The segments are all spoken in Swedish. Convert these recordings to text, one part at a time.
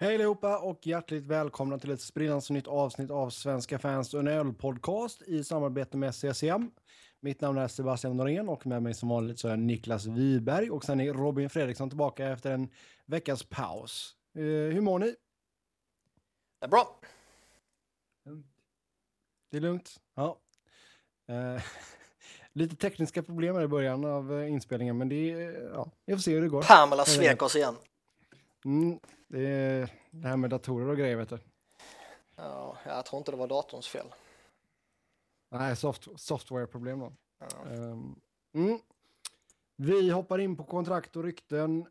Hej allihopa och hjärtligt välkomna till ett sprillans nytt avsnitt av Svenska fans och en ölpodcast i samarbete med CCM. Mitt namn är Sebastian Norén och med mig som vanligt så är Niklas Wiberg och sen är Robin Fredriksson tillbaka efter en veckas paus. Uh, hur mår ni? Det är bra. Det är lugnt? Ja. Uh, lite tekniska problem i början av uh, inspelningen men det är, ja, jag får se hur det går. Pamela svek oss igen. Mm, det är det här med datorer och grejer vet du. Ja, jag tror inte det var datorns fel. Nej, soft, softwareproblem då. Ja. Um, mm. Vi hoppar in på kontrakt och rykten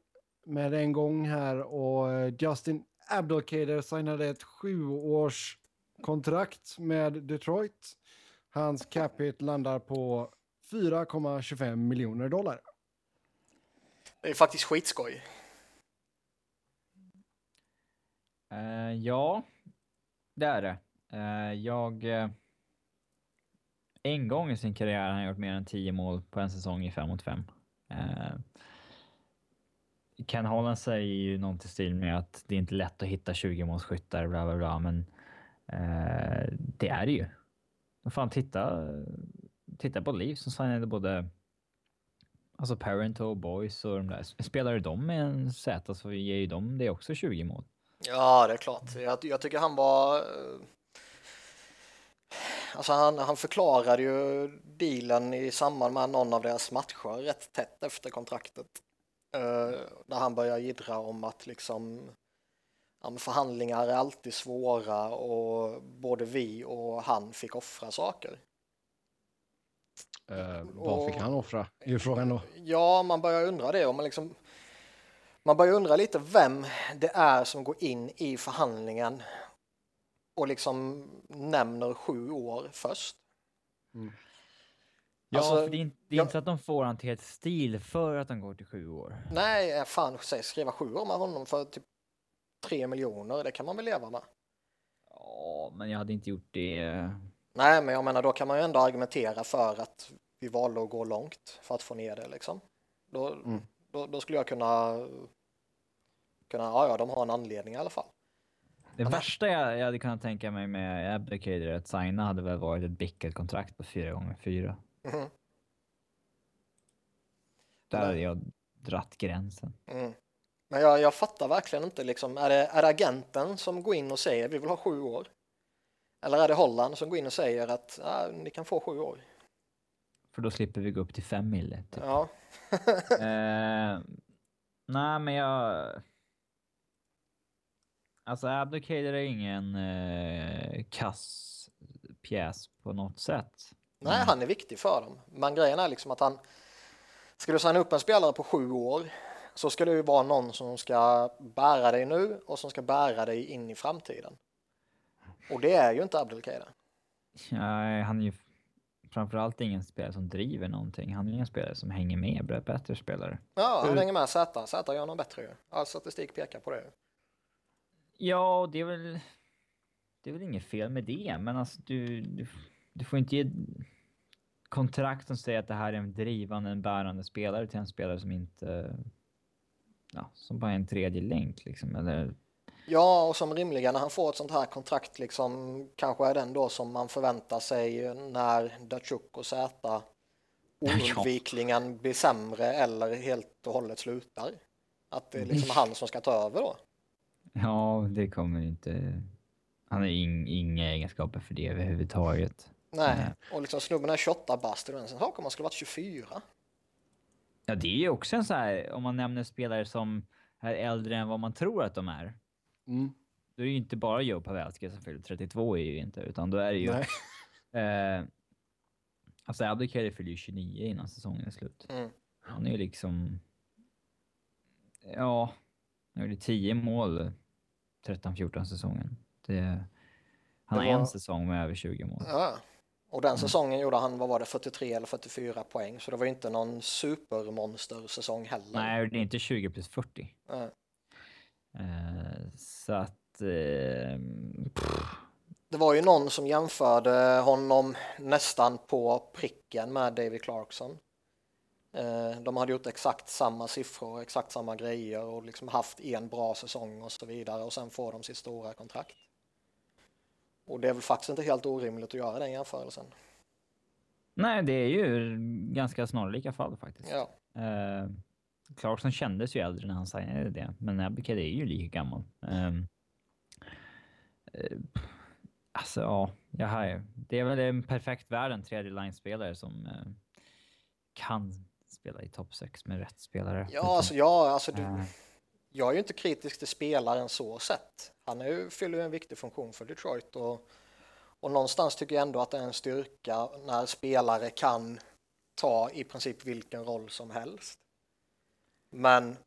med en gång här och eh, Justin Abdelkader signade ett sjuårs kontrakt med Detroit. Hans cap hit landar på 4,25 miljoner dollar. Det är faktiskt skitskoj. Uh, ja, det är det. Uh, jag... Uh, en gång i sin karriär har han gjort mer än 10 mål på en säsong i 5 mot 5. Ken Holland säger ju något i stil med att det är inte lätt att hitta 20-målsskyttar, bla bla bla, men det är det ju. Fan, titta, titta på Liv som signade både alltså Parent och Boys och de där. Spelar de med en Z alltså så ger ju de det också 20 mål. Ja, det är klart. Jag, jag tycker han var... Eh, alltså han, han förklarade ju dealen i samband med någon av deras matcher rätt tätt efter kontraktet. Uh, där han började jiddra om att liksom ja, förhandlingar är alltid svåra och både vi och han fick offra saker. Uh, vad fick han offra? Är frågan då. Ja, man börjar undra det. Om man liksom man börjar undra lite vem det är som går in i förhandlingen och liksom nämner sju år först. Mm. Ja, alltså, för det är, inte, det är jag, inte så att de får han till ett stil för att han går till sju år. Nej, fan, säg, skriva sju år med honom för typ tre miljoner, det kan man väl leva med? Ja, men jag hade inte gjort det. Nej, men jag menar, då kan man ju ändå argumentera för att vi valde att gå långt för att få ner det liksom. Då, mm. då, då skulle jag kunna kunna, ja, ja, de har en anledning i alla fall. Det Men värsta jag, jag hade kunnat tänka mig med Abdicator att signa hade väl varit ett Bickle-kontrakt på fyra gånger fyra. Mm. Där hade jag dratt gränsen. Mm. Men jag, jag fattar verkligen inte, liksom, är, det, är det agenten som går in och säger vi vill ha sju år? Eller är det Holland som går in och säger att ah, ni kan få sju år? För då slipper vi gå upp till fem mille. Typ. Ja. eh, nej, men jag... Alltså Abdicator är ingen eh, kass pjäs på något sätt. Nej, mm. han är viktig för dem. Men grejen är liksom att han... Ska du signa upp en spelare på sju år så ska det ju vara någon som ska bära dig nu och som ska bära dig in i framtiden. Och det är ju inte Abdelkader. Nej, han är ju framförallt ingen spelare som driver någonting. Han är ingen spelare som hänger med, bättre spelare. Ja, han hänger med Z. Z gör honom bättre ju. All statistik pekar på det. Ja, det är väl... Det är väl inget fel med det, men alltså du, du, du får inte ge kontrakt som säger att det här är en drivande, en bärande spelare till en spelare som inte... Ja, som bara är en tredje länk liksom, eller... Ja, och som rimligen när han får ett sånt här kontrakt liksom kanske är den då som man förväntar sig när Datsjuk och Zäta oundvikligen ja. blir sämre eller helt och hållet slutar. Att det är liksom han som ska ta över då. Ja, det kommer inte... Han har in, inga egenskaper för det överhuvudtaget. Nej, och liksom snubben är 28 bast, och sen sak om man skulle varit 24. Ja, det är ju också en så här, om man nämner spelare som är äldre än vad man tror att de är. Mm. Då är det ju inte bara Joe Pavelski som fyller 32 är ju inte, utan då är det ju... eh, alltså Abdelkader fyller ju 29 innan säsongen är slut. Mm. Han är ju liksom... Ja, han gjorde 10 mål 13-14 säsongen. Det, han har var... en säsong med över 20 mål. Ja. Och den mm. säsongen gjorde han, vad var det, 43 eller 44 poäng. Så det var inte någon supermonster-säsong heller. Nej, det är inte 20 plus 40. Ja. Uh, så att... Uh, det var ju någon som jämförde honom nästan på pricken med David Clarkson. Eh, de hade gjort exakt samma siffror, exakt samma grejer och liksom haft en bra säsong och så vidare och sen får de sitt stora kontrakt. Och det är väl faktiskt inte helt orimligt att göra den jämförelsen. Nej, det är ju ganska snarlika fall faktiskt. Ja. Uh, Clarkson kändes ju äldre när han signade det, men Abdicate är ju lika gammal. Um, uh, alltså, ja, jag har, det är väl en perfekt värld, en tredje line-spelare som uh, kan spela i topp 6 med rätt spelare. Ja, alltså, ja, alltså du, jag är ju inte kritisk till spelaren så sett. Han är ju, fyller ju en viktig funktion för Detroit och, och någonstans tycker jag ändå att det är en styrka när spelare kan ta i princip vilken roll som helst. Men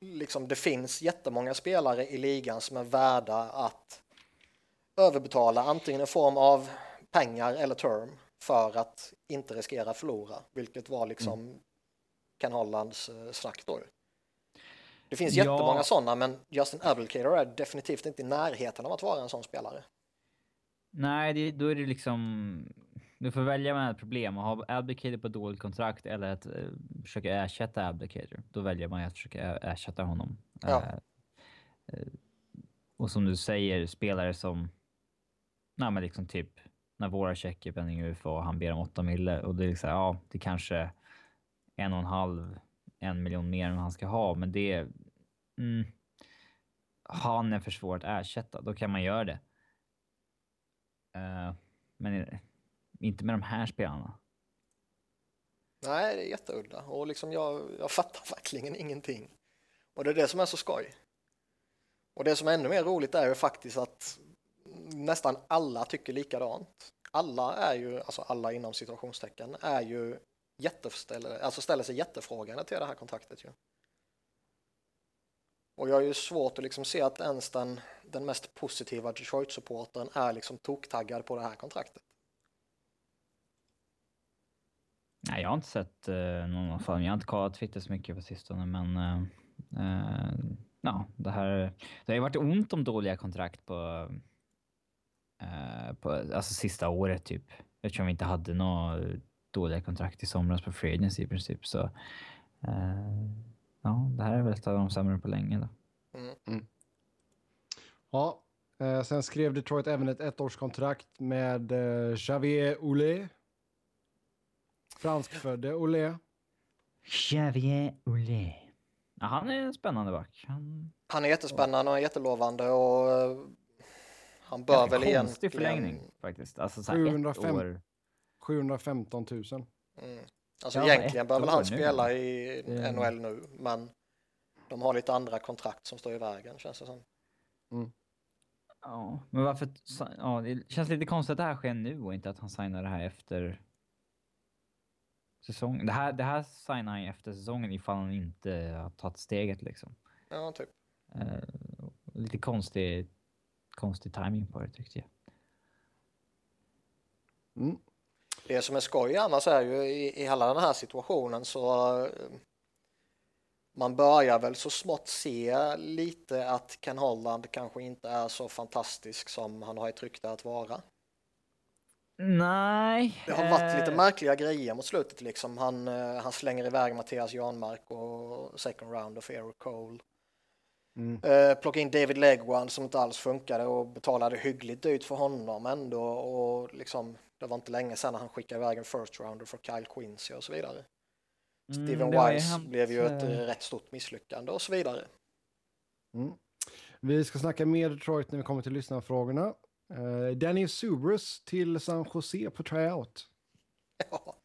liksom det finns jättemånga spelare i ligan som är värda att överbetala antingen i form av pengar eller term för att inte riskera att förlora, vilket var liksom mm. Ken Hollands eh, då. Det finns ja. jättemånga sådana, men Justin Abelkader är definitivt inte i närheten av att vara en sån spelare. Nej, det, då är det liksom... Du får välja mellan ett problem, att ha Abdicator på dåligt kontrakt eller att uh, försöka ersätta Abdicator. Då väljer man att försöka ersätta honom. Ja. Uh, uh, och som du säger, spelare som... Nej, men liksom typ när våra checker penning UFA och han ber om 8 mille och det är liksom, ja, det kanske en och en halv, en miljon mer än han ska ha, men det... Mm, han är för svår att ersätta, då kan man göra det. Uh, men inte med de här spelarna. Nej, det är jätteudda och liksom jag, jag fattar verkligen ingenting. Och det är det som är så skoj. Och det som är ännu mer roligt är ju faktiskt att nästan alla tycker likadant. Alla är ju, alltså alla inom situationstecken, är ju jätteställer, alltså ställer sig jättefrågande till det här kontraktet ju. Och jag har ju svårt att liksom se att ens den, den mest positiva Detroit-supportern är liksom toktaggad på det här kontraktet. Nej, jag har inte sett uh, någon form. Jag har inte kollat Twitter så mycket på sistone, men uh, uh, ja, det här. Det har ju varit ont om dåliga kontrakt på, uh, på alltså sista året typ. Eftersom vi inte hade något dåliga kontrakt i somras på free agency i princip. Så uh, ja, det här är väl ett av de sämre på länge då. Mm. Mm. Ja, eh, sen skrev Detroit även ett ettårskontrakt med eh, Javier Oulé. Franskfödde Oulé. Javier Oulé. Ja, han är en spännande back. Han... han är jättespännande och jättelovande och uh, han bör väl egentligen... konstig förlängning faktiskt. Alltså så 705, år... 715 000. Mm. Alltså ja, egentligen bör väl han spela i mm. NHL nu, men de har lite andra kontrakt som står i vägen känns det som. Mm. Ja, men varför? Ja, det känns lite konstigt att det här sker nu och inte att han signar det här efter säsongen. Det här, det här signar han efter säsongen ifall han inte har tagit steget liksom. Ja, typ. Uh, lite konstig, konstig timing på det tyckte jag. Mm. Det som är skoj annars är ju i, i hela den här situationen så uh, man börjar väl så smått se lite att Ken Holland kanske inte är så fantastisk som han har ett rykte att vara. Nej. Det har varit lite eh, märkliga grejer mot slutet liksom. Han, eh, han slänger iväg Mattias Janmark och second round of Eric Cole. Mm. Uh, plocka in David Legwan som inte alls funkade och betalade hyggligt dyrt för honom ändå och liksom det var inte länge sedan han skickade iväg en first rounder för Kyle Quincy och så vidare. Mm, Steven Wise hänt... blev ju ett rätt stort misslyckande och så vidare. Mm. Vi ska snacka mer Detroit när vi kommer till lyssnarfrågorna. Uh, Danny Subrus till San Jose på tryout. Ja.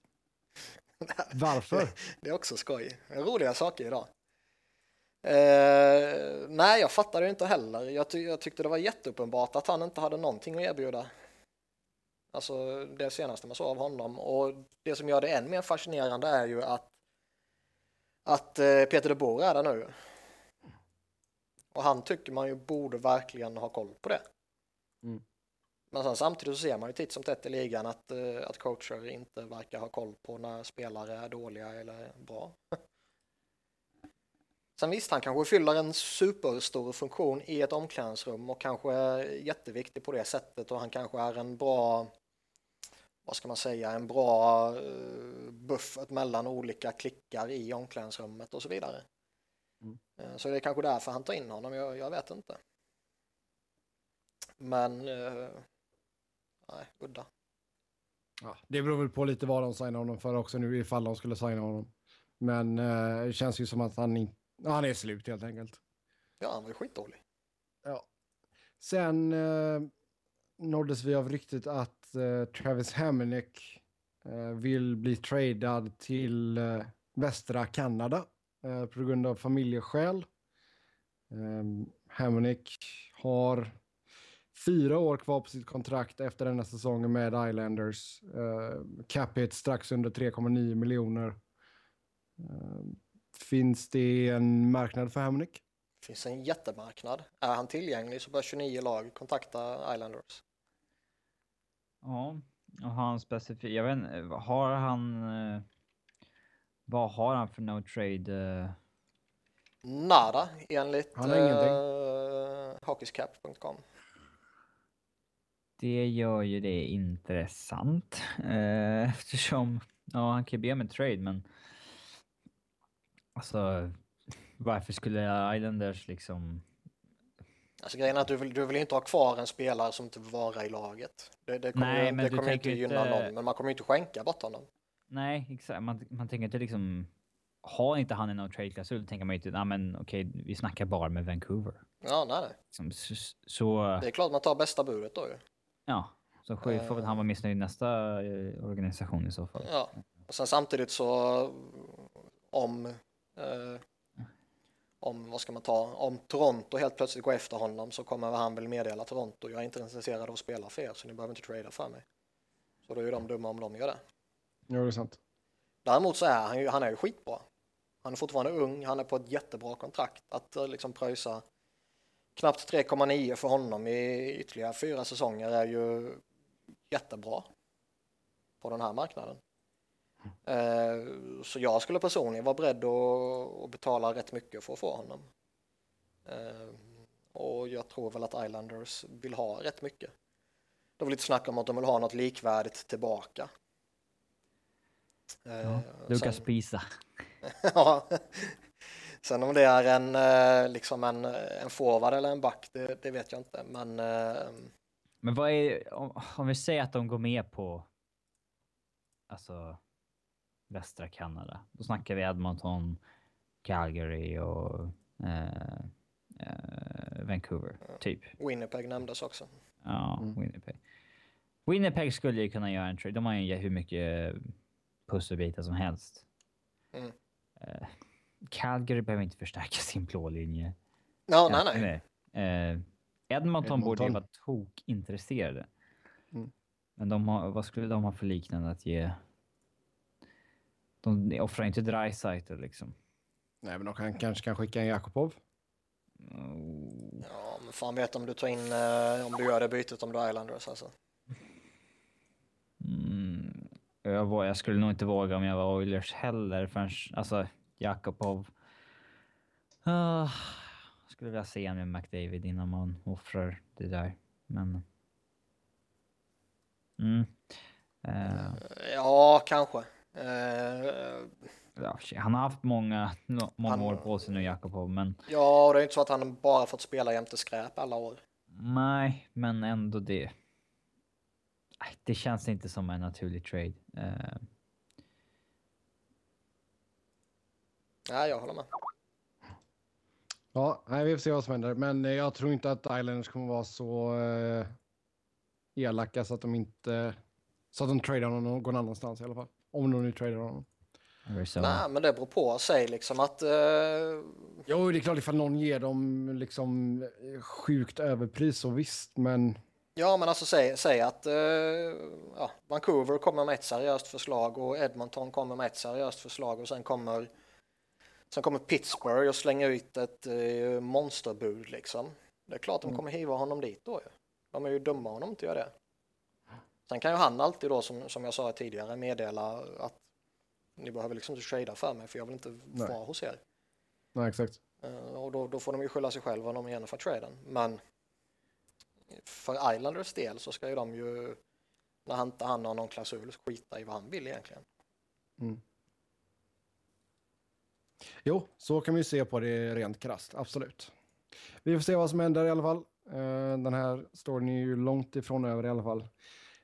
Varför? Det är också skoj. Roliga saker idag. Uh, nej, jag fattade det inte heller. Jag, ty jag, tyckte det var jätteuppenbart att han inte hade någonting att erbjuda. Alltså det senaste man såg av honom. Och det som gör det än mer fascinerande är ju att, att uh, Peter de Boer är där nu. Och han tycker man ju borde verkligen ha koll på det. Mm. Men sen samtidigt så ser man ju titt som tätt i ligan att, uh, att coacher inte verkar ha koll på när spelare är dåliga eller bra. Sen visst, han kanske fyller en superstor funktion i ett omklädningsrum och kanske är jätteviktig på det sättet och han kanske är en bra vad ska man säga, en bra uh, buffert mellan olika klickar i omklädningsrummet och så vidare. Mm. Uh, så det är kanske därför han tar in honom, jag, jag vet inte. Men, uh, nej, udda. Ja, det beror väl på lite vad de signar honom för också nu ifall de skulle signa honom. Men det känns ju som att han, in, han är slut helt enkelt. Ja, han var ju skitdålig. Ja. Sen nåddes vi av ryktet att uh, Travis Hamonic uh, vill bli tradad till uh, västra Kanada på grund av familjeskäl. Um, Hamonic har fyra år kvar på sitt kontrakt efter denna säsongen med Islanders. Capita strax under 3,9 miljoner. Finns det en marknad för Hamonic? Det finns en jättemarknad. Är han tillgänglig så bör 29 lag kontakta Islanders. Ja, och har han specifikt, jag vet inte, har han, eh, vad har han för no trade? Eh? Nada enligt han har uh, hockeyscap.com. Det gör ju det intressant uh, eftersom, ja han kan ju be om en trade men alltså varför skulle Islanders liksom Alltså grejen är att du vill, du vill inte ha kvar en spelare som inte vill vara i laget. Det, det kommer, Nej, men det kommer inte gynna inte... någon, men man kommer inte skänka bort honom. Nej, exakt. Man, man tänker inte liksom... Har inte han en no trade klausul tänker man ju inte, nej men okej, vi snackar bara med Vancouver. Ja, nej, nej. Liksom, så, så, Det är klart man tar bästa budet då ju. Ja, så får uh, väl han vara missnöjd i nästa eh, organisation i så fall. Ja, och sen samtidigt så om uh, om, vad ska man ta, om Toronto helt plötsligt går efter honom så kommer han väl meddela Toronto, jag är inte intresserad av att spela för er så ni behöver inte trada för mig. Så då är ju de dumma om de gör det. Ja, det är sant. Däremot så är han ju, han är ju skitbra. Han är fortfarande ung, han är på ett jättebra kontrakt. Att eh, liksom pröjsa knappt 3,9 för honom i ytterligare fyra säsonger är ju jättebra på den här marknaden. Eh, så jag skulle personligen vara beredd att betala rätt mycket för att få honom. Eh, och jag tror väl att Islanders vill ha rätt mycket. Det var lite snack om att de vill ha något likvärdigt tillbaka. Eh, ja, Lukas sen... Pisa. ja. Sen om det är en, liksom en, en forward eller en back, det, det vet jag inte. Men, men vad är, om, om vi säger att de går med på alltså västra Kanada. Då snackar vi Edmonton, Calgary och eh, eh, Vancouver, typ. Winnipeg nämndes också. Ja, mm. Winnipeg. Winnipeg skulle ju kunna göra en trade. De har ju hur mycket pusselbitar som helst. Mm. Uh, Calgary behöver inte förstärka sin blå linje. No, nej, nej. Uh, Edmonton, Edmonton borde ju vara tokintresserade. Mm. Men de har, vad skulle de ha för liknande att ge? De offrar inte Dreisaitl liksom. Nej, men de kan, kanske kan skicka en Jakobov. Oh. Ja, men fan vet om du tar in, eh, om du gör det bytet om du är Islanders alltså. Mm, jag, var, jag skulle nog inte våga om jag var Oilers heller förrän, alltså Jakobov. Uh, skulle vilja se en med McDavid innan man offrar det där, men. Mm. Uh. Ja, kanske. Uh, ja, han har haft många, många han, år på sig nu, Jakobov, men... Ja, och det är inte så att han bara fått spela jämte skräp alla år. Nej, men ändå det. Det känns inte som en naturlig trade. Uh... Nej, jag håller med. Ja, nej, vi får se vad som händer. Men jag tror inte att Islanders kommer vara så uh, elaka så att de inte... Så att de tradar honom någon annanstans i alla fall. Om de nu tradar honom. Så. Nej, men det beror på. sig liksom att... Uh... Jo, det är klart ifall någon ger dem liksom sjukt överpris och visst, men... Ja, men alltså säg, säg att uh, ja, Vancouver kommer med ett seriöst förslag och Edmonton kommer med ett seriöst förslag och sen kommer Sen kommer Pittsburgh och slänger ut ett uh, monsterbud liksom. Det är klart de mm. kommer hiva honom dit då ju. De är ju dumma om de inte gör det. Sen kan ju han alltid då, som, som jag sa tidigare, meddela att ni behöver liksom inte trada för mig för jag vill inte Nej. vara hos er. Nej, exakt. Uh, och då, då får de ju skylla sig själva om de genomför traden. Men för Islanders del så ska ju de ju När han inte han har någon klausul, skita i vad han vill egentligen. Mm. Jo, så kan vi se på det rent krasst, absolut. Vi får se vad som händer i alla fall. Eh, den här storyn är ju långt ifrån över i alla fall.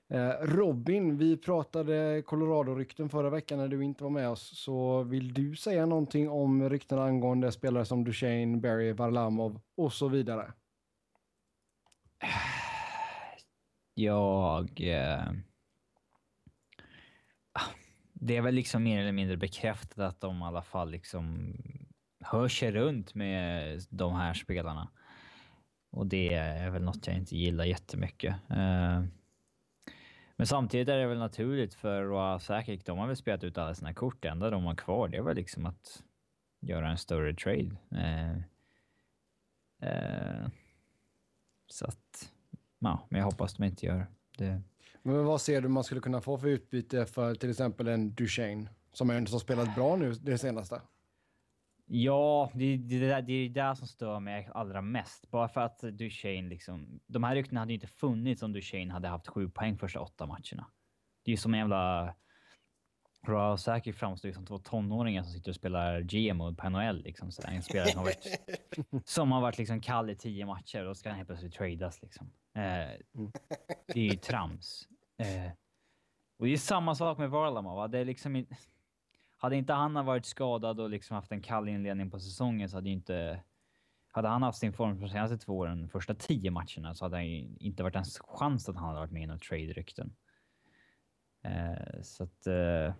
Eh, Robin, vi pratade Colorado-rykten förra veckan när du inte var med oss. Så vill du säga någonting om rykten angående spelare som Duchene, Barry, Varlamov och så vidare? Jag... Eh, det är väl liksom mer eller mindre bekräftat att de i alla fall liksom hör sig runt med de här spelarna. Och det är väl något jag inte gillar jättemycket. Eh, men samtidigt är det väl naturligt för Roa Sakic. De har väl spelat ut alla sina kort. Det enda de har kvar det är väl liksom att göra en större trade. Eh, eh, så att... Ja, men jag hoppas de inte gör det. Men vad ser du man skulle kunna få för utbyte för till exempel en Duchene som är en som spelat bra nu det senaste? Ja, det, det, det, det är det som stör mig allra mest. Bara för att Duchene liksom... De här ryktena hade ju inte funnits om Duchene hade haft sju poäng första åtta matcherna. Det är ju som en jävla... Royal Saki framstår ju som två tonåringar som sitter och spelar GM på NHL. Liksom, så en spelare som har varit, som har varit liksom kall i tio matcher och då ska han helt plötsligt tradas. Liksom. Eh, mm. det är ju trams. Eh, och det är samma sak med Varlamov. Det är liksom hade inte han varit skadad och liksom haft en kall inledning på säsongen så hade ju inte... Hade han haft sin form de senaste två åren, första tio matcherna, så hade det inte varit en chans att han hade varit med i några trade-rykten. Eh, så att... Eh,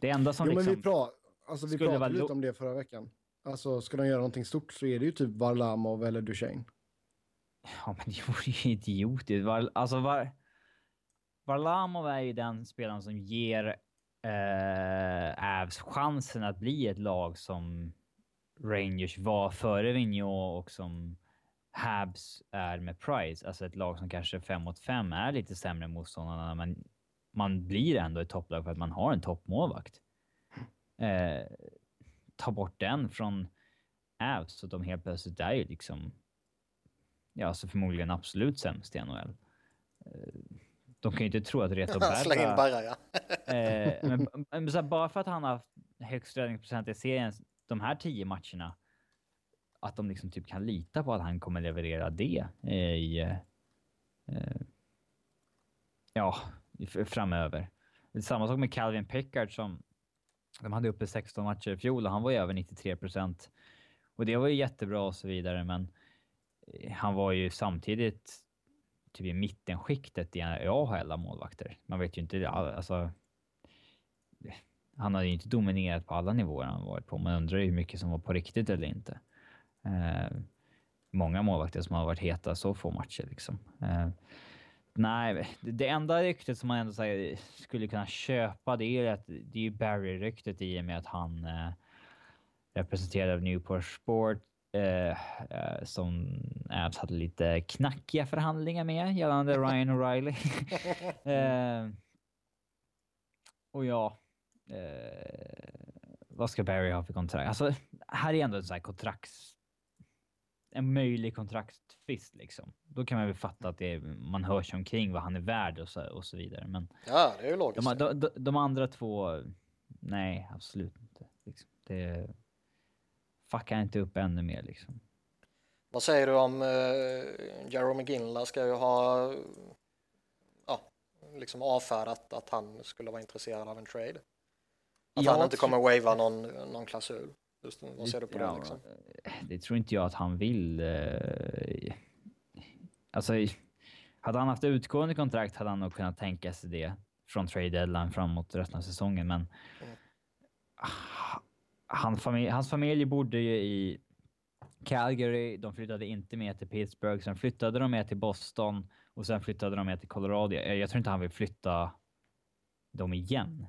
det enda som jo, liksom... Men vi, pra alltså, vi pratade lite om det förra veckan. Alltså, ska de göra någonting stort så är det ju typ Varlamov eller Duchene. Ja, men det vore ju idiotiskt. Var, alltså, var, Varlamov är ju den spelaren som ger eh, Avs chansen att bli ett lag som Rangers var före Vigneault och som Habs är med Price. Alltså ett lag som kanske fem mot fem är lite sämre motståndarna, men man blir ändå ett topplag för att man har en toppmålvakt. Eh, ta bort den från Avs så de helt plötsligt är ju liksom ja, så förmodligen absolut sämst i NHL. Eh, de kan ju inte tro att Reto Berra... Släng in Berra, ja. eh, men, men här, bara för att han har haft högst räddningsprocent i serien de här tio matcherna, att de liksom typ kan lita på att han kommer leverera det i... Eh, ja, framöver. Samma sak med Calvin Pickard som de hade uppe 16 matcher i fjol och han var ju över 93 procent. Och det var ju jättebra och så vidare, men han var ju samtidigt typ i mittenskiktet i AHL av målvakter. Man vet ju inte, alltså. Han hade ju inte dominerat på alla nivåer han varit på. Man undrar ju hur mycket som var på riktigt eller inte. Eh, många målvakter som har varit heta så få matcher liksom. Eh, nej, det enda ryktet som man ändå här, skulle kunna köpa det är att det är Barry-ryktet i och med att han eh, representerar Newport Sport Eh, eh, som Abs hade lite knackiga förhandlingar med gällande Ryan O'Reilly. eh, och ja, eh, vad ska Barry ha för kontrakt? Alltså, här är ändå en sån här kontrakts... En möjlig kontraktstvist liksom. Då kan man väl fatta att är, man hör sig omkring vad han är värd och så, och så vidare. Men ja, det är ju logiskt. De, de, de, de andra två, nej, absolut inte. Liksom. Det, fucka inte upp ännu mer liksom. Vad säger du om uh, Jerome McGinley ska ju ha ja, liksom avfärdat att han skulle vara intresserad av en trade? Att jag han inte kommer wava någon, någon klausul? Just, vad ser du på ja, det liksom? Det tror inte jag att han vill. Uh, alltså, hade han haft utgående kontrakt hade han nog kunnat tänka sig det från trade deadline framåt resten av säsongen, men mm han familj, hans familj bodde ju i Calgary. De flyttade inte med till Pittsburgh. Sen flyttade de med till Boston och sen flyttade de med till Colorado. Jag, jag tror inte han vill flytta dem igen.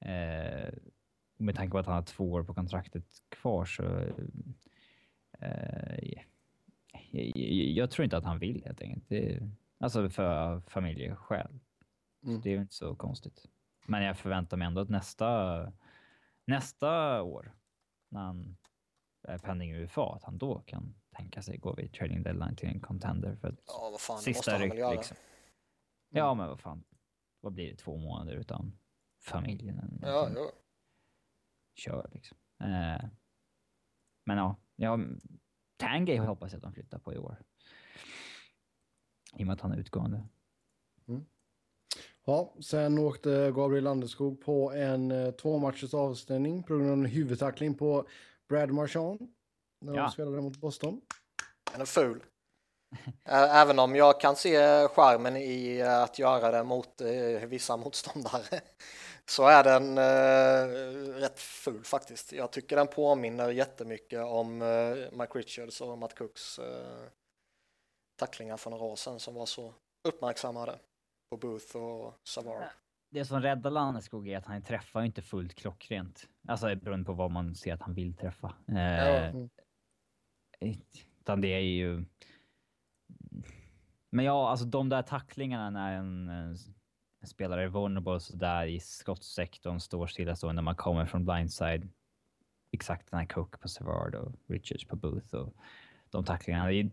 Eh, med tanke på att han har två år på kontraktet kvar så... Eh, jag, jag, tror inte att han vill helt enkelt. Det, alltså för familjeskäl. Mm. Det är ju inte så konstigt. Men jag förväntar mig ändå att nästa nästa år när han är penning i UFA, att han då kan tänka sig gå vid trading deadline till en contender för ja, vad fan, sista ryck. Liksom. Ja, men vad fan. Vad blir det? Två månader utan familjen? Ja, jo. Kör liksom. Eh, men ja, ja Tangay hoppas jag att de flyttar på i år. I och med att han är utgående. Ja, sen åkte Gabriel Landeskog på en eh, två matchers avstängning på grund av en huvudtackling på Brad Marchand när Ja. de spelade mot Boston. Den är ful. Även om jag kan se charmen i att göra det mot eh, vissa motståndare så är den eh, rätt ful faktiskt. Jag tycker den påminner jättemycket om eh, Mike Richards och Matt Cooks eh, tacklingar för några år sedan som var så uppmärksammade på Booth och Savard. Det som räddar Landeskog är att han träffar ju inte fullt klockrent. Alltså beroende på vad man ser att han vill träffa. Eh, Mm. Utan det är ju... Men ja, alltså de där tacklingarna när en, en spelare är vulnerable så där i skottsektorn står stillastående när man kommer från blindside. Exakt den här Cook på Savard och Richards på Booth och de tacklingarna.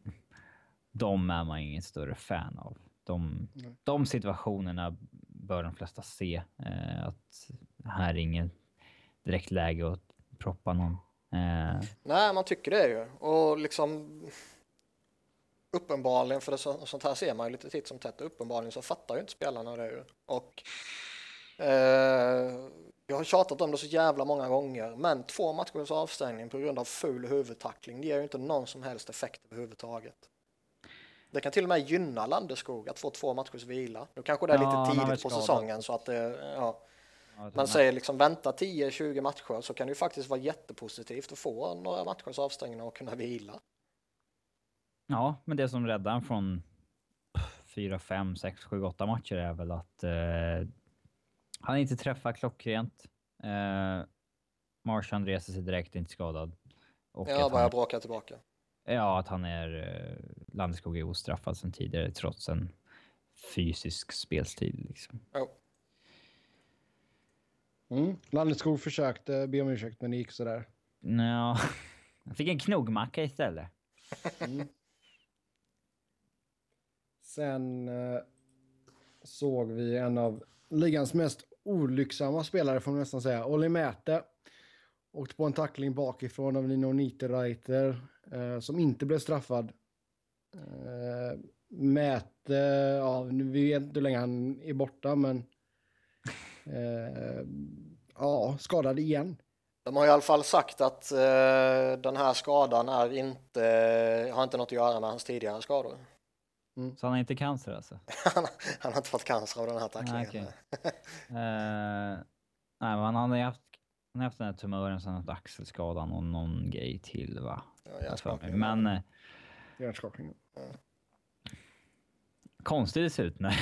De är man ingen större fan av. De, de situationerna bör de flesta se. Eh, att här är inget direkt läge att proppa någon. Eh, Nej, man tycker det ju. Och liksom uppenbarligen, för det så, sånt här ser man ju lite titt som tätt, uppenbarligen så fattar ju inte spelarna det ju. Och eh, jag har tjatat om det så jävla många gånger, men två matchers avstängning på grund av ful huvudtackling ger ju inte någon som helst effekt överhuvudtaget. Det kan till och med gynna Landeskog att få två matchers vila. Nu kanske det är Ja, lite varit tidigt på säsongen så att det, ja. ja, Man säger liksom vänta 10-20 matcher så kan det ju faktiskt vara jättepositivt att få några matchers avstängning och kunna vila. Ja, men det som räddar från 4, 5, 6, 7, 8 matcher är väl att eh, han inte träffar klockrent. Eh, Marchand reser sig direkt, inte skadad. Och att börjar han, bråka tillbaka. Ja, att han är eh, Landeskog är ostraffad sedan tidigare trots en fysisk spelstil. Liksom. Jo. Mm. Landeskog försökte be om ursäkt men det gick sådär. Ja, han fick en knogmacka istället. Mm. Sen eh, såg vi en av ligans mest olycksamma spelare får man nästan säga. Olli Mäte. Åkte på en tackling bakifrån av Nino Niederreiter eh, som inte blev straffad. Eh, Mäte, ja, nu vet jag inte hur länge han är borta men eh, ja, skadad igen. De har i alla fall sagt att eh, den här skadan är inte, har inte något att göra med hans tidigare skador. Så han har inte cancer alltså? han, han har inte fått cancer av den här tacklingen. Nej, okej. Eh, nej, men han har ju haft, han har haft den här tumören sen axelskadan och någon grej till va? Ja. Men eh, Hjärnskakning. konstigt det ser ut när,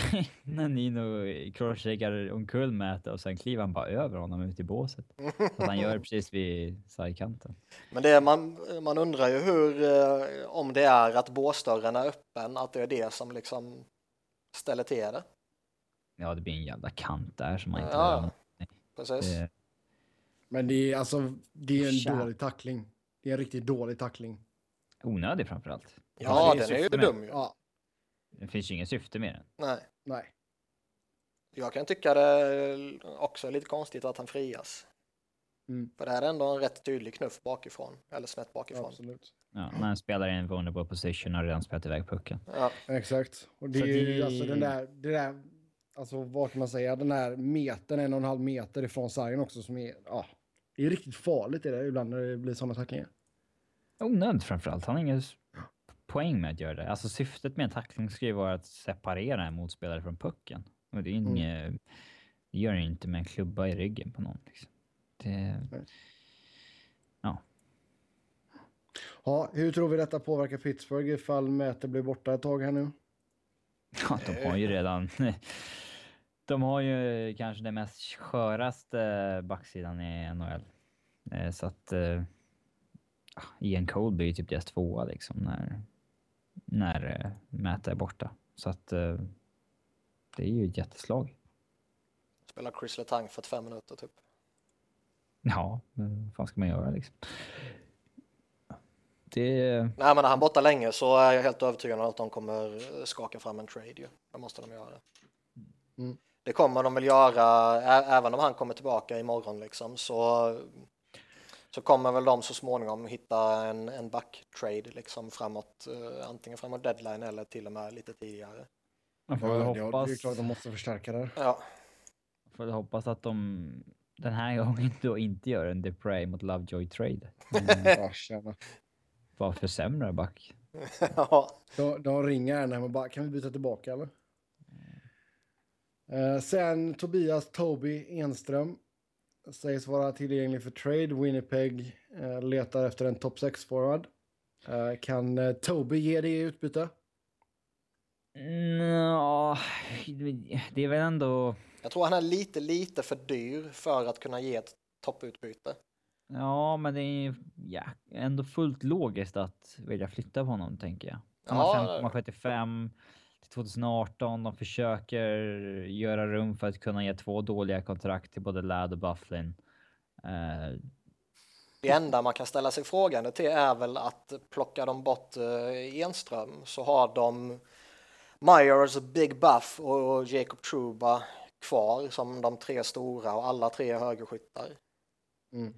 när Nino crosscheckar omkull Mäte och sen kliver han bara över honom ut i båset. Att han gör det precis vid sidekanten. Men det man, man undrar ju hur, eh, om det är att båsdörren är öppen, att det är det som liksom ställer till det. Ja, det blir en jävla kant där som man inte Ja, hör. Precis. Det, Men det är alltså, det är en Tja. dålig tackling. Det är en riktigt dålig tackling. onödig framförallt. Ja, det är den är ju med- dum ju. Ja, Det finns ju inget syfte med den. Nej. nej. Jag kan tycka det också är lite konstigt att han frias. Mm. För det här är ändå en rätt tydlig knuff bakifrån, eller snett bakifrån. Absolut. Ja, när en spelare i en vulnerable position har redan spelat iväg pucken. Ja, Exakt. Och det Så är ju det- alltså den där, det där, alltså vad kan man säga, den där metern, en och en halv meter ifrån sargen också som är, ja, det är riktigt farligt det där ibland när det blir sådana tacklingar. Onödigt framförallt. Han har ingen poäng med att göra det. Alltså syftet med en tackling ska ju vara att separera en motspelare från pucken. Och det, är Mm. inget, det gör det inte med en klubba i ryggen på någon. Liksom. Det, Ja, hur tror vi detta påverkar Pittsburgh ifall Mäter blir borta ett tag här nu? ja, de har ju redan... De har ju kanske den mest sköraste backsidan i NHL. Eh, Så att... eh, ja, Ian Cole blir ju typ deras tvåa liksom när, när eh, Mäta är borta. Så att... Det är ju ett jätteslag. spelar Chris Letang 45 minuter typ. Ja, men vad fan ska man göra liksom? Det... Nej, men när han är borta länge så är jag helt övertygad om att de kommer skaka fram en trade ju. Det måste de göra. Mm. Det kommer de väl göra, även om han kommer tillbaka imorgon liksom, så, så kommer väl de så småningom hitta en, en back-trade liksom framåt, uh, antingen framåt deadline eller till och med lite tidigare. Man får ja, hoppas... Det är klart de måste förstärka det. Ja. Får håppas att de den här gången då inte gör en Depray mot Lovejoy-trade. Mm. Bara försämrar back. ja. De, de ringer henne och bara, kan vi byta tillbaka eller? Uh, sen Tobias Toby Enström sägs vara tillgänglig för trade. Winnipeg uh, letar efter en top 6 forward. Uh, kan Toby ge det i utbyte? Ja, det är väl ändå... Jag tror han är lite, lite för dyr för att kunna ge ett topputbyte. Ja, men det är ja, ändå fullt logiskt att vilja flytta på honom, tänker jag. Ja. 5,75 till 2018. De försöker göra rum för att kunna ge två dåliga kontrakt till både Ladd och Bufflin. Uh, det enda man kan ställa sig frågande till är väl att plocka dem bort uh, Enström så har de Myers, Big Buff och Jacob Truba kvar som de tre stora och alla tre är högerskyttar. Mm.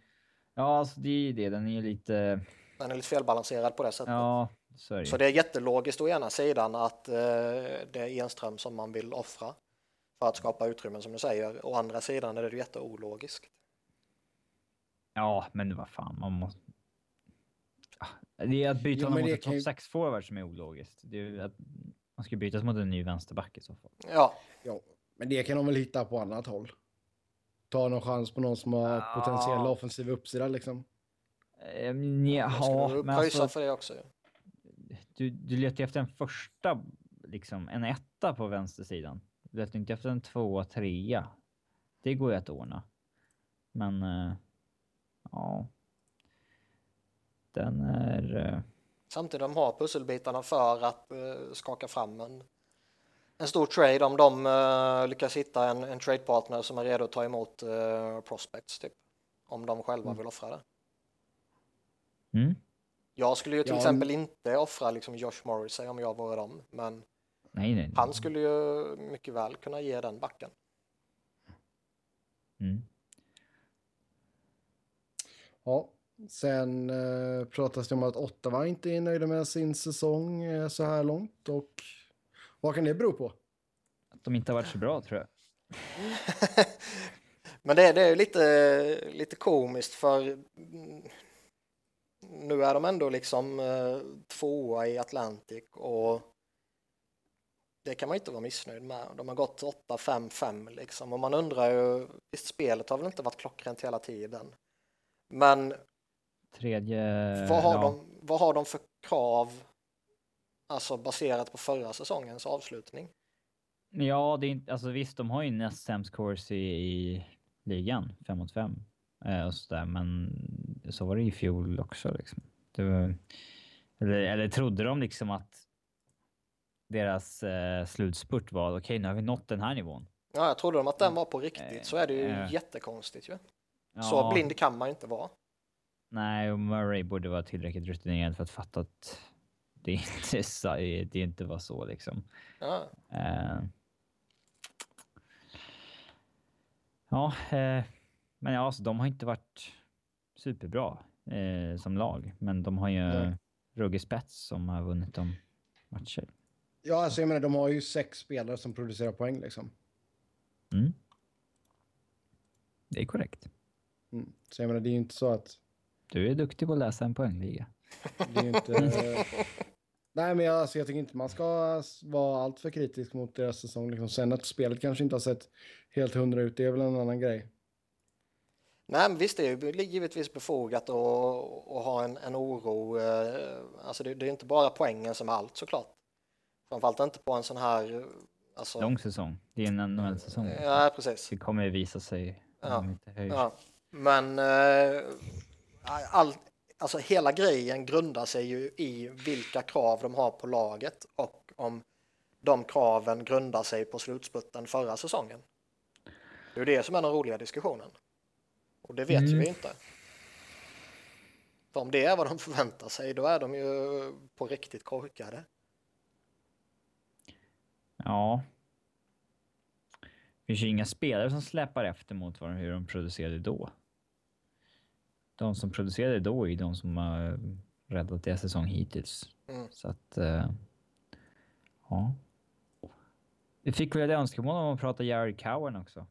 Ja, alltså det är det. Den är lite... Den är lite felbalanserad på det sättet. Ja, det. Så det är jättelogiskt å ena sidan att eh, det är Enström som man vill offra för att skapa utrymmen som du säger. Å andra sidan är det jätteologiskt. Ja, men vad fan, man måste... Det är att byta honom mot ett topp 6 forward som är ologiskt. Det är att man ska bytas mot en ny vänsterback i så fall. Ja. ja. Men det kan de väl hitta på annat håll. Ta någon chans på någon som har ja. potentiell offensiv uppsida liksom. Um, ja, men alltså, för det också. Du, du letar efter en första, liksom en etta på vänstersidan. Du letar inte efter en tvåa, trea. Det går ju att ordna. Men, uh, ja. Den är... Uh... Samtidigt de har pusselbitarna för att uh, skaka fram en en stor trade om de uh, lyckas hitta en, en tradepartner som är redo att ta emot prospects typ. Om de själva mm. vill offra det. Mm. Jag skulle ju till ja, exempel inte offra liksom Josh Morrissey om jag vore dem, men nej, nej, han skulle ju mycket väl kunna ge den backen. Mm. Ja, sen eh, pratas det om att Ottawa inte är nöjda med sin säsong eh, så här långt och vad kan det bero på? Att de inte har varit så bra tror jag. Men det, det är ju lite, lite komiskt för nu är de ändå liksom eh, tvåa i Atlantic och det kan man inte vara missnöjd med. De har gått 8-5-5 liksom och man undrar ju, visst spelet har väl inte varit klockrent hela tiden. Men Tredje, vad har, ja. de, vad har de för krav Alltså baserat på förra säsongens avslutning. Ja, det är inte, alltså visst, de har ju näst sämst course i, i ligan, 5 mot 5. Eh, och så där, så var det i fjol också. Liksom. Var, eller, eller trodde de liksom att deras eh, slutspurt var okej, okay, nu har vi nått den här nivån. Ja, jag trodde de att den var på riktigt. Så är det ju äh, jättekonstigt ju. Ja. Så blind kan man inte vara. Nej, och Murray borde vara tillräckligt rutinerad för att fatta att det inte, det inte var så liksom. Ja. Uh, ja, uh, men ja, alltså, de har inte varit superbra uh, som lag, men de har ju ja. Rugge Spets som har vunnit de matcher. Ja, alltså jag menar, de har ju sex spelare som producerar poäng liksom. Mm. Det är korrekt. Mm. Så jag menar, det är ju inte så att... Du är duktig på att läsa en poängliga. Det är ju inte... Nej, men jag, alltså, jag tycker inte man ska vara alltför kritisk mot deras säsong. Liksom. Sen att spelet kanske inte har sett helt hundra ut, det är väl en annan grej. Nej, men visst, det är givetvis befogat att, att ha en, en oro. Eh, alltså det, det, är inte bara poängen som är allt såklart. Framförallt inte på en sån här... Alltså... Lång säsong. Det är en NHL-säsong. Ja, precis. Det kommer visa sig. Ja. ja. Men äh, all, alltså hela grejen grundar sig ju i vilka krav de har på laget och om de kraven grundar sig på slutspurten förra säsongen. Det är ju det som är den roliga diskussionen. Och det vet mm. vi inte. För om det är vad de förväntar sig, då är de ju på riktigt korkade. Ja. Det finns ju inga spelare som släpar efter mot vad, hur de producerade då. De som producerade då är de som har räddat deras säsong hittills. Mm. Så att... Uh, ja. Vi fick väl ett önskemål om att prata Jared Cowen också.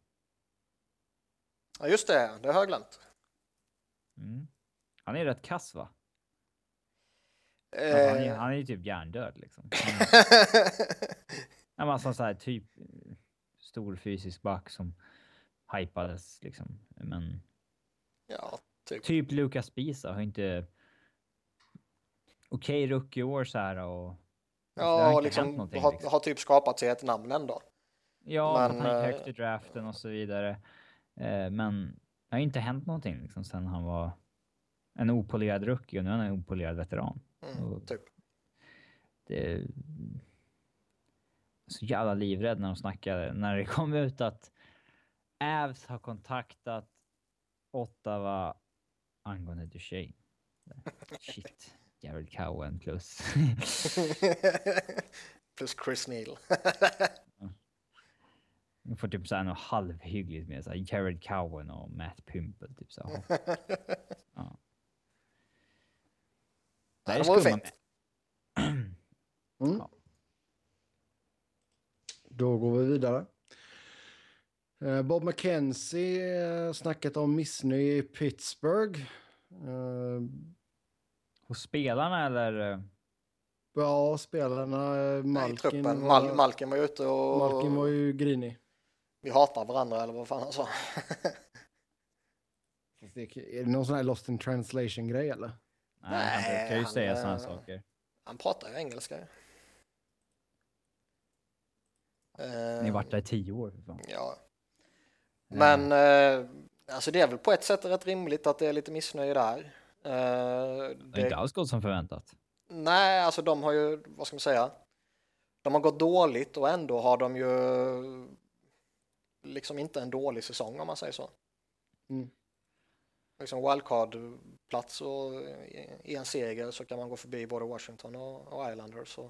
Ja, just det. Det har jag glömt. Mm. Han är rätt kass, va? Eh... Alltså, han, är, han är ju typ hjärndöd liksom. Han, alltså så här typ stor fysisk back som hypades liksom. Men. Ja, typ. Typ Lucas Bisa har inte. Okej, okay, rookie år så här och. Ja, och liksom har, liksom. har, typ skapat sig ett namn ändå. Ja, men, han gick högt i draften och så vidare. Eh, men det har inte hänt någonting liksom sen han var en opolerad rookie och nu är han en opolerad veteran. Mm, typ. Det, så jävla livrädd när de snackade, när det kom ut att Avs har kontaktat Ottawa angående Duchene. Shit, Jared Cowen plus. plus Chris Neal. Vi får typ såhär något halvhyggligt med såhär Jared Cowen och Matt Pymple typ så. ja. Det, var ju fint. Mm. Ja. Då går vi vidare. Eh, Bob McKenzie eh, snackat om missnöje i Pittsburgh. Eh, Hos spelarna eller? Ja, spelarna. Malkin, Nej, Mal Malkin var ju ute och... Malkin var ju grinig. Vi hatar varandra eller vad fan han sa. är det någon sån här lost in translation grej eller? Nej, han brukar ju säga sådana saker. Han pratar ju engelska. Ni har varit där i tio år. Ja. Men eh, alltså det är väl på ett sätt rätt rimligt att det är lite missnöje där. Eh, det har inte alls gått som förväntat. Nej, alltså de har ju, vad ska man säga, de har gått dåligt och ändå har de ju liksom inte en dålig säsong om man säger så. Mm. Liksom wildcard-plats och i en seger så kan man gå förbi både Washington och, och Islanders. Och,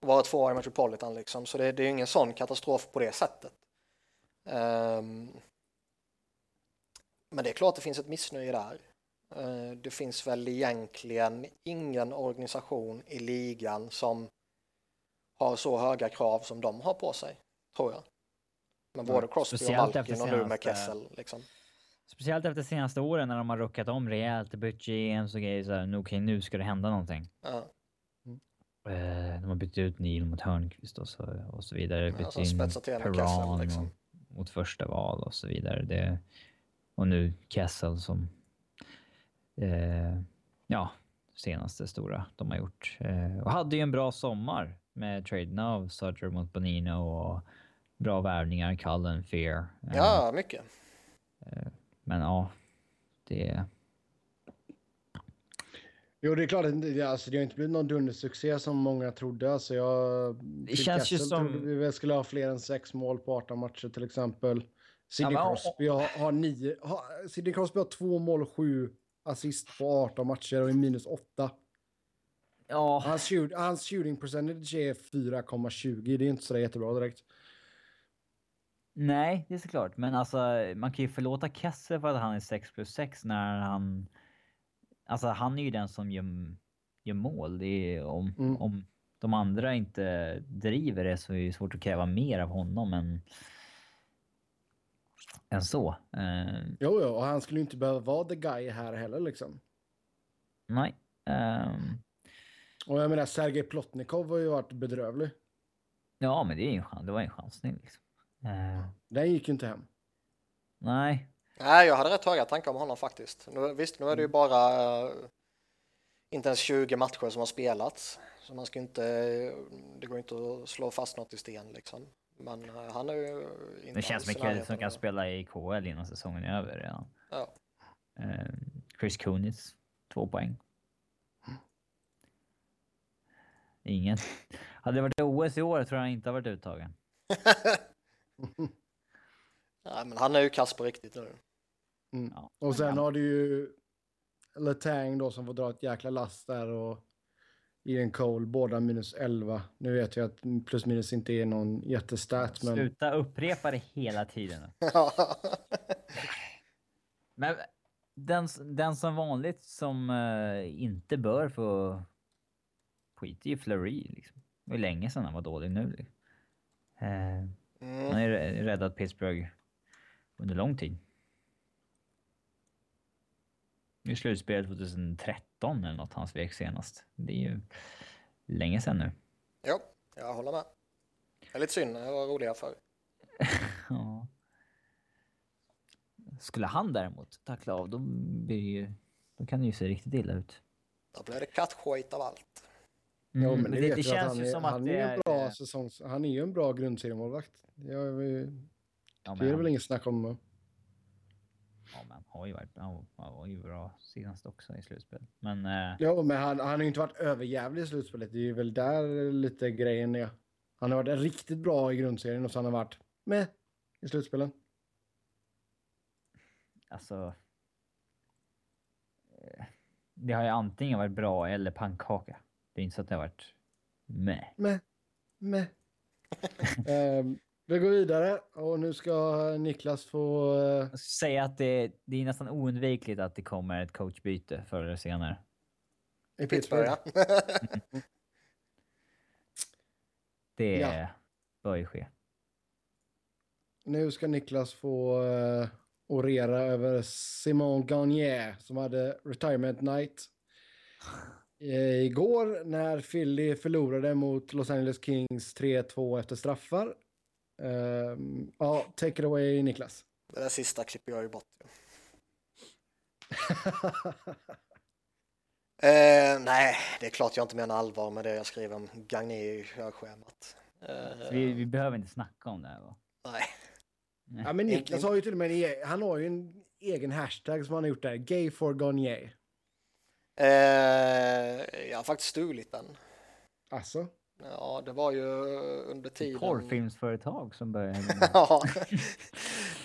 och vara tvåa i Metropolitan liksom. Så det, det är ingen sån katastrof på det sättet. Um, men det är klart det finns ett missnöje där. Uh, det finns väl egentligen ingen organisation i ligan som har så höga krav som de har på sig, tror jag. Men både Crosby och Malkin och nu med Kessel. Liksom. Speciellt efter senaste åren när de har ruckat om rejält, bytt GMs och grejer. Så här, okej, okay, nu ska det hända någonting. Ja. Eh, de har bytt ut Neil mot Hörnqvist och så, och så vidare. Bytt in Perran liksom. mot första val och så vidare. Det, och nu Kessel som... Eh, ja, senaste stora de har gjort. Eh, och hade ju en bra sommar med traden av Sutter mot Bonino och bra värvningar, Cullen, Fear. Eh, ja, mycket. Eh, men ja, det... Jo, det är klart att det, alltså, det har inte blivit någon dundersuccé som många trodde. Alltså, jag, det känns ju som... vi skulle ha fler än sex mål på 18 matcher till exempel. Sidney ja, Crosby har, har nio... Har, Sidney Crosby har två mål och sju assist på 18 matcher och är minus åtta. Ja. Hans, shoot, hans shooting percentage är 4,20. Det är inte så jättebra direkt. Nej, det är såklart. Men alltså, man kan ju förlåta Kessel för att han är 6 plus 6 när han Alltså han är ju den som gör, gör mål. Är, om, mm. om de andra inte driver det så är det svårt att kräva mer av honom än, än så. Uh, jo, jo, och han skulle inte behöva vara the guy här heller liksom. Nej. Um, och jag menar, Sergej Plotnikov har ju varit bedrövlig. Ja, men det, är ju, det var en chansning. Liksom. Uh, Den gick ju inte hem. Nej, Nej, jag hade rätt höga tankar om honom faktiskt. Nu, visst, nu är det ju mm. bara uh, inte ens 20 matcher som har spelats. Så man ska inte, det går inte att slå fast något i sten liksom. Men uh, han är ju inte Det känns som en kille som kan spela i KL innan säsongen är över redan. Ja. Uh, Chris Kunitz, två poäng. Ingen. Hade det varit OS i år tror jag inte har varit uttagen. Nej, men han är ju kass på riktigt nu. Mm. Ja. Och sen har du ju Letang då som får dra ett jäkla last där och Ian Cole, båda minus 11. Nu vet jag att plus minus inte är någon jättestat, men... Sluta upprepa det hela tiden. men den, den som vanligt som uh, inte bör få skit är ju Fleury. Liksom. Det var länge sedan han var dålig nu. Liksom. Uh, mm. Han har räddat Pittsburgh under lång tid. I slutspelet 2013 eller något han svek senast. Det är ju länge sedan nu. Ja, jag håller med. Det är lite synd, det var roliga förr. ja. Skulle han däremot tackla av, då, blir ju, då kan det ju se riktigt illa ut. Då blir det kattskit av allt. Mm, jo, men det, det, det känns ju som att det är... En bra säsongs, han är ju en bra grundseriemålvakt. Det, är, ja, det är väl inget snack om. Ja, men har ju varit, han var ju bra senast också i slutspelet. Men... Eh... Ja, men han, han har ju inte varit överjävlig i slutspelet. Det är ju väl där lite grejen är. Han har varit riktigt bra i grundserien och så har han varit med i slutspelen. Alltså... Eh, det har ju antingen varit bra eller pannkaka. Det är inte så att det har varit med. Med. Med. um, vi går vidare och nu ska Niklas få... Uh... Jag ska säga att det, det är nästan oundvikligt att det kommer ett coachbyte förr eller senare. I Pittsburgh? det ja. bör ju ske. Nu ska Niklas få uh, orera över Simon Gagnier som hade retirement night uh, igår när Philly förlorade mot Los Angeles Kings 3-2 efter straffar. Uh, ja, take it away Niklas. Det där sista klipper jag ju bort. Eh, nej, det är klart jag inte menar allvar med det jag skriver om Gagné i körschemat. Eh, vi, vi behöver inte snacka om det här va? Nej. Ja, men Niklas har ju till och med en, e- han har ju en egen hashtag som han har gjort där, Gay for Garnier. Eh, jag har faktiskt stulit den. Alltså? Ja, det var ju under tiden... Porrfilmsföretag som började... ja,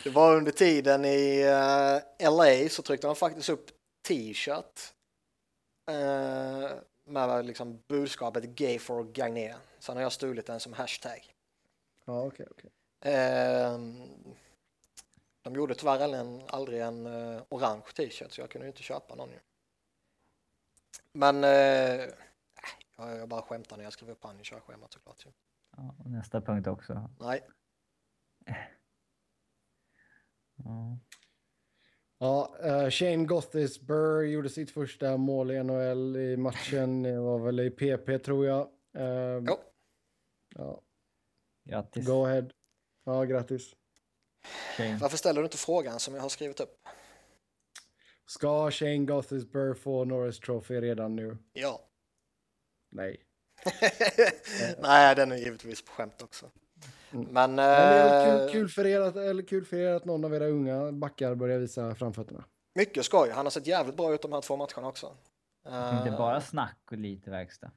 det var under tiden i uh, eh, LA så tryckte de faktiskt upp t-shirt uh, med liksom budskapet Gay for Gagné. Sen har jag stulit den som hashtag. Ja, okej, okay, okej. Okay. Uh, de gjorde tyvärr en, aldrig en uh, orange t-shirt så jag kunde inte köpa någon ju. Men Ja, jag bara skämtar när jag skriver upp han i körschemat såklart. Ja, och nästa punkt också. Nej. Ja. Ja, uh, Shane Gothis Burr gjorde sitt första mål i NHL i matchen. Det var väl i PP tror jag. Uh, jo. Ja. Grattis. Go ahead. Ja, grattis. Shane. Varför ställer du inte frågan som jag har skrivit upp? Ska Shane Gothis Burr få Norris Trophy redan nu? Ja. Nej. Nej, den är givetvis på skämt också. Mm. Men, Men det är kul, kul, för er att, eller kul för er att någon av era unga backar börjar visa framfötterna. Mycket skoj. Han har sett jävligt bra ut de här två matcherna också. Inte bara snack och lite verkstad.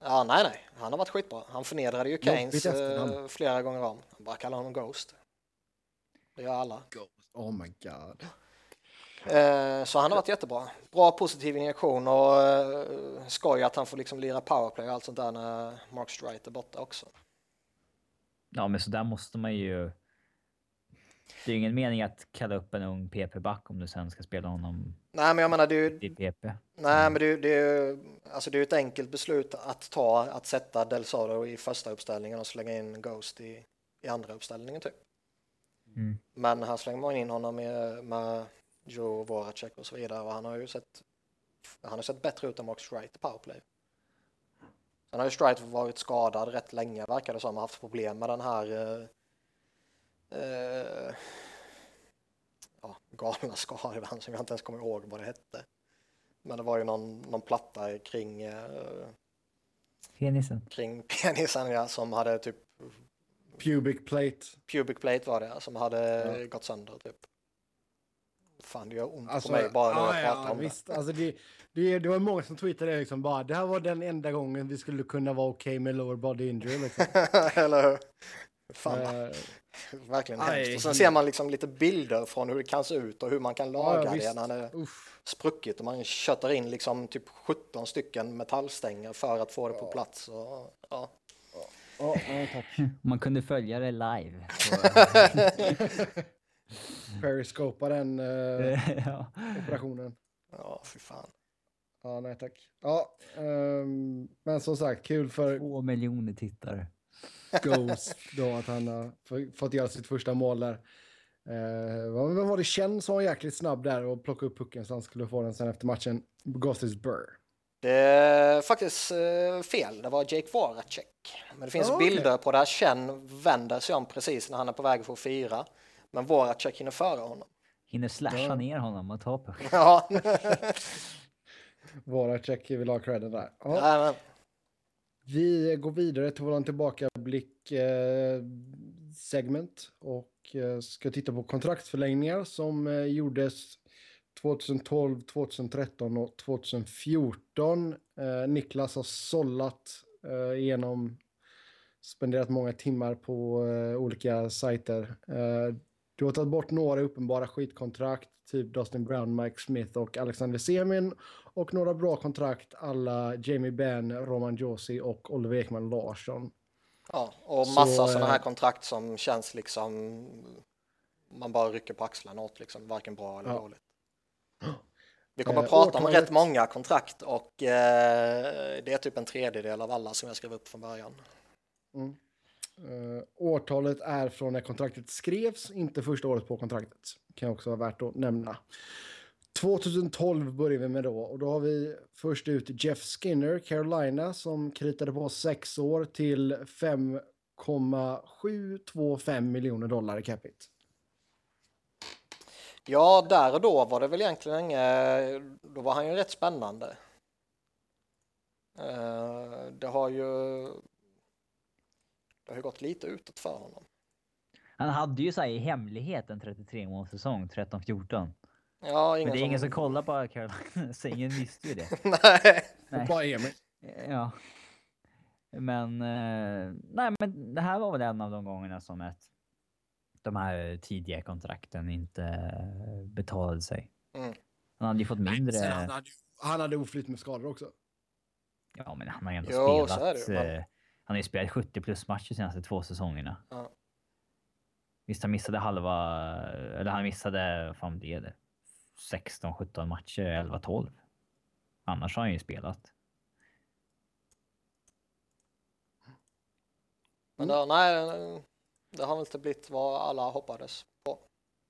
Ja, nej, nej. Han har varit skitbra. Han förnedrade ju Keynes äh, flera gånger om. Han bara kallar honom Ghost. Det gör alla. Ghost. Oh my god. Eh, så han har varit jättebra. Bra positiv injektion och eh, skoj att han får liksom lira powerplay och allt sånt där när Mark Strite är borta också. Ja, men så där måste man ju... Det är ju ingen mening att kalla upp en ung PP-back om du sen ska spela honom Nej, men jag menar det är ju... PP. Nej, men det är, det är alltså det är ett enkelt beslut att ta att sätta Del Sado i första uppställningen och slänga in Ghost i, i andra uppställningen typ. Mm. Men här slänger man in honom med, med Joe Voracek och så vidare och han har ju sett han har sett bättre ut än Mark Strite i powerplay. Sen har ju Strite varit skadad rätt länge verkar det som, och haft problem med den här eh, eh, ja, galna skadan som jag inte ens kommer ihåg vad det hette. Men det var ju någon, någon platta kring eh, penisen. Kring penisen ja, som hade typ Pubic plate. Pubic plate var det, som hade ja. gått sönder typ. Fan, det gör ont alltså, på mig bara när jag pratar ja, om visst. det. Alltså det, det. Det var många som twittrade liksom bara, det här var den enda gången vi skulle kunna vara okej okay med lower body injury. Liksom. Eller hur? Fan, Eh, verkligen aj. hemskt. Och sen ser man liksom lite bilder från hur det kan se ut och hur man kan laga ja, det när det är Uff. spruckit och man köttar in liksom typ 17 stycken metallstänger för att få det på plats. Och, ja. Ja, tack. Man kunde följa det live. Periscopa den eh, ja. operationen. ja, fy fan. Ja, nej tack. Ja, ehm, men som sagt, kul för Två miljoner tittare. Ghost då att han har fått göra sitt första mål där. Eh, vad- vem var det Chen som var jäkligt snabb där och plockade upp pucken så han skulle få den sen efter matchen. Ghost is Burr. Det är faktiskt eh, fel, det var Jake Voracek. Men det finns okej. bilder på där Chen vänder sig om precis när han är på väg för att fira. Men Voracek hinner före honom. Hinner slasha Ja. ner honom och ta pucken. Ja, Voracek vill ha credden där. Ja, Nej, men, vi går vidare till våran tillbakablick eh, segment och eh, ska titta på kontraktsförlängningar som eh, gjordes 2012, 2013 och 2014. Eh, Niklas har sållat eh, igenom, spenderat många timmar på eh, olika sajter. Eh, du har tagit bort några uppenbara skitkontrakt, typ Dustin Brown, Mike Smith och Alexander Semin. Och några bra kontrakt alla Jamie Benn, Roman Josi och Oliver Ekman Larsson. ja, och massa sådana här eh, kontrakt som känns liksom man bara rycker på axlarna åt, liksom, varken bra eller Ja. dåligt. Vi kommer Eh, att prata om årtalet- rätt många kontrakt och eh, det är typ en tredjedel av alla som jag skrev upp från början. Mm. Uh, årtalet är från när kontraktet skrevs, inte första året på kontraktet. Kan också vara värt att nämna. 2012 börjar vi med då och då har vi först ut Jeff Skinner, Carolina, som kritade på sex år till 5,725 miljoner dollar i capita. Ja, där och då var det väl egentligen inget, då var han ju rätt spännande. Eh, det har ju det har ju gått lite utåt för honom. Han hade ju så här i hemlighet en 33 målsäsong 13-14. Ja, ingen Men det är ingen som kollar på Carolina, så ingen visste ju det. Nej, Nej. Bara Emil. Ja. Men, eh, nej men det här var väl en av de gångerna som ett, de här tidiga kontrakten inte eh, betalade sig. Mm. Han hade ju fått mindre. Sen han, hade, han hade oflyt med skador också. Ja, men han har ju ändå Jo, så spelat. Är det Han har ju spelat 70 plus matcher senaste två säsongerna. Ja. Visst, han missade halva, eller han missade, fan blev det? 16-17 matcher, 11-12. Annars har han ju spelat. men det, nej, det har väl inte blivit vad alla hoppades på.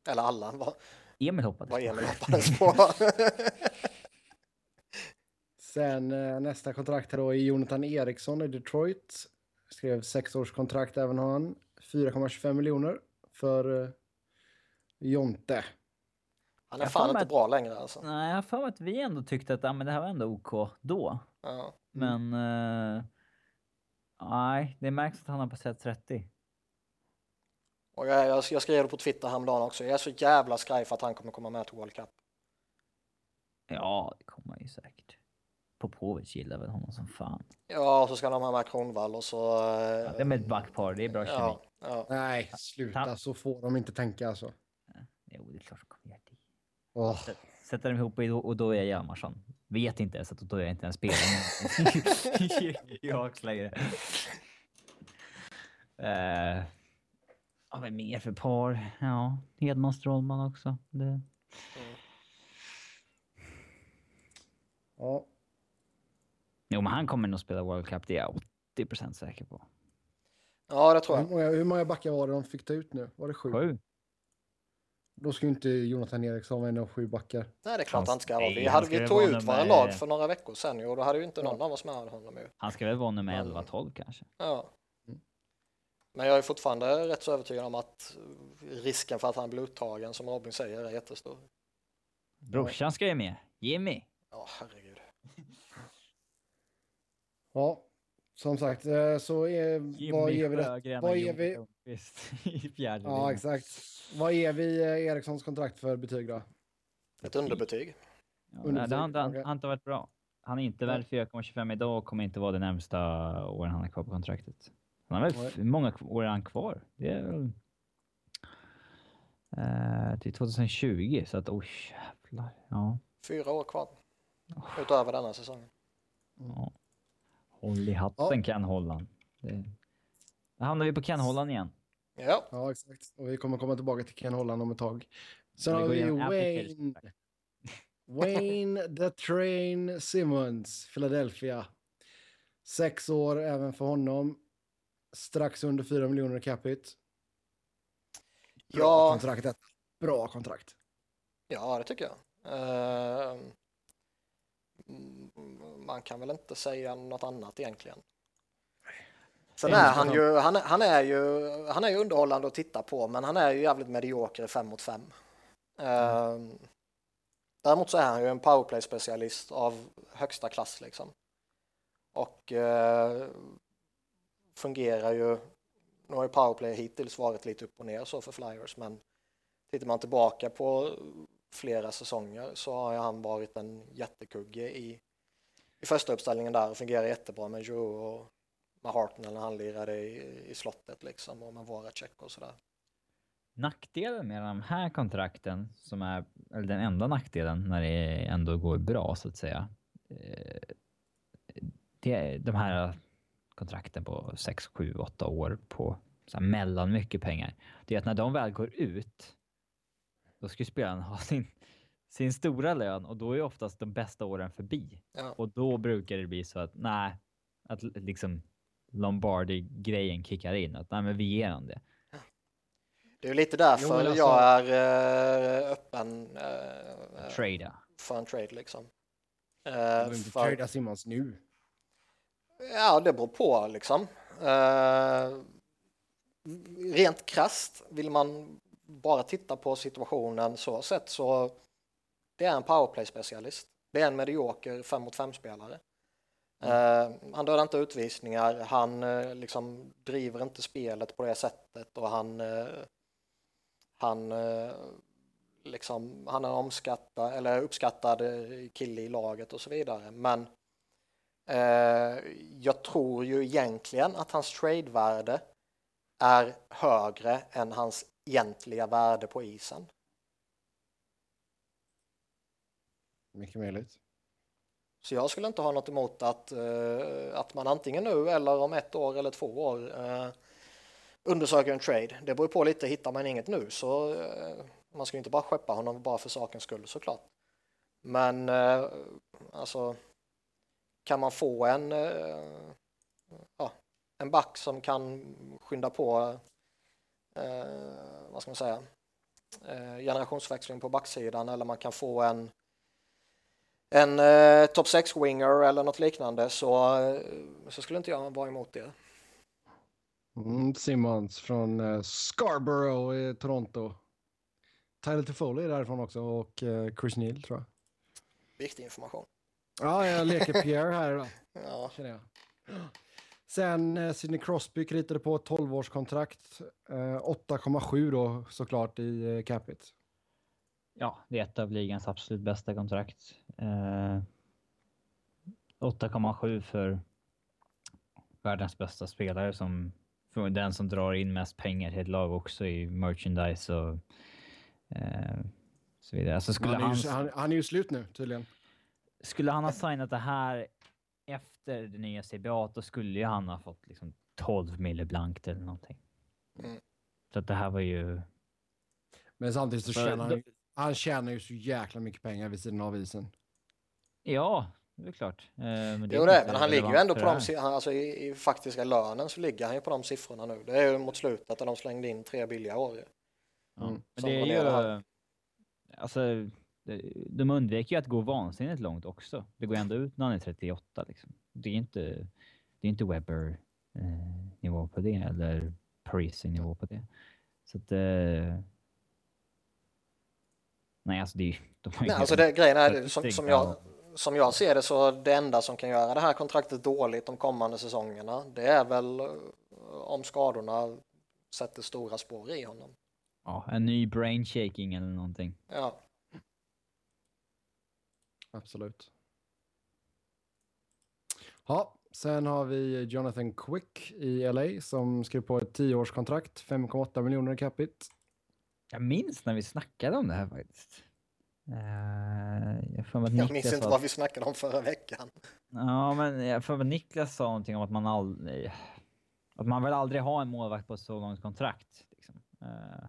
Eller alla, vad, Emil hoppades vad. Emil hoppades på. Sen eh, nästa kontrakt här då är Jonathan Eriksson i Detroit. Skrev sex års kontrakt även han. 4,25 miljoner för eh, Jonte. Han är Jag fan inte att- bra längre alltså. Nej, jag har för mig att vi ändå tyckte att ja, men det här var ändå OK då. Ja. Men... eh, nej, det märks att han har passerat 30. Och jag, jag, jag skrev det på Twitter häromdagen också. Jag är så jävla skraj för att han kommer komma med till World Cup. Ja, det kommer han ju säkert. Popovic gillar väl honom som fan. Ja, och så ska de ha med Kronvall och så... eh, Ja, det är med ett backpar, det är bra kemi. ja, ja. Nej, sluta. Ta- Så får de inte tänka alltså. Jo, det är klart de kommer göra det. Åh. Sätter dem ihop i Odoja Hjalmarsson. Vet inte ens att Odoja inte ens spelar i Hawks längre. Uh, ja, vad är mer för par? Ja, Hedman Strålman också. Det... Ja. Jo, men han kommer nog spela World Cup, det är jag 80% säker på. ja, det tror Hur, jag. många, hur många backar var det de fick ta ut nu? Var det sju? Sju? Då ska ju inte Jonathan Eriksson vara en av sju backar. Nej, det är klart Han- han ska vara. Vi, hade, vi tog ut våra lag för några veckor sedan ju, och då hade ju inte någon Ja. av oss med honom ju. Han ska väl vara nummer Men- 11-12 kanske? Ja. Mm. Men jag är fortfarande rätt så övertygad om att risken för att han blir uttagen, som Robin säger, är jättestor. Brorsan ska ju med. Jimmy. Ja, herregud. Ja, som sagt, eh, så är, vad ger vi det? Vad ger vi- i fjärde Ja, exakt. Vad ger vi eh, Erikssons kontrakt för betyg då? Ett underbetyg. Ja, Underbetyg, nej, det har inte han, okej. han har inte varit bra. Han är inte värd 4,25 idag och kommer inte vara det närmsta åren han har kvar på kontraktet. Han har väl många år är han kvar? Det är väl... Eh, till 2020, så att oj jävlar. Ja. Fyra år kvar. Utöver denna säsongen. ja. Håll i hatten Ja. Ken Holland. Det... Då hamnar vi på Ken Holland igen. Ja, Ja, exakt. Och vi kommer komma tillbaka till Ken Holland om ett tag. Sen Vi har vi Wayne. Wayne The Train Simmons, Philadelphia. Sex år även för honom. Strax under 4 miljoner i capita. Bra Ja. kontrakt. Bra kontrakt. ja det tycker jag. Eh, mm, man kan väl inte säga något annat egentligen. Sen är han ju, han, är- han är ju, han är ju underhållande att titta på, men han är ju jävligt medioker i fem mot fem. Eh, Däremot så är han ju en powerplay-specialist av högsta klass liksom. Och eh, fungerar ju, nu har ju powerplay hittills varit lite upp och ner så för Flyers, men tittar man tillbaka på flera säsonger så har ju han varit en jättekugge i, i första uppställningen där och fungerar jättebra med Joe och med Hartnell när han lirade i, i slottet liksom och med Voracek och sådär. Nackdelen med de här kontrakten, som är eller den enda nackdelen när det ändå går bra så att säga. Eh, det är de här kontrakten på 6, 7, 8 år på så här mellan mycket pengar. Det är att när de väl går ut, då ska ju spelaren ha sin, sin stora lön och då är oftast de bästa åren förbi. Ja. Och då brukar det bli så att nej, att liksom Lombardi-grejen kickar in. Att nej, men vi ger honom det. Det är ju lite Jo, därför men alltså- jag är eh, öppen eh, Trada. för en trade liksom. Du Eh, behöver inte för, trada Simmons nu. ja, det beror på liksom. Eh, rent krasst vill man bara titta på situationen så sett så det är en powerplay-specialist. Det är en medioker 5 mot 5-spelare. Eh, han dödar inte utvisningar, han eh, liksom driver inte spelet på det sättet och han eh, han liksom, han är omskattad eller uppskattad kille i laget och så vidare. Men jag tror ju egentligen att hans trade-värde är högre än hans egentliga värde på isen. Mycket möjligt. Så jag skulle inte ha något emot att, eh, att man antingen nu eller om ett år eller två år eh, undersöker en trade. Det beror på lite, hittar man inget nu så eh, man ska ju inte bara skeppa honom bara för sakens skull såklart. Men alltså kan man få en, ja, en back som kan skynda på eh, vad ska man säga eh, generationsväxling på backsidan eller man kan få en en eh, top 6 winger eller något liknande så, eh, så skulle inte jag vara emot det. Mm, Simmons från eh, Scarborough i Toronto. Tyler Toffoli är därifrån också och eh, Chris Neal tror jag. Viktig information. Ja, jag leker Pierre här då. Ja, känner jag. Sen eh, Sidney Crosby kritade på ett 12-årskontrakt. Eh, 8,7 då såklart i eh, capita. Ja, det är ett av ligans absolut bästa kontrakt. Eh, 8,7 för världens bästa spelare som den som drar in mest pengar till ett lag också i merchandise och eh, så vidare. Alltså skulle Han är, han, ju, han, han är ju slut nu tydligen. skulle han ha signat det här efter det nya CBA då skulle ju han ha fått liksom 12 mille blankt eller någonting. Mm. Så att det här var ju... Men samtidigt så tjänar han, han tjänar ju så jäkla mycket pengar vid sidan av isen. Ja, det är klart. Eh, men det jo det, men han ligger ju ändå på de, han, alltså i, i faktiska lönen så ligger han ju på de siffrorna nu. Det är ju mot slutet där de slängde in tre billiga år. Mm. Men det är ju... Alltså, de- undviker ju att gå vansinnigt långt också. Det går ändå ut när han är 38 liksom. Det är inte, det är inte Webber eh, nivå på det eller Parisi nivå på det. Så att... Eh, nej, alltså det de har ju Nej, alltså det, grejen är som, som, jag, som jag ser det så det enda som kan göra det här kontraktet dåligt de kommande säsongerna det är väl eh, om skadorna sätter stora spår i honom. Ja, en ny brain shaking eller någonting. Ja, Absolut. Ja, Sen har vi Jonathan Quick i LA som skrev på ett tioårskontrakt, 5,8 miljoner i capita. Jag minns när vi snackade om det här faktiskt. Uh, jag, jag minns inte vad vi snackade om förra veckan. Ja, men jag får Niklas sa någonting om att man aldrig... Att man vill aldrig ha en målvakt på ett så långt kontrakt. Liksom. Uh,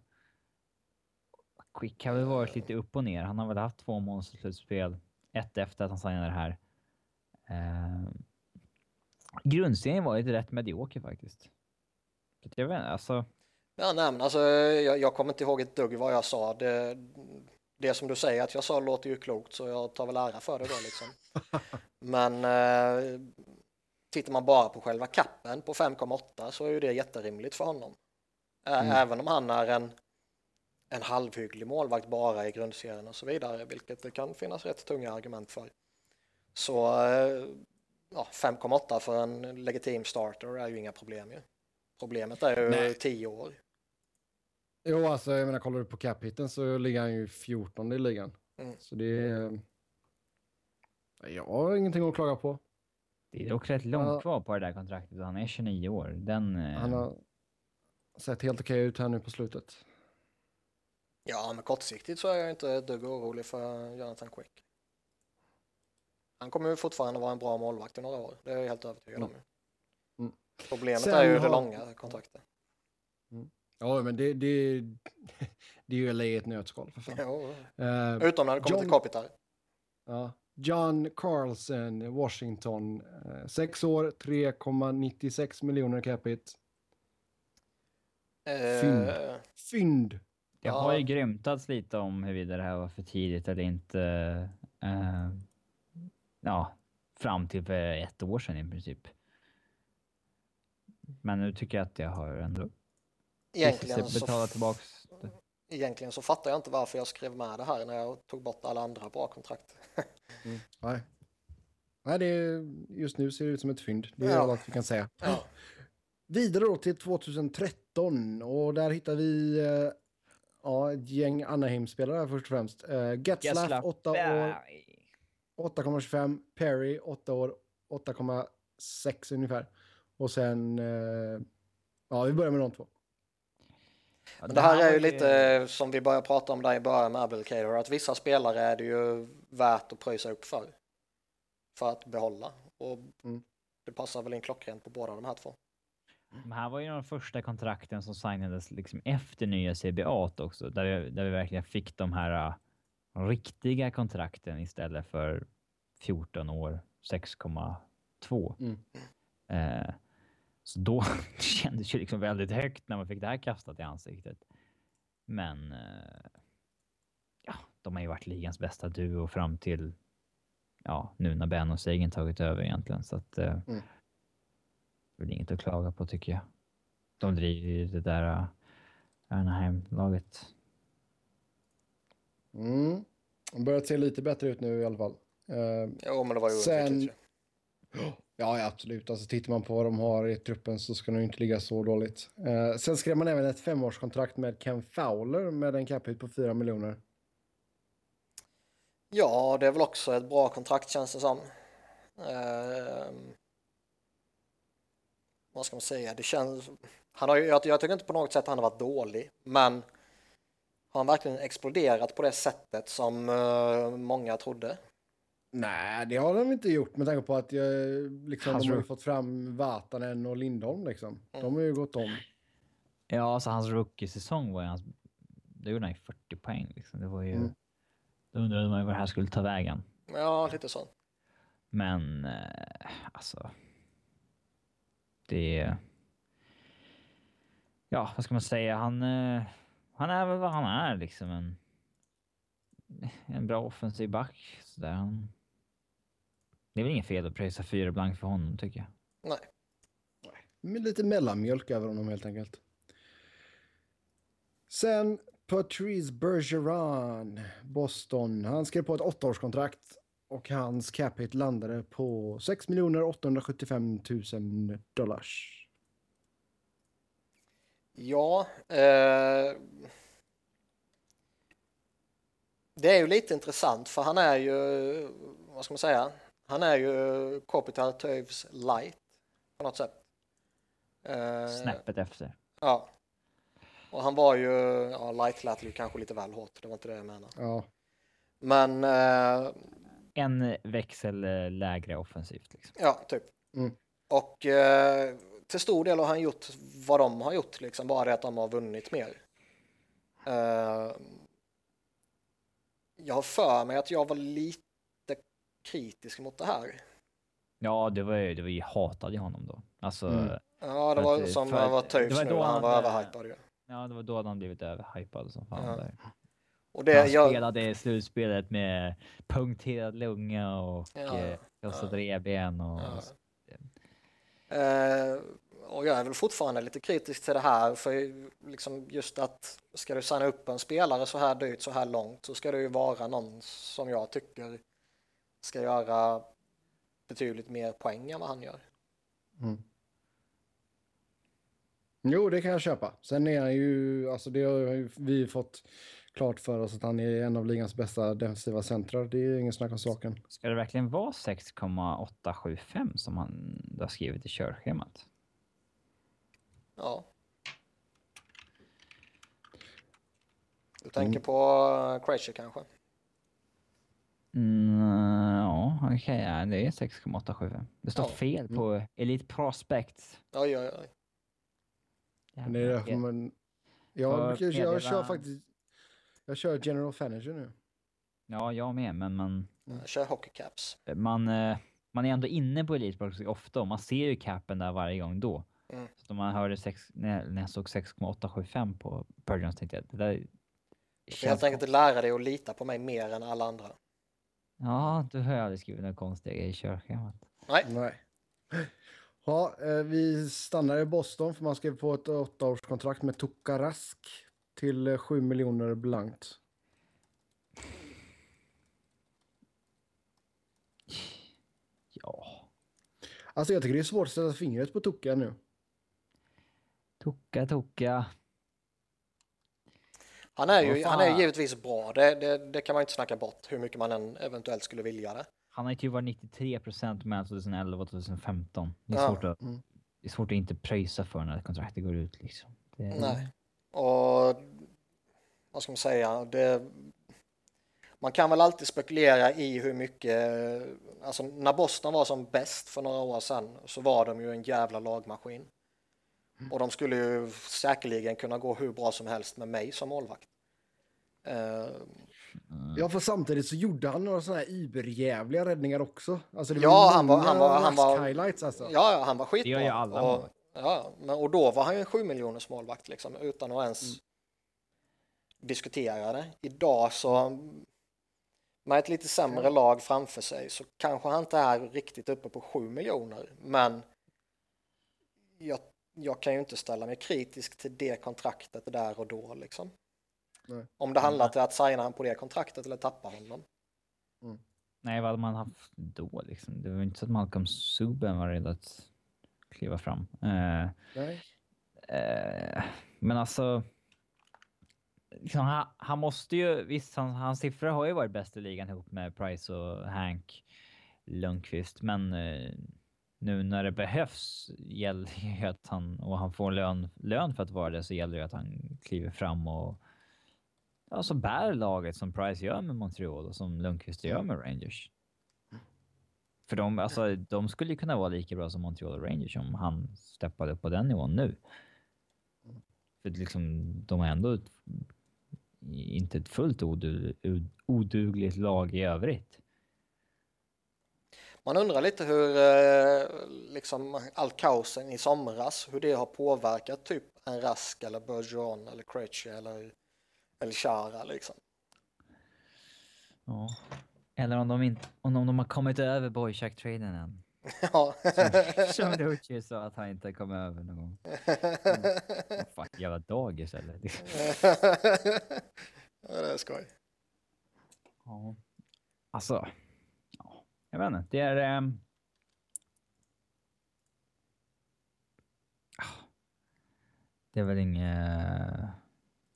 Quick har väl varit lite upp och ner. Han har väl haft två monsterslutspel. Ett efter att han signade det här. Uh, grundserien var ju rätt medioker faktiskt. Jag vet alltså... Ja, nej, men alltså, jag, jag kommer inte ihåg ett dugg vad jag sa. Det, det som du säger att jag sa låter ju klokt så jag tar väl ära för det då liksom. Men eh, tittar man bara på själva kappen på 5,8 så är ju det jätterimligt för honom. Mm. Även om han är en, en halvhygglig målvakt bara i grundserien och så vidare, vilket det kan finnas rätt tunga argument för. Så eh, ja, 5,8 för en legitim starter är ju inga problem ju. Problemet är ju Nej. 10 år. Jo, alltså jag menar kollar du på cap så ligger han ju 14 i ligan. Mm. Så det är... Jag har ingenting att klaga på. Det är dock rätt långt ja. kvar på det där kontraktet. Han är 29 år. Den, eh, Han har sett helt okej ut här nu på slutet. Ja, men kortsiktigt så är jag inte ett dugg orolig för Jonathan Quick. Han kommer ju fortfarande vara en bra målvakt i några år. Det är jag helt övertygad om. Mm. Mm. Problemet Sen är ju har... det långa kontraktet. Mm. Ja, men det, det, det är ju LA i ett nötskal för fan. Jo. Uh, Utom när det kommer John, till Kopitar. Ja. John Carlson, Washington. Uh, sex år, 3,96 miljoner capita. Uh, Fynd. Fynd. Det ja. har ju grymtats lite om huruvida det här var för tidigt eller inte. Uh, ja, fram till för ett år sedan i princip. Men nu tycker jag att jag har ändå egentligen så, tillbaks. egentligen så fattar jag inte varför jag skrev med det här när jag tog bort alla andra bra kontrakt. mm. Nej. Nej, det är, just nu ser det ut som ett fynd. Det är ja. allt vi kan säga. Ja. Vidare då till 2013 och där hittar vi uh, ja, ett gäng Anaheim-spelare först och främst. Uh, Getzlaff, 8 år, 8,25. Perry, 8 år, 8,6 ungefär. Och sen, uh, ja vi börjar med de två. Men det, det här, är ju lite som vi började prata om där i början med Abelkader, att vissa spelare är det ju värt att pröjsa upp för. För att behålla. Och mm. det passar väl in klockrent på båda de här två. De här var ju de första kontrakten som signades liksom efter nya CBA också, där vi, där vi verkligen fick de här uh, riktiga kontrakten istället för 14 år 6,2. Mm. Uh, så då kändes det liksom väldigt högt när man fick det här kastat i ansiktet. Men eh, ja, de har ju varit ligans bästa duo fram till ja, nu när Ben och Sagan tagit över egentligen. Så att eh, mm. Det är inget att klaga på tycker jag. De driver ju det där uh, Anaheim-laget. Mm. De börjar se lite bättre ut nu i alla fall. Uh, jo, men det var ju sen... Ja, absolut. Alltså, tittar man på vad de har i truppen så ska de inte ligga så dåligt. Eh, sen skrev man även ett femårskontrakt med Ken Fowler med en cap på 4 miljoner. Ja, det är väl också ett bra kontrakt känns det som. Eh, vad ska man säga? Det känns... Han har jag, jag tycker inte på något sätt att han har varit dålig, men har han verkligen exploderat på det sättet som uh, många trodde? Nej, det har de inte gjort med tanke på att jag, liksom, de har ju fått fram Vatanen och Lindholm. Liksom. De har ju gått om. Ja, alltså hans rookie-säsong var ju hans... Då gjorde han ju 40 poäng. Liksom. Det var ju... Mm. Då undrade man ju vad det här skulle ta vägen. Ja, lite så. Men eh, alltså... Det... Ja, vad ska man säga? Han, eh, han är väl vad han är liksom. En, en bra offensiv back. Så där. Han, det är väl inget fel att pröjsa fyra blank för honom tycker jag. Nej. Med lite mellanmjölk över honom helt enkelt. Sen Patrice Bergeron, Boston. Han skrev på ett åttaårskontrakt och hans cap hit landade på 6 875 000 dollars. Ja, eh, det är ju lite intressant för han är ju, vad ska man säga, Han är ju Kopitar Toews light på något sätt. Eh, Snäppet efter. Ja. Och han var ju, ja light lät ju kanske lite väl hårt, det var inte det jag menade. Ja. Men eh, En växel eh, lägre offensivt. Liksom. ja, typ. Mm. Och eh, till stor del har han gjort vad de har gjort, liksom bara det att de har vunnit mer. Eh, jag har för mig att jag var lite kritisk mot det här. Ja, det var ju, det var ju hatade honom då. Alltså, Mm. Ja, det var att- som för han var var nu, då han han, var överhypad ju. ja, det var då han blivit överhypad som fan. Ja. Där. Och Han det, jag, spelade slutspelet med punkterad lunga och Ja, eh, krossat ja. revben och... Ja. Eh, och jag är väl fortfarande lite kritisk till det här för liksom just att ska du signa upp en spelare så här dyrt så här långt så ska det ju vara någon som jag tycker ska göra betydligt mer poäng än vad han gör. Mm. Jo, det kan jag köpa. Sen är han ju, alltså det har ju vi fått klart för oss att han är en av ligans bästa defensiva centrar. Det är ingen snack om saken. Ska det verkligen vara 6,875 som han har skrivit i körschemat? Ja. Du tänker Mm. på Crazy kanske? Mm, ja, okej, ja, det är 6,875. Det står Ja. fel på Elite Prospects. Oj, oj, oj. Men det är därför man... Jag, brukar, jag meddela- kör faktiskt... Jag kör General Fanager nu. Ja, jag med, men man, Jag kör hockey caps. man, eh, man är ändå inne på Elite Prospects ofta och man ser ju capen där varje gång då. Mm. Så man hörde sex, när, när jag såg 6,875 på Purgeons tänkte jag det där Du får helt enkelt lära dig att lita på mig mer än alla andra. Ja, du har jag aldrig skrivit några konstiga i körschemat. Nej, Nej. Ja, eh, vi stannar i Boston för man skrev på ett åttaårskontrakt med Tukarask till eh, 7 miljoner blankt. Ja, Alltså jag tycker det är svårt att sätta fingret på Tuka nu. toka, toka. han är ju han är givetvis bra. Det, det, det kan man inte snacka bort hur mycket man än eventuellt skulle vilja det. Han har ju typ varit 93 procent mellan 2011 och 2015. Det är, Ja. svårt att, Mm. det är svårt att inte pröjsa för när kontraktet går ut liksom. Det, Nej. Och vad ska man säga? Det, man kan väl alltid spekulera i hur mycket, alltså när Boston var som bäst för några år sedan så var de ju en jävla lagmaskin. Och de skulle ju säkerligen kunna gå hur bra som helst med mig som målvakt. Eh, Ja, för samtidigt så gjorde han några sådana här überjävliga räddningar också. Alltså det Ja, var han var- han var- han var- highlights alltså. ja, ja, han var skitbra. Det gör ju alla och. Ja, men, och då var han ju en 7 miljoners målvakt liksom, utan att ens Mm. diskutera det. Idag så med ett lite sämre lag framför sig så kanske han inte är riktigt uppe på 7 miljoner. Men jag, jag kan ju inte ställa mig kritisk till det kontraktet där och då liksom. Nej. Om det handlar till att signa han på det kontraktet eller tappa honom. Nej, vad hade man haft då liksom? Det var inte så att Malcolm Subban var redo att kliva fram. Eh, eh, men alltså. Liksom, han, han måste ju, visst han, hans siffror har ju varit bäst i ligan ihop med Price och Hank Lundqvist, men eh, nu när det behövs gäller ju att han, och han får lön, lön för att vara det, så gäller det att han kliver fram och alltså bär laget som Price gör med Montreal och som Lundqvist gör med Rangers. För de, alltså, de skulle kunna vara lika bra som Montreal Rangers om han steppade upp på den nivån nu. För liksom, de har ändå ett, inte ett fullt odu, odugligt lag i övrigt. Man undrar lite hur eh, liksom all kaosen i somras, hur det har påverkat typ en Rask eller Bergeron eller Krejci eller eller Chara liksom. Ja. Eller om de, inte, om de har kommit över Boychuk-traden än. Ja. Som Lucic sa att han inte kom över någon gång. Mm. Fuck, jävla dagis eller? ja, det är skoj. Ja. Alltså, ja, jag vet inte. Det är... ah, det är väl inget...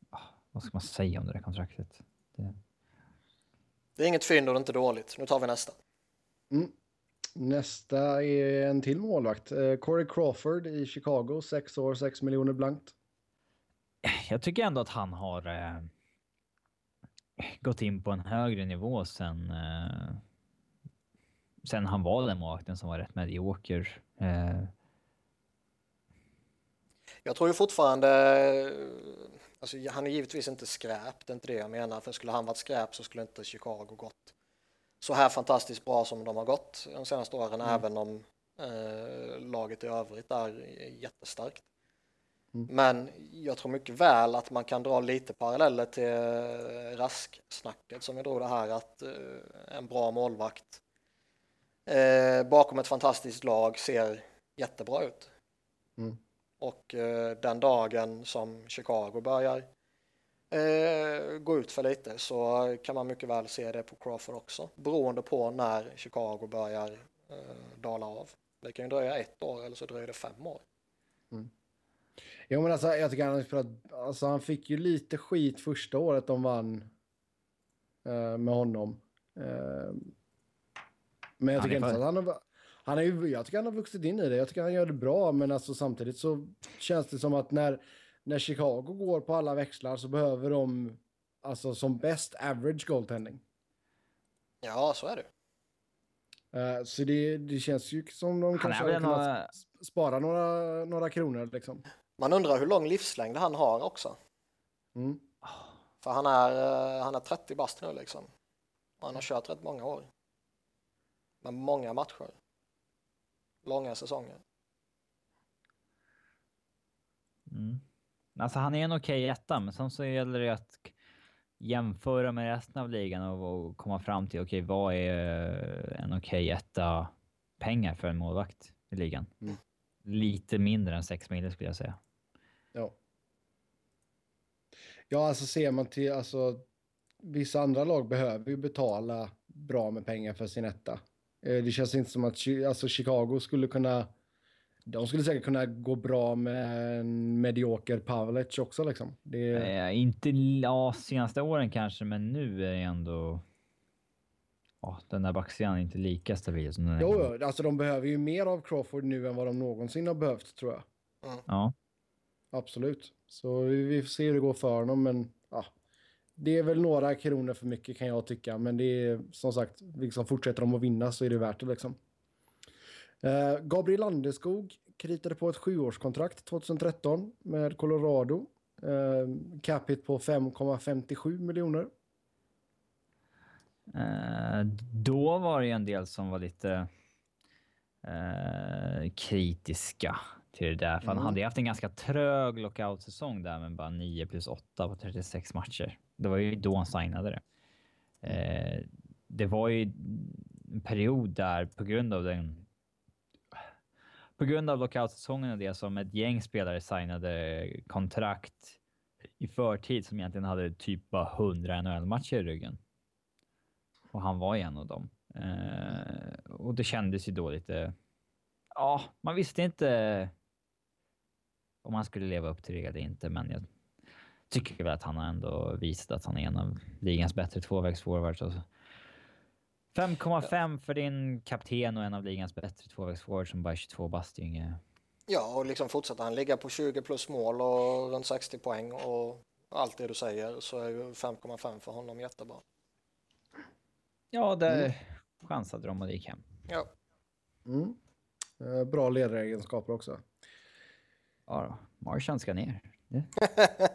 ah, vad ska man säga om det där kontraktet? Det, Det är inget fynd och det är inte dåligt. Nu tar vi nästa. Mm. Nästa är en till målvakt. Eh, Corey Crawford i Chicago, 6 år, 6 miljoner blankt. Jag tycker ändå att han har eh, gått in på en högre nivå sen, eh, sen han var den målvakten som var rätt medioker. Eh, Jag tror ju fortfarande, alltså han är givetvis inte skräp, det är inte det jag menar, för skulle han varit skräp så skulle inte Chicago gått så här fantastiskt bra som de har gått de senaste åren, Mm. även om eh, laget i övrigt är jättestarkt. Mm. Men jag tror mycket väl att man kan dra lite paralleller till Rask-snacket som vi drog det här att eh, en bra målvakt eh, bakom ett fantastiskt lag ser jättebra ut. Mm. Och eh, den dagen som Chicago börjar eh, gå ut för lite så kan man mycket väl se det på Crawford också. Beroende på när Chicago börjar eh, dala av. Det kan ju dröja ett år eller så dröjer det fem år. Jo, men alltså, jag tycker han, har spelat- alltså, han fick ju lite skit första året de vann eh, med honom. Eh, men jag tycker inte för- att han har... Han är ju, jag tycker han har vuxit in i det. Jag tycker han gör det bra, men alltså, samtidigt så känns det som att när, när Chicago går på alla växlar så behöver de alltså som bäst average goaltending. Ja, så är det. Eh, så det, det känns ju som de Han kanske hade väl kunnat några- sp- spara några, några kronor liksom. Man undrar hur lång livslängd han har också. Mm. För han är, eh, han är 30 bast nu liksom. Han har kört rätt många år. Med många matcher. Långa säsonger. Mm. Alltså han är en okej etta, men sen så gäller det att jämföra med resten av ligan och, och komma fram till okej, vad är en okej etta pengar för en målvakt i ligan? Mm. Lite mindre än 6 miljoner skulle jag säga. Ja. Ja, alltså ser man till, alltså vissa andra lag behöver ju betala bra med pengar för sin etta. Eh, Det känns inte som att alltså Chicago skulle kunna, de skulle säkert kunna gå bra med en medioker Pavlec också liksom. Det, Eh, inte ja, senaste åren kanske, men nu är det ändå. Ja, den där backsidan är inte lika stabil som den är. jo, jo, alltså de behöver ju mer av Crawford nu än vad de någonsin har behövt tror jag. Ja, Absolut. Så vi vi får se hur det går för honom, men ja. Det är väl några kronor för mycket kan jag tycka, men det är som sagt, liksom fortsätter de att vinna så är det värt det liksom. Eh, Gabriel Landeskog kritade på ett sjuårskontrakt 2013 med Colorado. Eh, capita på 5,57 miljoner. Eh, då var det en del som var lite eh, kritiska till det där. För han Mm. hade haft en ganska trög lockout-säsong där med bara 9 plus 8 på 36 matcher. Det var ju då han signade det. Eh, det var ju en period där på grund av den på grund av lockout-säsongen och det som ett gäng spelare signade kontrakt i förtid som egentligen hade typ bara 100 NHL-matcher i ryggen. Och han var en av dem. Eh, och det kändes ju då lite... Ja, man visste inte om han skulle leva upp till det eller inte, men jag tycker väl att han har ändå visat att han är en av ligans bättre tvåvägsforwards. Alltså. 5,5 för din kapten och en av ligans bättre tvåvägsforwards som bara är 22 bast. Ja, och liksom fortsätter han ligga på 20 plus mål och runt 60 poäng och allt det du säger så är ju 5,5 för honom jättebra. Ja, det chansade de och det gick hem. Ja, Mm. Eh, bra ledaregenskaper också. Ja då, Marchand ska ner.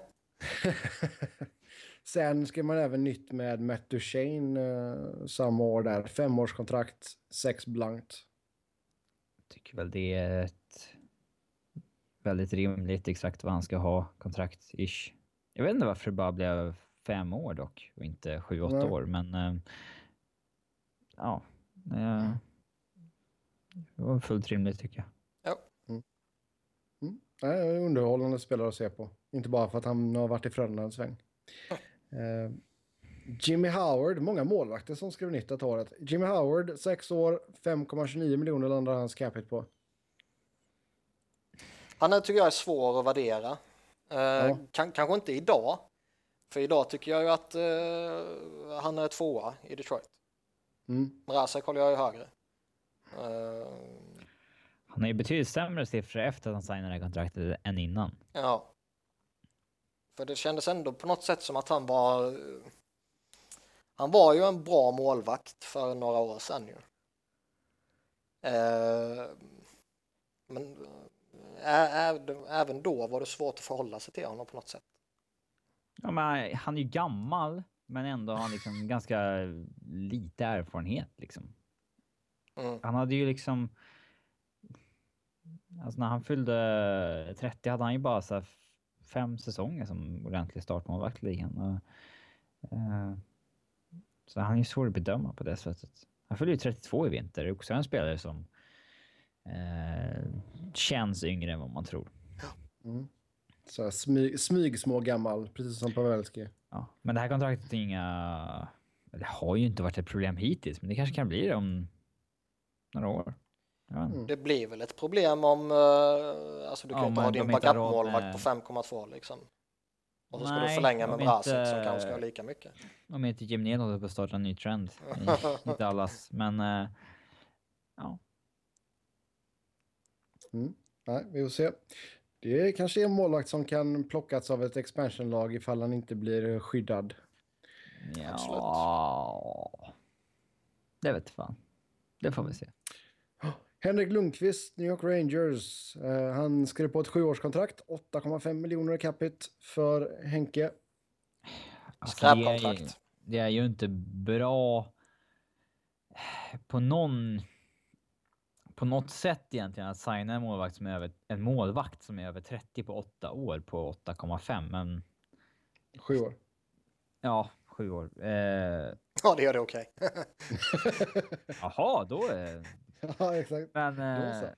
Sen ska man även nytt med Matt Duchene eh, samma år där. Femårskontrakt, sex blankt. tycker väl det är ett väldigt rimligt exakt vad han ska ha kontrakt ish. Jag vet inte varför det bara blev fem år dock och inte sju, åtta Nej. år, men eh, ja, eh, det var fullt rimligt tycker jag. Nej, underhållande spelare att se på. Inte bara för att han har varit i Frölunda en sväng. Eh, Jimmy Howard, många målvakter som skrev nytt det året. Jimmy Howard, 6 år, 5,29 miljoner landar hans capita på. han är, tycker jag är svår att värdera. Eh, kan, kanske inte idag, för idag tycker jag ju att eh, han är tvåa i Detroit. Mm. Mrazek håller jag ju högre. Uh, han har ju betydligt sämre siffror efter att han signade det här kontraktet än innan. Ja. För det kändes ändå på något sätt som att han var... Han var ju en bra målvakt för några år sedan ju. Uh, men även då var det svårt att förhålla sig till honom på något sätt. Ja, men han är ju gammal, men ändå har han liksom ganska lite erfarenhet liksom. Mm. Han hade ju liksom... Alltså när han fyllde 30 hade han ju bara så fem säsonger som ordentlig startmålvakt i ligan. Uh, så han är ju svår att bedöma på det sättet. Han fyller ju 32 i vinter. Det är också en spelare som uh, känns yngre än vad man tror. Mm. Så smyg, smyg små gammal, precis som Pavelski. Ja, men det här kontraktet är inga... Det har ju inte varit ett problem hittills, men det kanske kan bli det om några år. Mm. Det blir väl ett problem om... Uh, alltså du kan ja, inte ha din backup-målvakt på 5,2 liksom. Och så ska Nej, du förlänga med Brasic inte... som kanske ska ha lika mycket. Om inte Jim Neal håller på att starta en ny trend i, i Dallas, men... Uh, ja. Mm. Nej, vi får se. Det kanske är en målvakt som kan plockas av ett expansionlag ifall han inte blir skyddad. Ja, Absolut. det vet fan. Det får vi se. Henrik Lundqvist, New York Rangers. Uh, han skrev på ett sjuårskontrakt, 8,5 miljoner i capita för Henke. Alltså, Skräpkontrakt. Det, det är ju inte bra på någon på något sätt egentligen att signa en målvakt som är över en målvakt som är över 30 på 8 år på 8,5 men. Sju år. Ja, sju år. Eh... Ja, det gör det okej. Okay. Jaha, då är Ja, exakt. Men. Eh...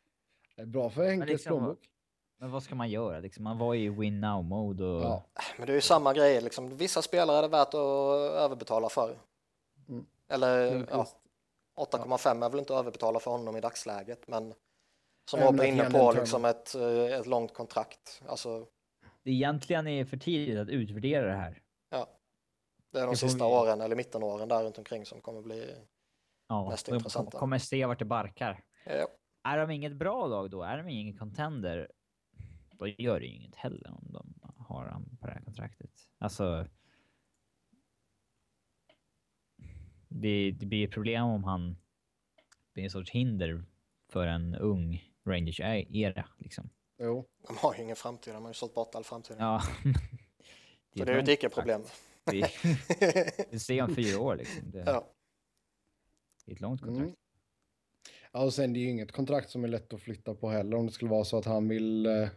Det är bra för Henkes liksom, plånbok. Men vad ska man göra? Liksom, man var i win now mode och. Ja. Men det är ju samma grej liksom. Vissa spelare är det värt att överbetala för. Mm. Eller ja, 8,5 är väl inte att överbetala för honom i dagsläget, men som Rob var inne på, liksom ett, eh, ett långt kontrakt. Alltså, det egentligen är för tidigt att utvärdera det här. Ja, det är de det sista vi... åren eller mittenåren där runt omkring som kommer bli ja, mest intressanta. De kommer se vart det barkar. Ja. Är de inget bra lag då? Är de ingen contender? Då gör det ju inget heller om de har han på det här kontraktet. Alltså, det, det blir ett problem om han blir en sorts hinder för en ung Rangers-era. Liksom. Jo. De har ju ingen framtid, de har ju sålt bort all framtid. Ja. det Så det är ju ett icke-problem. Vi, vi ser om fyra år liksom. Det, ja. Det är ett långt kontrakt. Mm. Ja, och sen det är ju inget kontrakt som är lätt att flytta på heller om det skulle vara så att han vill eh,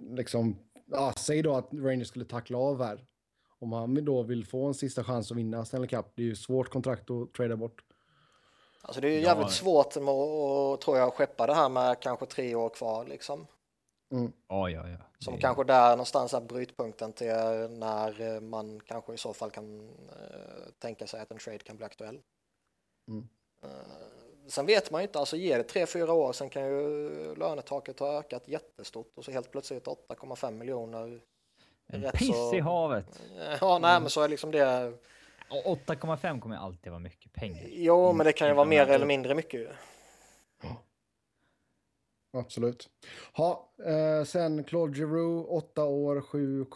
liksom, ja, säg då att Rangers skulle tackla av här om han då vill få en sista chans att vinna Stanley Cup, det är ju svårt kontrakt att trada bort. Alltså det är ju jävligt ja. svårt att, tror jag, skeppa det här med kanske tre år kvar liksom. Mm. Ja, ja, ja. Som det... kanske där någonstans är brytpunkten till när man kanske i så fall kan uh, tänka sig att en trade kan bli aktuell. Mm. Uh, sen vet man ju inte, alltså ger det tre, fyra år, sen kan ju lönetaket ha ökat jättestort och så helt plötsligt 8,5 miljoner en piss så... i havet. Ja, nej, men så är liksom det. 8,5 kommer alltid vara mycket pengar. Jo, men det kan ju vara mer eller mindre mycket. Absolut. Ha, eh, sen Claude Giroux, 8 år, 7,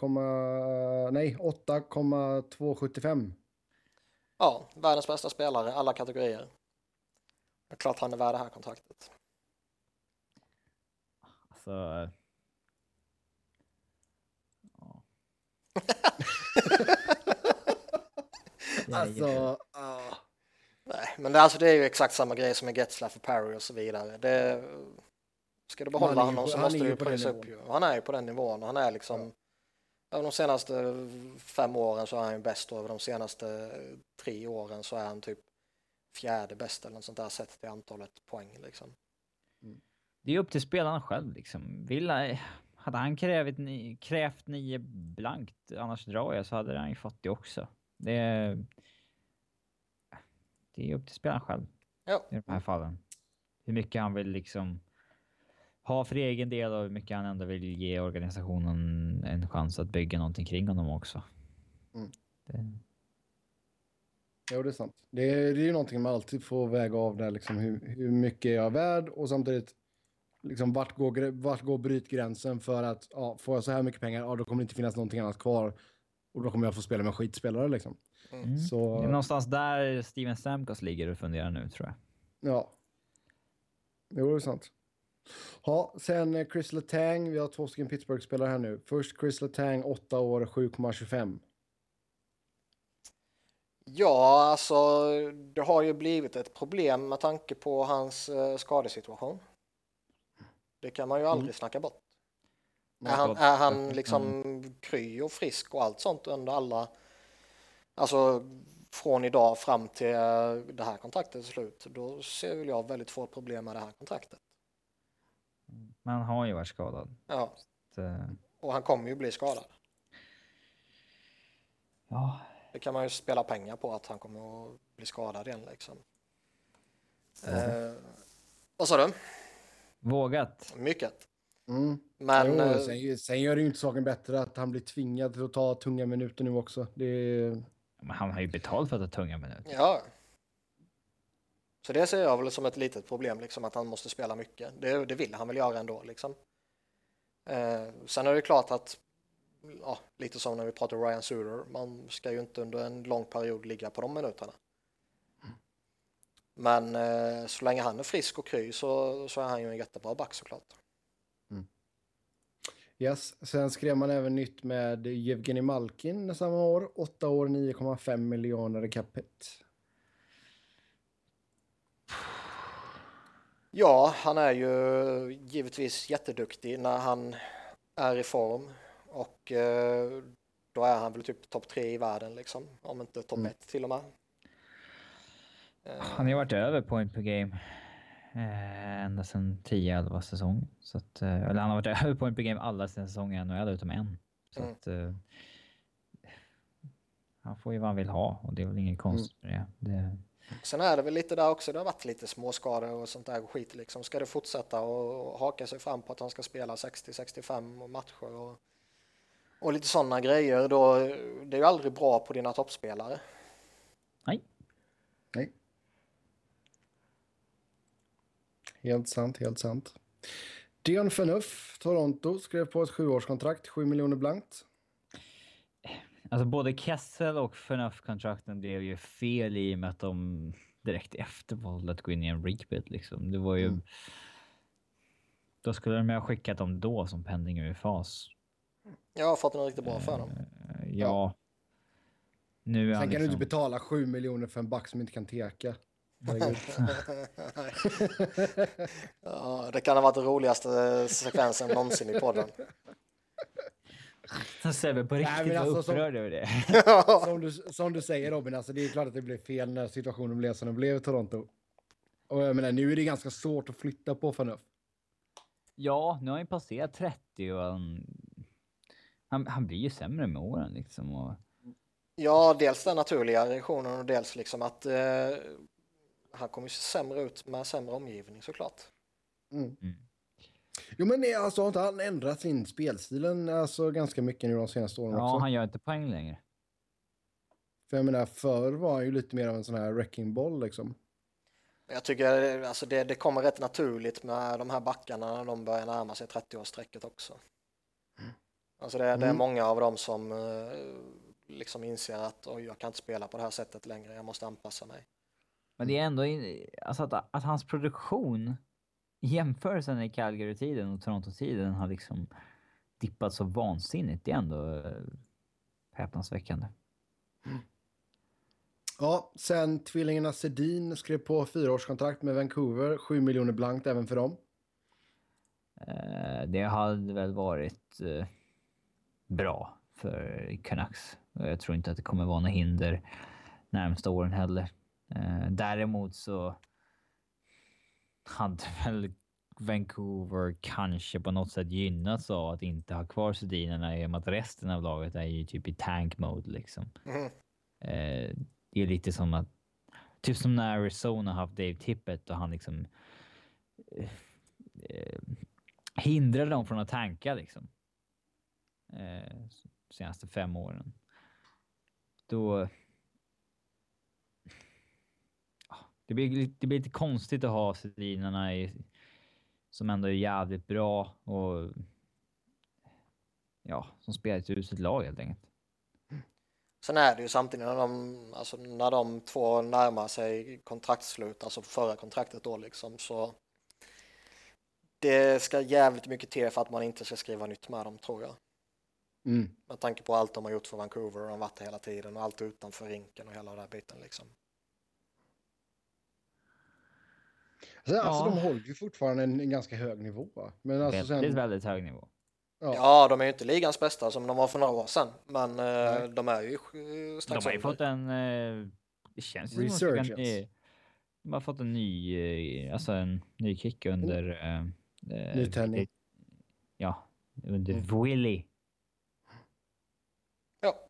nej 8,275. Ja, världens bästa spelare, alla kategorier. Det är klart han är värd det här kontraktet. Alltså, alltså, uh. Nej, men det, alltså, det är ju exakt samma grej som med Getzlaff och Parry och så vidare. Det, ska du behålla honom så måste du pröjsa upp ju. Han är ju på den nivån. Han är liksom, ja. Över de senaste fem åren så är han bäst och över de senaste tre åren så är han typ fjärde bäst eller något sånt där sett till antalet poäng liksom. Mm. Det är upp till spelarna själv liksom. Vill, hade han krävt, krävt nio blankt, annars drar jag, så hade han ju fått det också. Det är, det är upp till spelaren själv ja. i de här fallen. Hur mycket han vill liksom ha för egen del och hur mycket han ändå vill ge organisationen en chans att bygga någonting kring honom också. Mm. Det... Jo, det är sant. Det är, det är ju någonting man alltid får väga av där, liksom hur, hur mycket är jag värd och samtidigt liksom vart går, vart går brytgränsen för att ja, får jag så här mycket pengar, ja, då kommer det inte finnas någonting annat kvar och då kommer jag få spela med skitspelare liksom. Mm. Så, Det är någonstans där Steven Stamkos ligger och funderar nu tror jag. ja. Jo, det är sant. Ja, sen eh, Chris Letang, vi har två stycken Pittsburgh-spelare här nu. Först Chris Letang, 8 år, 7,25. Ja, alltså det har ju blivit ett problem med tanke på hans eh, skadesituation. Det kan man ju aldrig Mm. snacka bort. Är han, är han liksom kry och frisk och allt sånt under alla, alltså från idag fram till eh, det här kontraktets slut, då ser väl jag väldigt få problem med det här kontraktet. Men han har ju varit skadad. Ja, Så, eh, och han kommer ju bli skadad. ja, Det kan man ju spela pengar på att han kommer att bli skadad igen liksom. Eh, vad sa du? vågat. Mycket. Mm. Men jo, eh, sen, sen gör det ju inte saken bättre att han blir tvingad till att ta tunga minuter nu också. Det. Men han har ju betalt för att ta tunga minuter. Ja. Så det ser jag väl som ett litet problem, liksom att han måste spela mycket. Det, det vill han väl göra ändå, liksom. Eh, sen är det klart att, ja, lite som när vi pratar Ryan Suter, man ska ju inte under en lång period ligga på de minuterna. Men eh, så länge han är frisk och kry så, så är han ju en jättebra back såklart. Yes. Sen skrev man även nytt med Evgeni Malkin samma år. 8 år, 9,5 miljoner i capita. Ja, han är ju givetvis jätteduktig när han är i form och eh, då är han väl typ topp tre i världen liksom, om inte topp Mm. ett till och med. Eh, Han har ju varit över point per game eh, ända sedan 10-11 säsong. Så att, eh, eller han har varit över point per game alla sina säsonger i NHL utom en. Så Mm. att, eh, han får ju vad han vill ha och det är väl inget konstigt med det. det. Sen är det väl lite där också, det har varit lite småskador och sånt där skit liksom. Ska det fortsätta och haka sig fram på att han ska spela 60-65 matcher och, och lite sådana grejer då, det är ju aldrig bra på dina toppspelare. Nej. Nej. Helt sant, helt sant. Dion Phaneuf, Toronto, skrev på ett sjuårskontrakt, 7 miljoner blankt. Alltså både Kessel och Phaneuf-kontrakten blev ju fel i och med att de direkt efter valde att gå in i en rebuild liksom. Det var ju... Mm. Då skulle de ju ha skickat dem då som pending ur fas. Jag har fått en riktigt bra för dem. Eh, Ja. Nu är Sen kan du liksom... inte betala 7 miljoner för en back som inte kan teka. Ja, det kan ha varit den roligaste sekvensen någonsin i podden. Sebbe på Nej, riktigt var alltså, som- upprörd över det. som, du, som du säger Robin, alltså det är klart att det blev fel när situationen blev som den blev i Toronto. Och jag menar, nu är det ganska svårt att flytta på Phaneuf. Ja, nu har han ju passerat 30 och han... Han, han blir ju sämre med åren liksom. Och, Ja, dels den naturliga reaktionen och dels liksom att eh, han kommer ju se sämre ut med sämre omgivning såklart. Mm. Mm. Jo men alltså, har inte han ändrat sin spelstil alltså, ganska mycket nu de senaste åren ja, också? han gör inte poäng längre. För jag menar, förr var han ju lite mer av en sån här wrecking ball liksom. Jag tycker alltså det, det kommer rätt naturligt med de här backarna när de börjar närma sig 30-årsstrecket också. Alltså det, det är Mm. många av dem som eh, liksom inser att Oj, jag kan inte spela på det här sättet längre, jag måste anpassa mig. Men det är ändå alltså att, att hans produktion jämförelsen i Calgary-tiden och Toronto-tiden har liksom dippat så vansinnigt. Det är ändå häpnadsväckande. Ja, sen tvillingarna Sedin skrev på fyraårskontrakt med Vancouver, 7 miljoner blankt även för dem. Eh, det hade väl varit eh, bra för Canucks. Jag tror inte att det kommer vara något hinder närmsta åren heller. Eh, däremot så hade väl Vancouver kanske på något sätt gynnats av att inte ha kvar Sedinerna i och med att resten av laget är ju typ i tank mode liksom. Mhm. Eh, det är lite som att, typ som när Arizona haft Dave Tippett och han liksom eh, eh, hindrade dem från att tanka liksom. Eh, senaste fem åren. Då. Det blir, li- det blir lite konstigt att ha Sedinarna i, som ändå är jävligt bra och ja, som spelar ett uselt lag helt enkelt. Sen är det ju samtidigt när de, alltså när de två närmar sig kontraktslut, alltså förra kontraktet då liksom, så det ska jävligt mycket till för att man inte ska skriva nytt med dem tror jag. Mm. Med tanke på allt de har gjort för Vancouver och de har varit hela tiden och allt utanför rinken och hela den där biten liksom. Alltså, alltså Ja. de håller ju fortfarande en, en ganska hög nivå. Men alltså väldigt, sen, väldigt hög nivå. ja, Ja, de är ju inte ligans bästa som de var för några år sedan, men eh, Nej. de är ju eh, De strax har ju fått en... eh, Det känns ju som att de Resurgence. De har fått en ny, alltså en ny kick under... eh, eh, Nytändning. Ja, under Mm. Willy. Ja,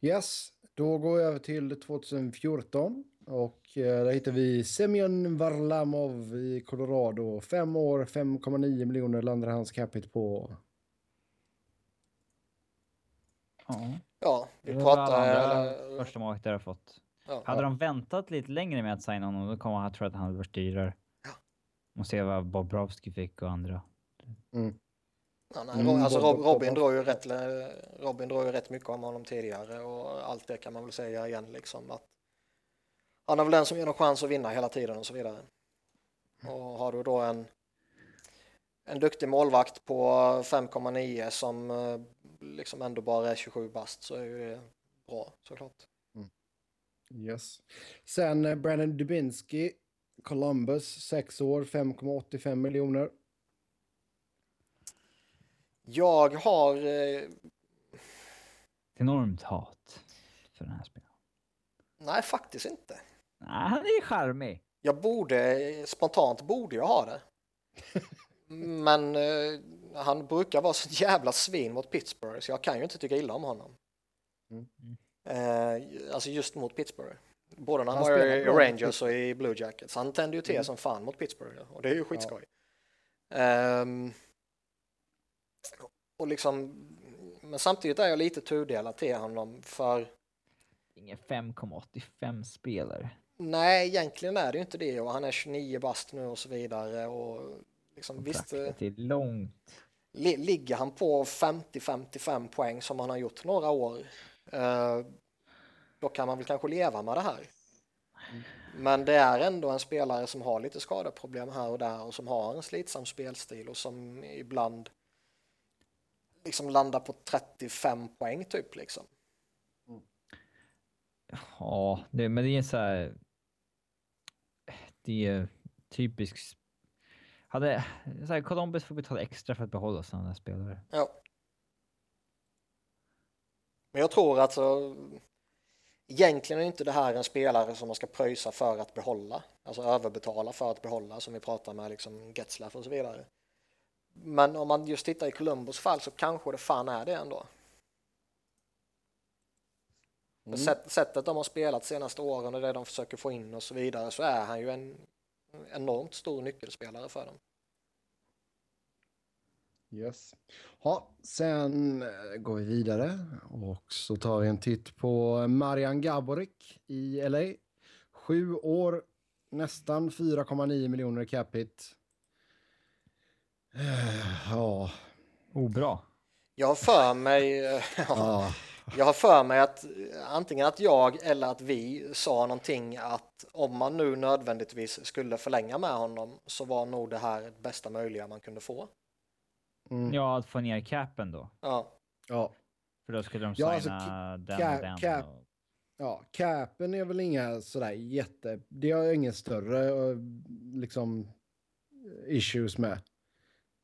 Yes, då går vi över till 2014 och eh, där hittar vi Semyon Varlamov i Colorado. Fem år, 5,9 miljoner landar hans capita på. Ja. ja vi Det pratar... andra eller- första målvakter har fått. ja. Hade de väntat lite längre med att signa honom, då kommer han tro att han hade varit dyrare. Ja. Och se vad Bobrovski fick och andra. Mm. Ja, nej, Mm, alltså Bob- Rob, Bob- Robin, drar ju rätt, Robin drar ju rätt mycket om honom tidigare och allt det kan man väl säga igen liksom att han är väl den som ger en chans att vinna hela tiden och så vidare. Och har du då en en duktig målvakt på 5,9 som eh, liksom ändå bara är 27 bast så är ju det bra såklart. Yes. Sen eh, Brandon Dubinsky, Columbus, sex år, 5,85 miljoner. Jag har eh, Enormt hat för den här spelaren. nej faktiskt inte. Nej, han är charmig. Jag borde, spontant borde jag ha det. Men eh, han brukar vara så jävla svin mot Pittsburgh så jag kan ju inte tycka illa om honom. Mm. Eh, alltså just mot Pittsburgh. Både när han, Han var i Rangers och i Blue Jackets. Han tände ju till Mm. som fan mot Pittsburgh och det är ju skitskoj. Ehm, och liksom, men samtidigt är jag lite tudelad till honom för Ingen 5,85 spelare. Nej, egentligen är det ju inte det och han är 29 bast nu och så vidare och liksom visst eh, är långt. li- ligger han på 50-55 poäng som han har gjort några år eh, då kan man väl kanske leva med det här. Men det är ändå en spelare som har lite skadeproblem här och där och som har en slitsam spelstil och som ibland liksom landar på 35 poäng typ liksom. Ja, det, men det är så här. Det är typiskt. Hade så här, Columbus får betala extra för att behålla sådana spelare. Ja. Men jag tror att egentligen är inte det här en spelare som man ska pröjsa för att behålla, alltså överbetala för att behålla som vi pratar med liksom Getzlaff och så vidare. Men om man just tittar i Columbus fall så kanske det fan är det ändå. Mm. Sätt, sättet de har spelat senaste åren och det de försöker få in och så vidare så är han ju en enormt stor nyckelspelare för dem. Yes. Ja, sen eh, går vi vidare och så tar vi en titt på Marian Gaborik i LA. Sju år, nästan 4,9 miljoner i capita. Eh, Ja, Oh, bra. Jag har för mig, ja, ja, Jag har för mig att antingen att jag eller att vi sa någonting att om man nu nödvändigtvis skulle förlänga med honom så var nog det här det bästa möjliga man kunde få. mm, Ja, att få ner capen då. Ja, ja. För då skulle de Ja, signa alltså, den ca- och den. cap- och... Ja, capen är väl inga sådär jätte... Det har jag ingen större eh, liksom issues med.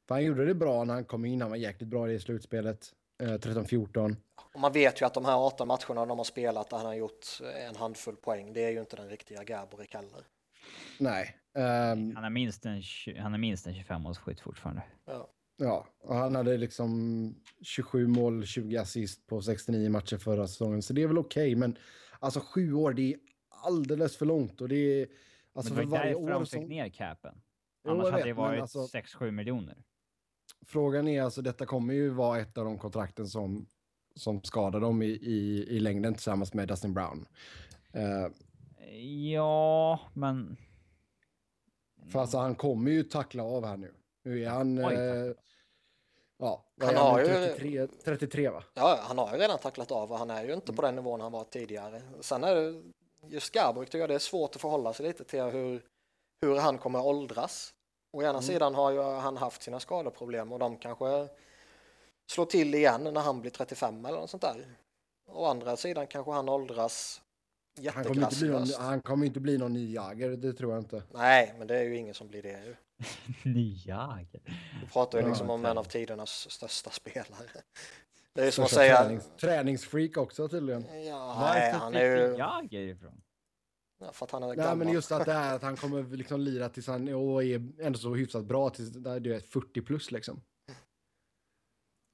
För han gjorde det bra när han kom in. Han var jäkligt bra i slutspelet. Eh, 13-14. och man vet ju att de här 18 matcherna de har spelat där han har gjort en handfull poäng, det är ju inte den riktiga Gaborik heller. Nej. ehm, Han är minst en, han är minst en 25-målsskytt fortfarande. ja, och han hade liksom 27 mål, 20 assist på 69 matcher förra säsongen. Så det är väl okej, men alltså sju år, det är alldeles för långt. Och det är... Alltså men för det var varje därför år de fick som... ner capen. Jo, Annars jag hade vet, det men varit alltså- 6-7 miljoner. Frågan är alltså, detta kommer ju vara ett av de kontrakten som, som skadar dem i, i, i längden tillsammans med Dustin Brown. Eh, Ja, men... För alltså han kommer ju tackla av här nu. Nu är han... Oj, eh, ja, Han han har nu? ju- 33, 33 va? Ja, han har ju redan tacklat av och han är ju inte på den nivån han var tidigare. Sen är det, just Garborg tycker jag det är svårt att förhålla sig lite till hur, hur han kommer att åldras. Å ena sidan har ju han haft sina skadeproblem och de kanske slår till igen när han blir 35 eller något sånt där. Å andra sidan kanske han åldras Han kommer, inte bli någon, han kommer inte bli någon ny Jagger, det tror jag inte. Nej, men det är ju ingen som blir det. ju. Nya. Vi pratar ju Ja, liksom om en av tidernas största spelare. Det är ju som att säga... tränings, träningsfreak också tydligen. Ja, nej, han är ju... Jager ifrån? Ja, för att han är Nej, gammal. men just att det är att han kommer liksom lira tills han och är ändå så hyfsat bra tills du är 40 plus liksom.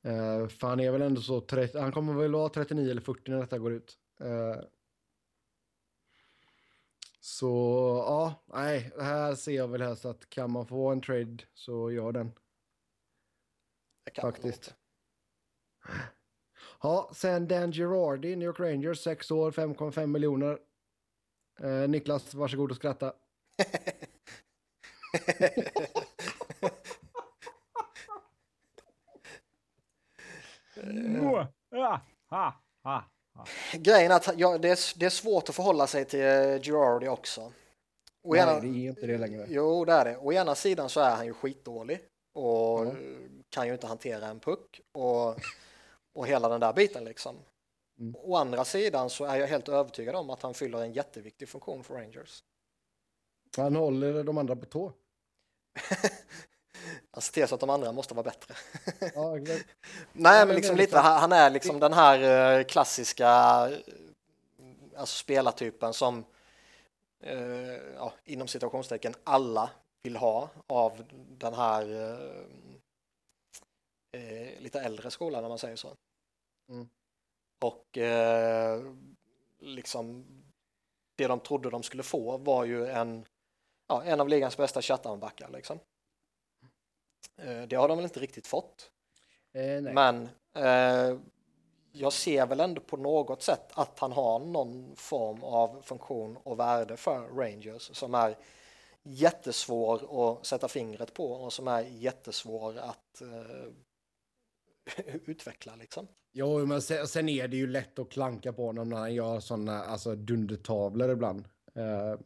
Uh, för han är väl ändå så 30, han kommer väl vara 39 eller 40 när detta går ut. Eh, så ja, nej, det här ser jag väl helst att kan man få en trade så gör den Det faktiskt. Ja, sen Dan Girardi, New York Rangers, 6 år, 5,5 miljoner. Eh, Niklas, varsågod och skratta. Ah, ah, ah, ah. Grejen är att ja, det, är, det är svårt att förhålla sig till eh, Girardi också. Å Nej, ena, det är inte det längre. Jo, det är det. Å ena sidan så är han ju skitdålig och Ja. kan ju inte hantera en puck och, och hela den där biten liksom. Mm. Å andra sidan så är jag helt övertygad om att han fyller en jätteviktig funktion för Rangers. Han håller de andra på tå. Han ser till så att de andra måste vara bättre. Ja. Nej, men liksom lite, han är liksom den här eh, klassiska eh, alltså spelartypen som eh, ja, inom situationstecken alla vill ha av den här eh, lite äldre skolan om man säger så. Mm. Och eh, liksom det de trodde de skulle få var ju en, ja, en av ligans bästa shutdownbackar liksom. Eh, det har de väl inte riktigt fått. Eh. Men eh, jag ser väl ändå på något sätt att han har någon form av funktion och värde för Rangers som är jättesvår att sätta fingret på och som är jättesvår att eh, utveckla liksom. Jo, men sen, sen är det ju lätt att klanka på honom när han gör sådana alltså, dundertavlor ibland. Eh,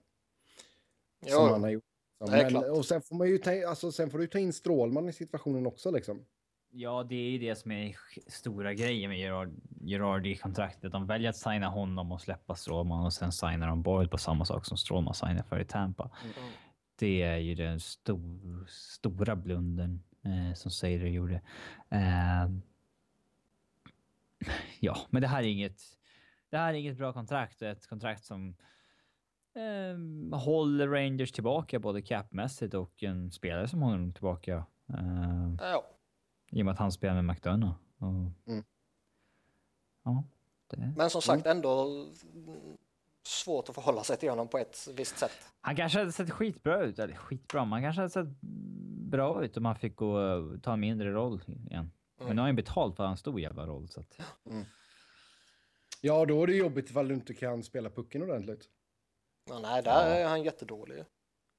som han har gjort. Men, klart. och sen får man ju ta, alltså, sen får du ta in Strålman i situationen också liksom. Ja, det är ju det som är stora grejen med Gerard, Gerard i kontraktet. De väljer att signa honom och släppa Strålman och sen signar de Boyd på samma sak som Strålman signar för i Tampa. Mm. Det är ju den stor, stora blunden eh, som Seider gjorde. Eh, ja, men det här är inget. Det här är inget bra kontrakt och ett kontrakt som eh, håller Rangers tillbaka både capmässigt och en spelare som håller dem tillbaka. Eh, ja. i och med att han spelar med McDonough. Och... Mm. Ja, det... Men som sagt ändå mm, svårt att förhålla sig till honom på ett visst sätt. Han kanske hade sett skitbra ut. Eller skitbra, men han kanske hade sett bra ut om han fick gå ta en mindre roll igen. Men nu har han ju betalt för en stor jävla roll. Så att... Ja, då är det jobbigt ifall du inte kan spela pucken ordentligt. Men nej, där är han jättedålig.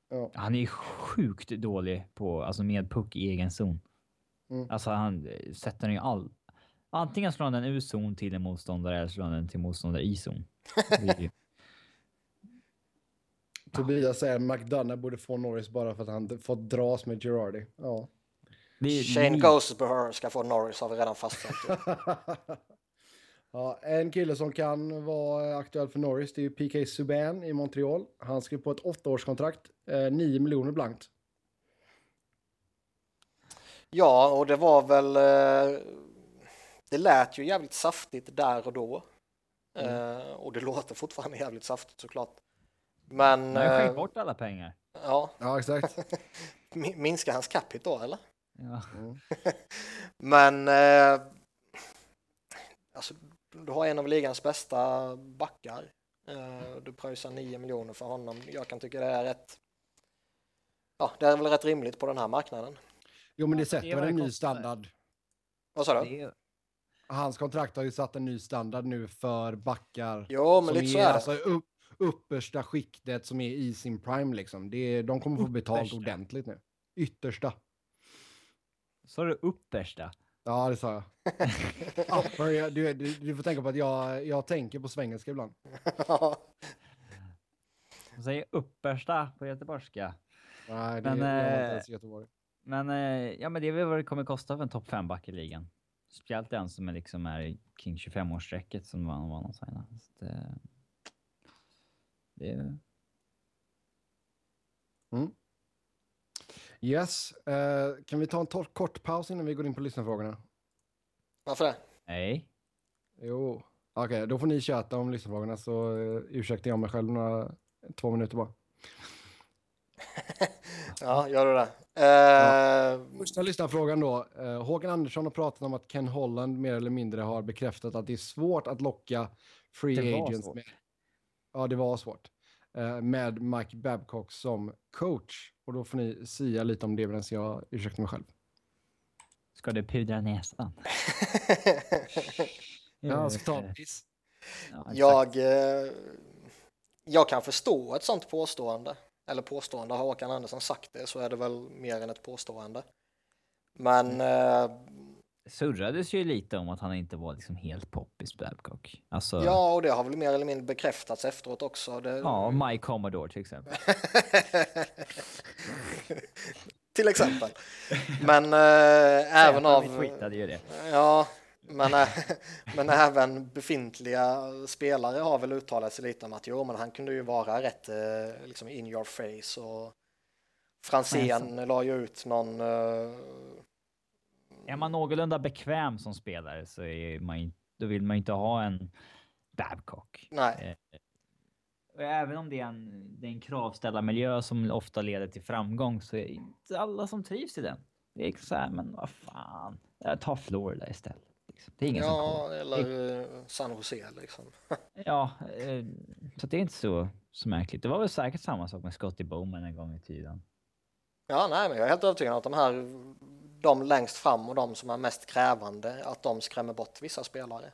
Ja. Han är ju sjukt dålig på, alltså med puck i egen zon. Mm. Alltså han eh, sätter den ju all... Antingen slår han den ur zon till en motståndare eller slår han den till motståndare i zon. Tobias säger att McDonough borde få Norris bara för att han fått dras med Girardi. Ja. Det Shane ni- Ghostbur ska få Norris har vi redan fastställt. ja, en kille som kan vara aktuell för Norris det är PK Subban i Montreal. Han skrev på ett åttaårskontrakt, eh, 9 miljoner blankt. Ja, och det var väl... eh, Det lät ju jävligt saftigt där och då. Mm. Eh, Och det låter fortfarande jävligt saftigt såklart. Men... Han har ju skänkt eh, bort alla pengar. Ja, Ja, exakt. mi- minskar hans capita då eller? Ja. Mm. Men... Eh, alltså, du har en av ligans bästa backar. Eh, du pröjsar 9 miljoner för honom. Jag kan tycka det är rätt... Ja, det är väl rätt rimligt på den här marknaden. Jo, men det Det sätter väl en ny standard. Vad sa du? Hans kontrakt har ju satt en ny standard nu för backar. Jo, men som lite så är är det. alltså upp, uppersta skiktet som är i sin prime liksom. Det, de kommer få betalt ordentligt nu. Yttersta. Så är det uppersta. Ja, det sa jag. Upper, jag du, du, du får tänka på att jag, jag tänker på svengelska ibland. De säger uppersta på göteborgska. Nej, det Men, inte eh, ens Göteborg. Men eh, ja, men det är väl vad det kommer kosta för en topp 5-back i ligan. Speciellt den som är liksom är kring 25-årsstrecket som var, någon signa. Så det, det är... Yes, eh, kan vi ta en kort paus innan vi går in på lyssnarfrågorna? Varför det? Nej. Jo, okej, då får ni köta om lyssnarfrågorna så uh, ursäktar jag mig själv några två minuter bara. Ja, gör du det? Eh, Första lyssnarfrågan då. Eh, Håkan Andersson har pratat om att Ken Holland mer eller mindre har bekräftat att det är svårt att locka free agents. svårt. Med, ja, det var svårt. Eh, med Mike Babcock som coach. Och då får ni sia lite om det medan jag ursäktar mig själv. Ska du pudra näsan? Ja, ska ta en piss. Ja, jag, jag kan förstå ett sånt påstående. Eller påstående, har Håkan Andersson sagt det så är det väl mer än ett påstående. Men eh, surrades ju lite om att han inte var liksom helt poppis Babcock. Alltså, ja. och det har väl mer eller mindre bekräftats efteråt också. Det, ja, Mike Commodore till exempel. Till exempel. Men eh, även av... Vi tweetade ju det. Ja, men, ä- men även befintliga spelare har väl uttalat sig lite om att jo, men han kunde ju vara rätt eh, liksom in your face och Franzén la ju ut någon Är man någorlunda bekväm som spelare så är man, då vill man inte ha en Babcock. nej, Och även om det är en, det är en kravställarmiljö som ofta leder till framgång så är det inte alla som trivs i den. Det är så här, men vad fan, jag tar Florida istället. Liksom. Det är ingen ja, eller eh, San Jose liksom. Ja, eh, så det är inte så, så märkligt. Det var väl säkert samma sak med Scotty Bowman en gång i tiden. Ja, nej, men jag är helt övertygad om att de här, de längst fram och de som är mest krävande, att de skrämmer bort vissa spelare.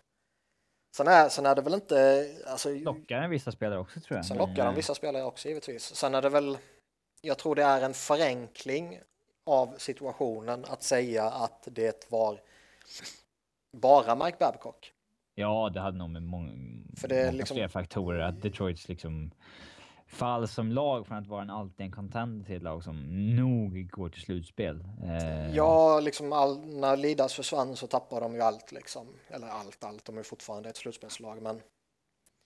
Sen är, sen är det väl inte, alltså, Lockar vissa spelare också tror jag. Sen lockar de eh, vissa spelare också givetvis. Sen är det väl, jag tror det är en förenkling av situationen att säga att det var bara Mike Babcock. Ja, det hade nog med många, För det många liksom- fler faktorer. Att Detroits liksom fall som lag från att vara en alltid en contender till ett lag som nog går till slutspel. Eh, Ja, liksom all, när Lidas försvann så tappade de ju allt liksom. Eller allt, allt. De är fortfarande ett slutspelslag, men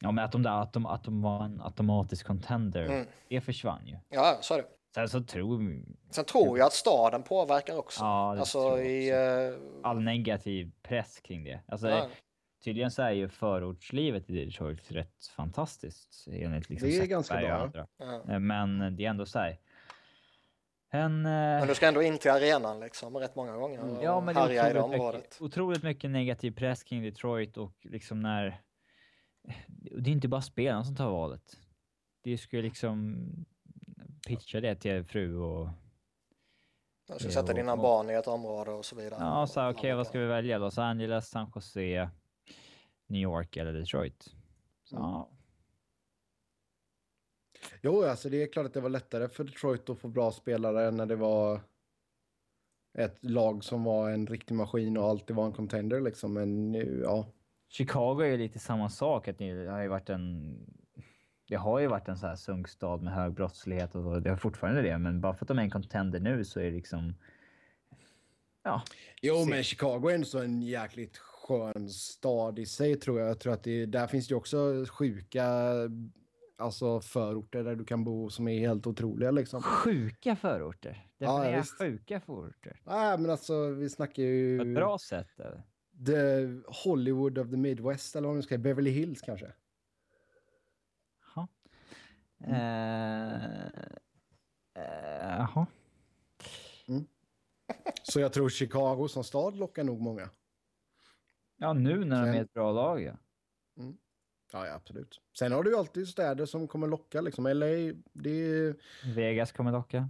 ja, men att de, där, att, de, att de var en automatisk contender, Mm. det försvann ju. ja, så är det. Sen så tror Sen tror jag att staden påverkar också. Ja, alltså i... också. eh, all negativ press kring det. Alltså, ja, Tydligen så är ju förortslivet i Detroit rätt fantastiskt enligt liksom Det är ganska bra. ja. Eh, Men det är ändå så här. En... Men eh, du ska ändå in till arenan liksom rätt många gånger och Ja, men det är det otroligt området. mycket, otroligt mycket negativ press kring Detroit och liksom när... och Det är inte bara spelarna som tar valet. Det ska liksom pitcha det till fru och... Du ska sätta dina och- barn i ett område och så vidare. Ja, så okej, bla, vad ska vi välja? Los Angeles, San Jose, New York eller Detroit? Så, Mm. ja. Jo, alltså det är klart att det var lättare för Detroit att få bra spelare när det var ett lag som var en riktig maskin och alltid var en contender liksom. Men nu, ja. Chicago är ju lite samma sak. Att det har ju varit en... Det har ju varit en så här sunkstad med hög brottslighet och. Det är fortfarande det, men bara för att de är en contender nu så är det liksom... Ja, Jo, men Chicago är ändå så en jäkligt skön stad i sig tror jag. Jag tror att det, där finns det också sjuka alltså förorter där du kan bo som är helt otroliga liksom. sjuka förorter. Ja, Definiera visst. sjuka förorter. Nej, men alltså vi snackar På ett ju bra sätt. Eller? the Hollywood of the Midwest eller vad man ska säga, Beverly Hills kanske. Jaha. Eh, eh, Jaha. Så jag tror Chicago som stad lockar nog många. Ja, nu när de Sen- är ett bra lag, ja. Ja, ja, absolut. Sen har du ju alltid städer som kommer locka liksom. LA, det är... Vegas kommer locka.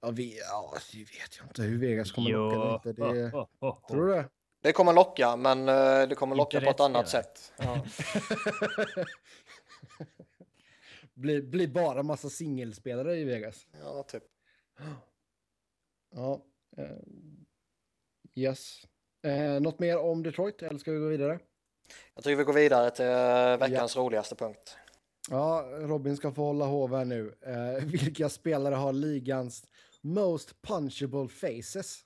Ja, vi, ja, det vet jag inte hur Vegas kommer locka eller inte. Det, Oh, oh, oh. Tror du det? Det kommer locka, men eh, det kommer Inte locka på rätt ett annat spelare. sätt. Ja. blir, blir bara massa singelspelare i Vegas. Ja, typ. Ja. Eh, yes. Eh, något mer om Detroit eller ska vi gå vidare? Jag tycker vi går vidare till eh, veckans roligaste punkt. Ja, Robin ska få hålla hov här nu. Eh, vilka spelare har ligans most punchable faces?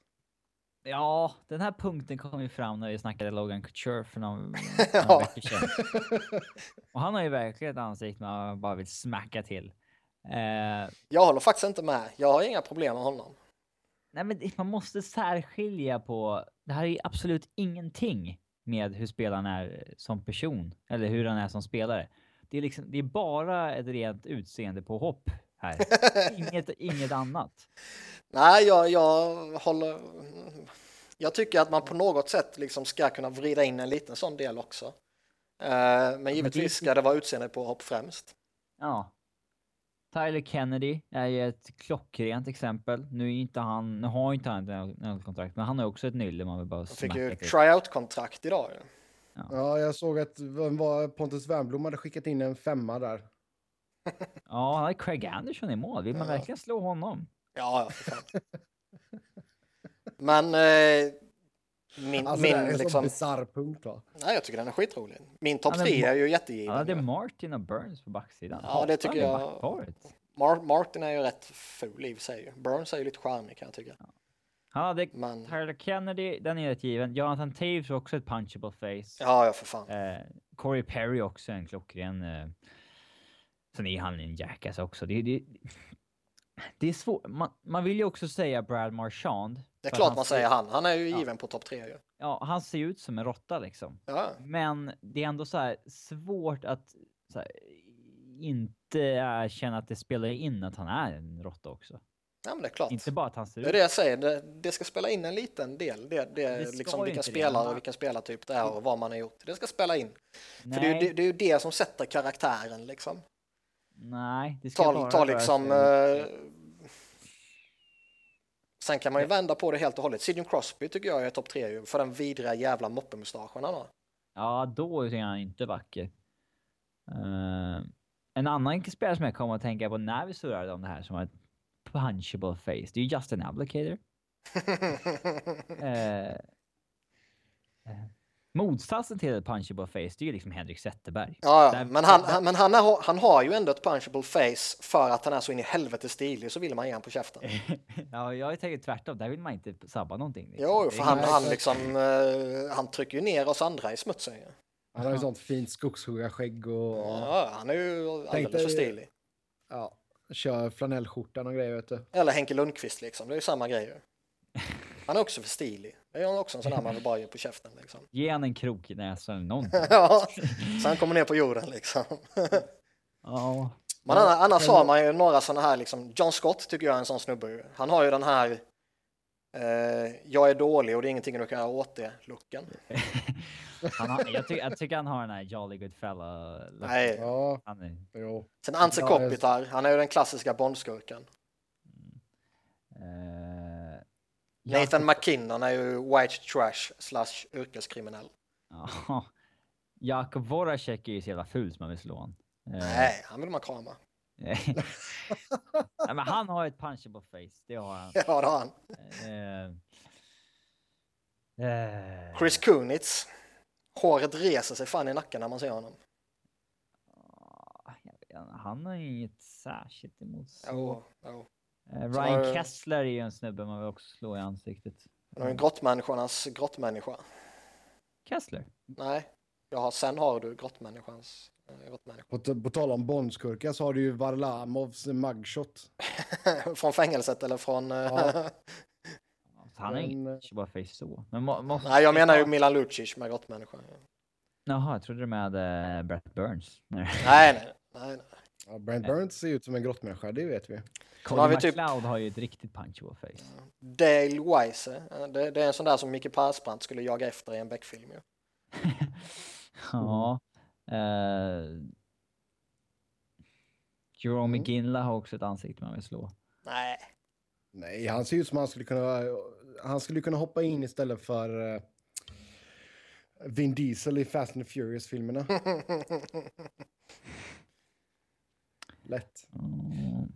Ja, den här punkten kom ju fram när vi snackade Logan Couture för någon, några Ja. veckor sedan. Och han har ju verkligen ett ansikte man bara vill smacka till. Eh, Jag håller faktiskt inte med. Jag har inga problem med honom. Nej, men man måste särskilja på. Det här är absolut ingenting med hur spelaren är som person eller hur han är som spelare. Det är liksom, det är bara ett rent utseende på hopp här. Inget, inget annat. Nej, jag, jag håller... Jag tycker att man på något sätt liksom ska kunna vrida in en liten sån del också. Eh, Men givetvis ska det vara utseende på hopp främst. Ja. Tyler Kennedy är ju ett klockrent exempel. Nu är inte han, nu har inte han ett NHL-kontrakt, men han har också ett nylle man vill bara Han fick ju tryout-kontrakt idag. ju. Ja, jag såg att var Pontus Wernbloom hade skickat in en femma där. Ja, han har Craig Anderson i mål. Vill man Ja. verkligen slå honom? Ja, ja. Men eh, min, Alltså det här är min en liksom... bisarr punkt va? Nej, jag tycker den är skitrolig. Min topp Ja, tre är ju jättegiven. hade ju. Martin och Burns på backsidan. Ja, Hatar det tycker jag-. Mar- Martin är ju rätt ful i sig. Burns är ju lite charmig kan jag tycka. Han hade Men Tyler Kennedy, den är rätt given. Jonathan Taves också ett punchable face. ja, ja för fan. Eh, Corey Perry också en klockren. Eh, sen är han en jackass också. Det, det, det är svårt. Man, man vill ju också säga Brad Marchand. Det är för klart man ser- säger han. Han är ju Ja. given på topp tre ju. Ja, han ser ju ut som en råtta liksom. Ja, Men det är ändå så svårt att så här, inte erkänna att det spelar in att han är en råtta också. ja men det är klart. Inte bara att han ser Det är ut. det jag säger, det, det ska spela in en liten del. Det, det Det liksom vilka det. spelare och vilken spelartyp det är och vad man har gjort. Det ska spela in. För det är, Nej, ju, det, är ju det som sätter karaktären liksom. nej, det ska Ta, bara ta liksom... Eh, sen kan man ju vända på det helt och hållet. Sidney Crosby tycker jag är topp tre för den vidriga jävla moppemustaschen han har. Ja, då är han inte vacker. Eh, en annan spelare som jag kommer att tänka på när vi surrade om det här som har ett punchable face, det är ju Justin Ablocator. Eh, eh, motsatsen till ett punchable face, det är ju liksom Henrik Zetterberg. Ja, Där- ja. men, han, han, men han, är, han har ju ändå ett punchable face för att han är så in i helvete stilig så vill man ge honom på käften. ja, jag tänker tvärtom. Där vill man inte sabba någonting. Liksom. Jo, för han, han liksom, eh, han trycker ju ner oss andra i smutsen ju. Han har ju sånt fint skogshuggarskägg och Ja, han är ju alldeles för stilig. ja, kör flanellskjortan och grejer vet du. Eller Henke Lundqvist liksom, det är ju samma grej ju. Han är också för stilig. Det är också en sån där man vill bara ge på käften liksom. Ge han en krok i näsan eller någonting. Ja, så han kommer ner på jorden liksom. Ja. Men annars, annars har man ju några sådana här liksom, John Scott tycker jag är en sån snubbe. Han har ju den här eh, jag är dålig och det är ingenting du kan göra åt det looken. han har, jag, ty jag tycker han har den här Jolly Good fella looken. Nej. Ja, Han är, jo. Sen Anse Ja, Kopitar, han är ju den klassiska Bondskurken. eh, Nathan McKinnon är ju white trash slash yrkeskriminell. Ja. Jakob Voracek är ju så jävla ful som man vill slå honom. Eh, Nej, han vill man krama. Nej, men han har ett punchable face, det har han. Ja, det har han. Eh, eh, Chris Kunitz. Håret reser sig fan i nacken när man ser honom. ah, Han har inget särskilt emot så. Jo, jo. Eh, Ryan har- Kessler är ju en snubbe man vill också slå i ansiktet. Han har ju grottmänniskornas grottmänniska. Kessler? Nej, ja, sen har du grottmänniskans eh, grottmänniska. På, på tal om bondskurkar så har du ju Varlamovs mugshot. från fängelset eller från... eh, Ja. Han inget eh, punchable face så. Men måste Nej, jag menar ju Milan Lucic med grottmänniska. Jaha, jag trodde du med uh, Brett Burns. Nej, nej, nej. nej. Ja, Brent Burns ser ut som en grottmänniska, det vet vi. Har vi typ- McLeod har ju ett riktigt punchable face. Dale Weise, eh, det, det är en sån där som Micke Persbrandt skulle jaga efter i en Beck-film ju. ja. Uh, Jerome Mm. Ginla har också ett ansikte man vill slå. Nej. Nej, han ser ut som han skulle kunna, han skulle kunna hoppa in istället för eh, Vin Diesel i Fast and Furious-filmerna. Lätt. Mm.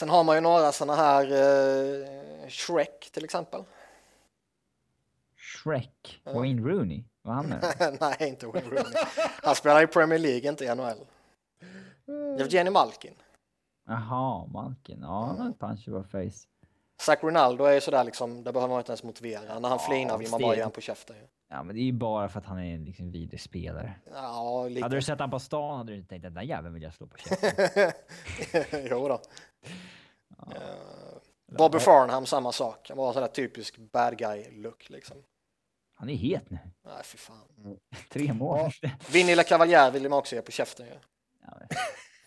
Sen har man ju några sådana här eh, Shrek till exempel. Shrek. Ja. Wayne Rooney. Var han med? Nej, inte Wayne Rooney. Han spelar i Premier League, inte i NHL. Evgeni Malkin. Jaha, Malkin. Ja, han har ett punchable face. Zach Ronaldo är ju sådär liksom, det behöver man inte ens motivera. När han Ja, flinar vill man bara ge honom på käften. Ja, men det är ju bara för att han är en liksom vidrig spelare. Ja, lite. Hade du sett han på stan hade du inte tänkt att den där jäveln vill jag slå på käften. jo då. Ja. Eh, Bobby Farnham, samma sak. Han var sådär typisk bad guy-look liksom. Han är het nu. Nej, fy fan. Tre mål. Vinny Le Cavalier vill man också ge på käften ju. Ja,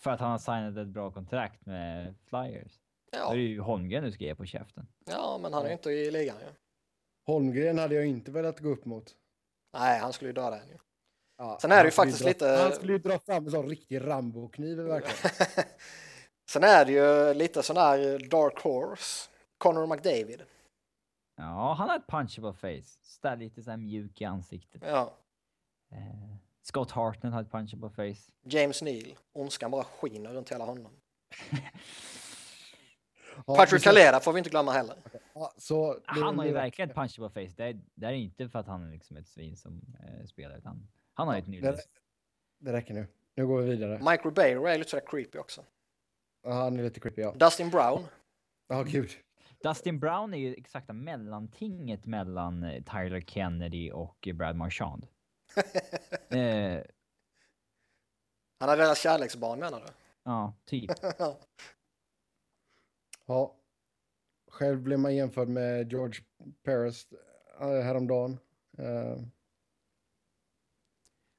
för att han har signat ett bra kontrakt med Flyers. Då Ja, är det ju Holmgren du ska ge på käften. ja, men han är ju inte i ligan ju. Holmgren hade jag inte velat gå upp mot. Nej, han skulle ju döda en. Ja, Sen är det ju faktiskt dra, lite- Han skulle ju dra fram en sån riktig Rambo-kniv verkligen. Sen är det ju lite sån här dark horse. Connor McDavid. Ja, han har ett punchable face. Står lite så här mjuk i ansiktet. Ja. Eh, Scott Hartnett har ett punchable face. James Neal. Ondskan bara skiner runt hela honom. Ja, Patrick. Calera får vi inte glömma heller. Ja, så det Han har ju verkligen ett punchable face. Det är, det är inte för att han är liksom ett svin som eh, spelar, utan han har ju ett det, nylle. det räcker nu. Nu går vi vidare. Mike Ribeiro är lite sådär creepy också. Ja, han är lite creepy, ja. Dustin Brown. Ja, gud. Dustin Brown är ju exakta mellantinget mellan eh, Tyler Kennedy och Brad Marchand. eh, Han är deras kärleksbarn menar du? ja, typ. Ja. Själv blev man jämförd med George Paris eh, häromdagen. Eh,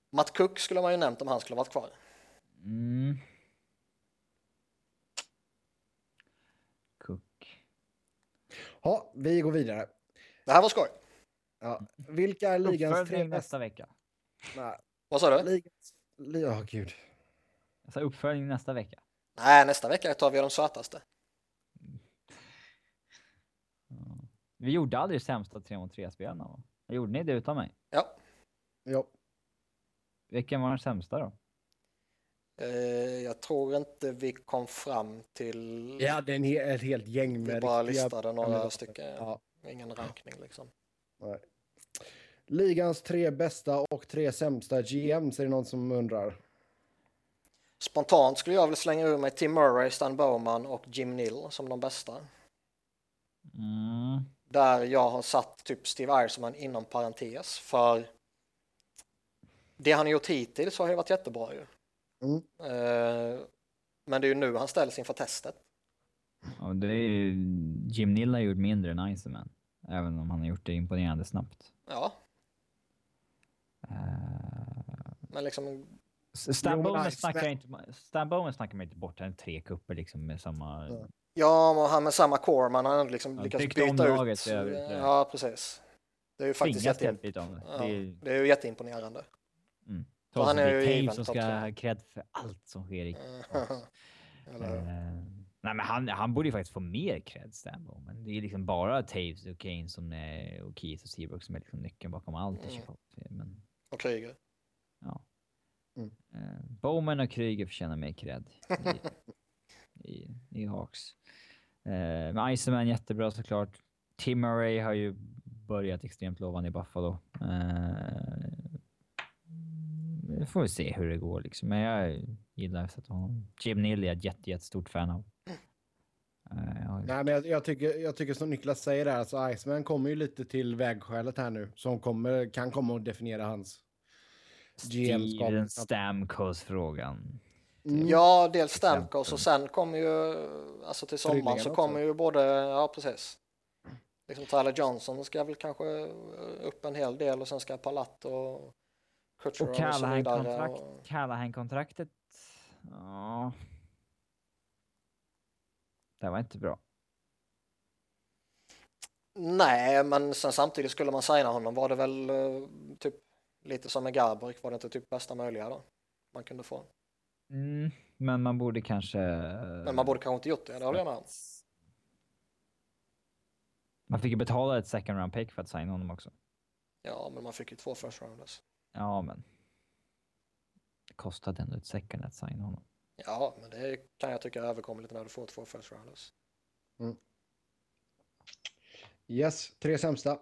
Matt Cook skulle man ju nämnt om han skulle varit kvar. Mm. Cook. Ja, vi går vidare. Det här var skoj. Ja. Vilka är ligans tre bästa? nästa vecka. Nej, Vad sa du? ligans... Li... Ja, gud. Jag sa uppföljning nästa vecka. Nej, nästa vecka tar vi de sötaste. Vi gjorde aldrig sämsta 3 mot 3 spelarna va? Gjorde ni det utan mig? Ja. Ja. Vilken var den sämsta då? Eh, jag tror inte vi kom fram till... Vi hade en he ett helt gäng med vi bara riktiga listade några stycken. Ja. Ingen rankning liksom. Nej. Ligans tre bästa och tre sämsta GMs är det någon som undrar. Spontant skulle jag vilja slänga ur mig Tim Murray, Stan Bowman och Jim Nill som de bästa. Mm. Där jag har satt typ Steve Eisenman inom parentes för det han har gjort hittills har ju varit jättebra ju. Mm. Eh, men det är ju nu han ställs inför testet. Ja, det är ju... Jim Nill har gjort mindre än Iceman. Även om han har gjort det imponerande snabbt. Ja, Uh, men liksom Stan Bowman snackar jag inte, Stan Bowman snackar man inte bort. Han tre kupper liksom med samma... Ja. Ja, han med samma core, man har liksom Ja, lyckats om byta ut. i övrigt, ja. Precis. Det är ju faktiskt Tvingas jätte... helt lite om det. ja, det är, ju jätteimponerande. mm. Han han är ju given som ska ha cred för allt som sker i Eller? Eh, nej, men han, han borde ju faktiskt få mer cred, Stambo. Men det är liksom bara Taves och Kane som är, och Keith och Seabrook som är liksom nyckeln bakom allt i Mm. Men Och Kryger. ja. Mm. Eh, Bowman och Kryger förtjänar mer cred i, i, i Hawks. Eh, men Iceman jättebra såklart. Tim Murray har ju börjat extremt lovande i Buffalo. Eh, får vi se hur det går liksom. Men jag gillar att honom. Jim Neal är jag ett jätte, jättestort fan av. Har- Nej, men jag, jag, tycker, jag tycker som Niklas säger där, alltså Iceman kommer ju lite till vägskälet här nu. Som kommer, kan komma att definiera hans GM-skap. Steven Stamkos-frågan. Mm. Ja, dels Stamkos och sen kommer ju, alltså till sommaren så också. kommer ju både, ja precis. Liksom Tyler Johnson ska väl kanske upp en hel del och sen ska Palat och Kutjerov Och och, så vidare. Och, Callahan-kontraktet. Ja. Det var inte bra. nej, men sen samtidigt skulle man signa honom var det väl eh, typ lite som med Garbrick, var det inte typ bästa möjliga då man kunde få. Mm, men man borde kanske... Men man borde kanske inte gjort det, det håller jag med om. Man fick ju betala ett second round pick för att signa honom också. Ja, men man fick ju två first rounders. Ja, men. Det kostade ändå ett second att signa honom. Ja, men det kan jag tycka är överkomligt när du får två first rounders. Yes, tre sämsta.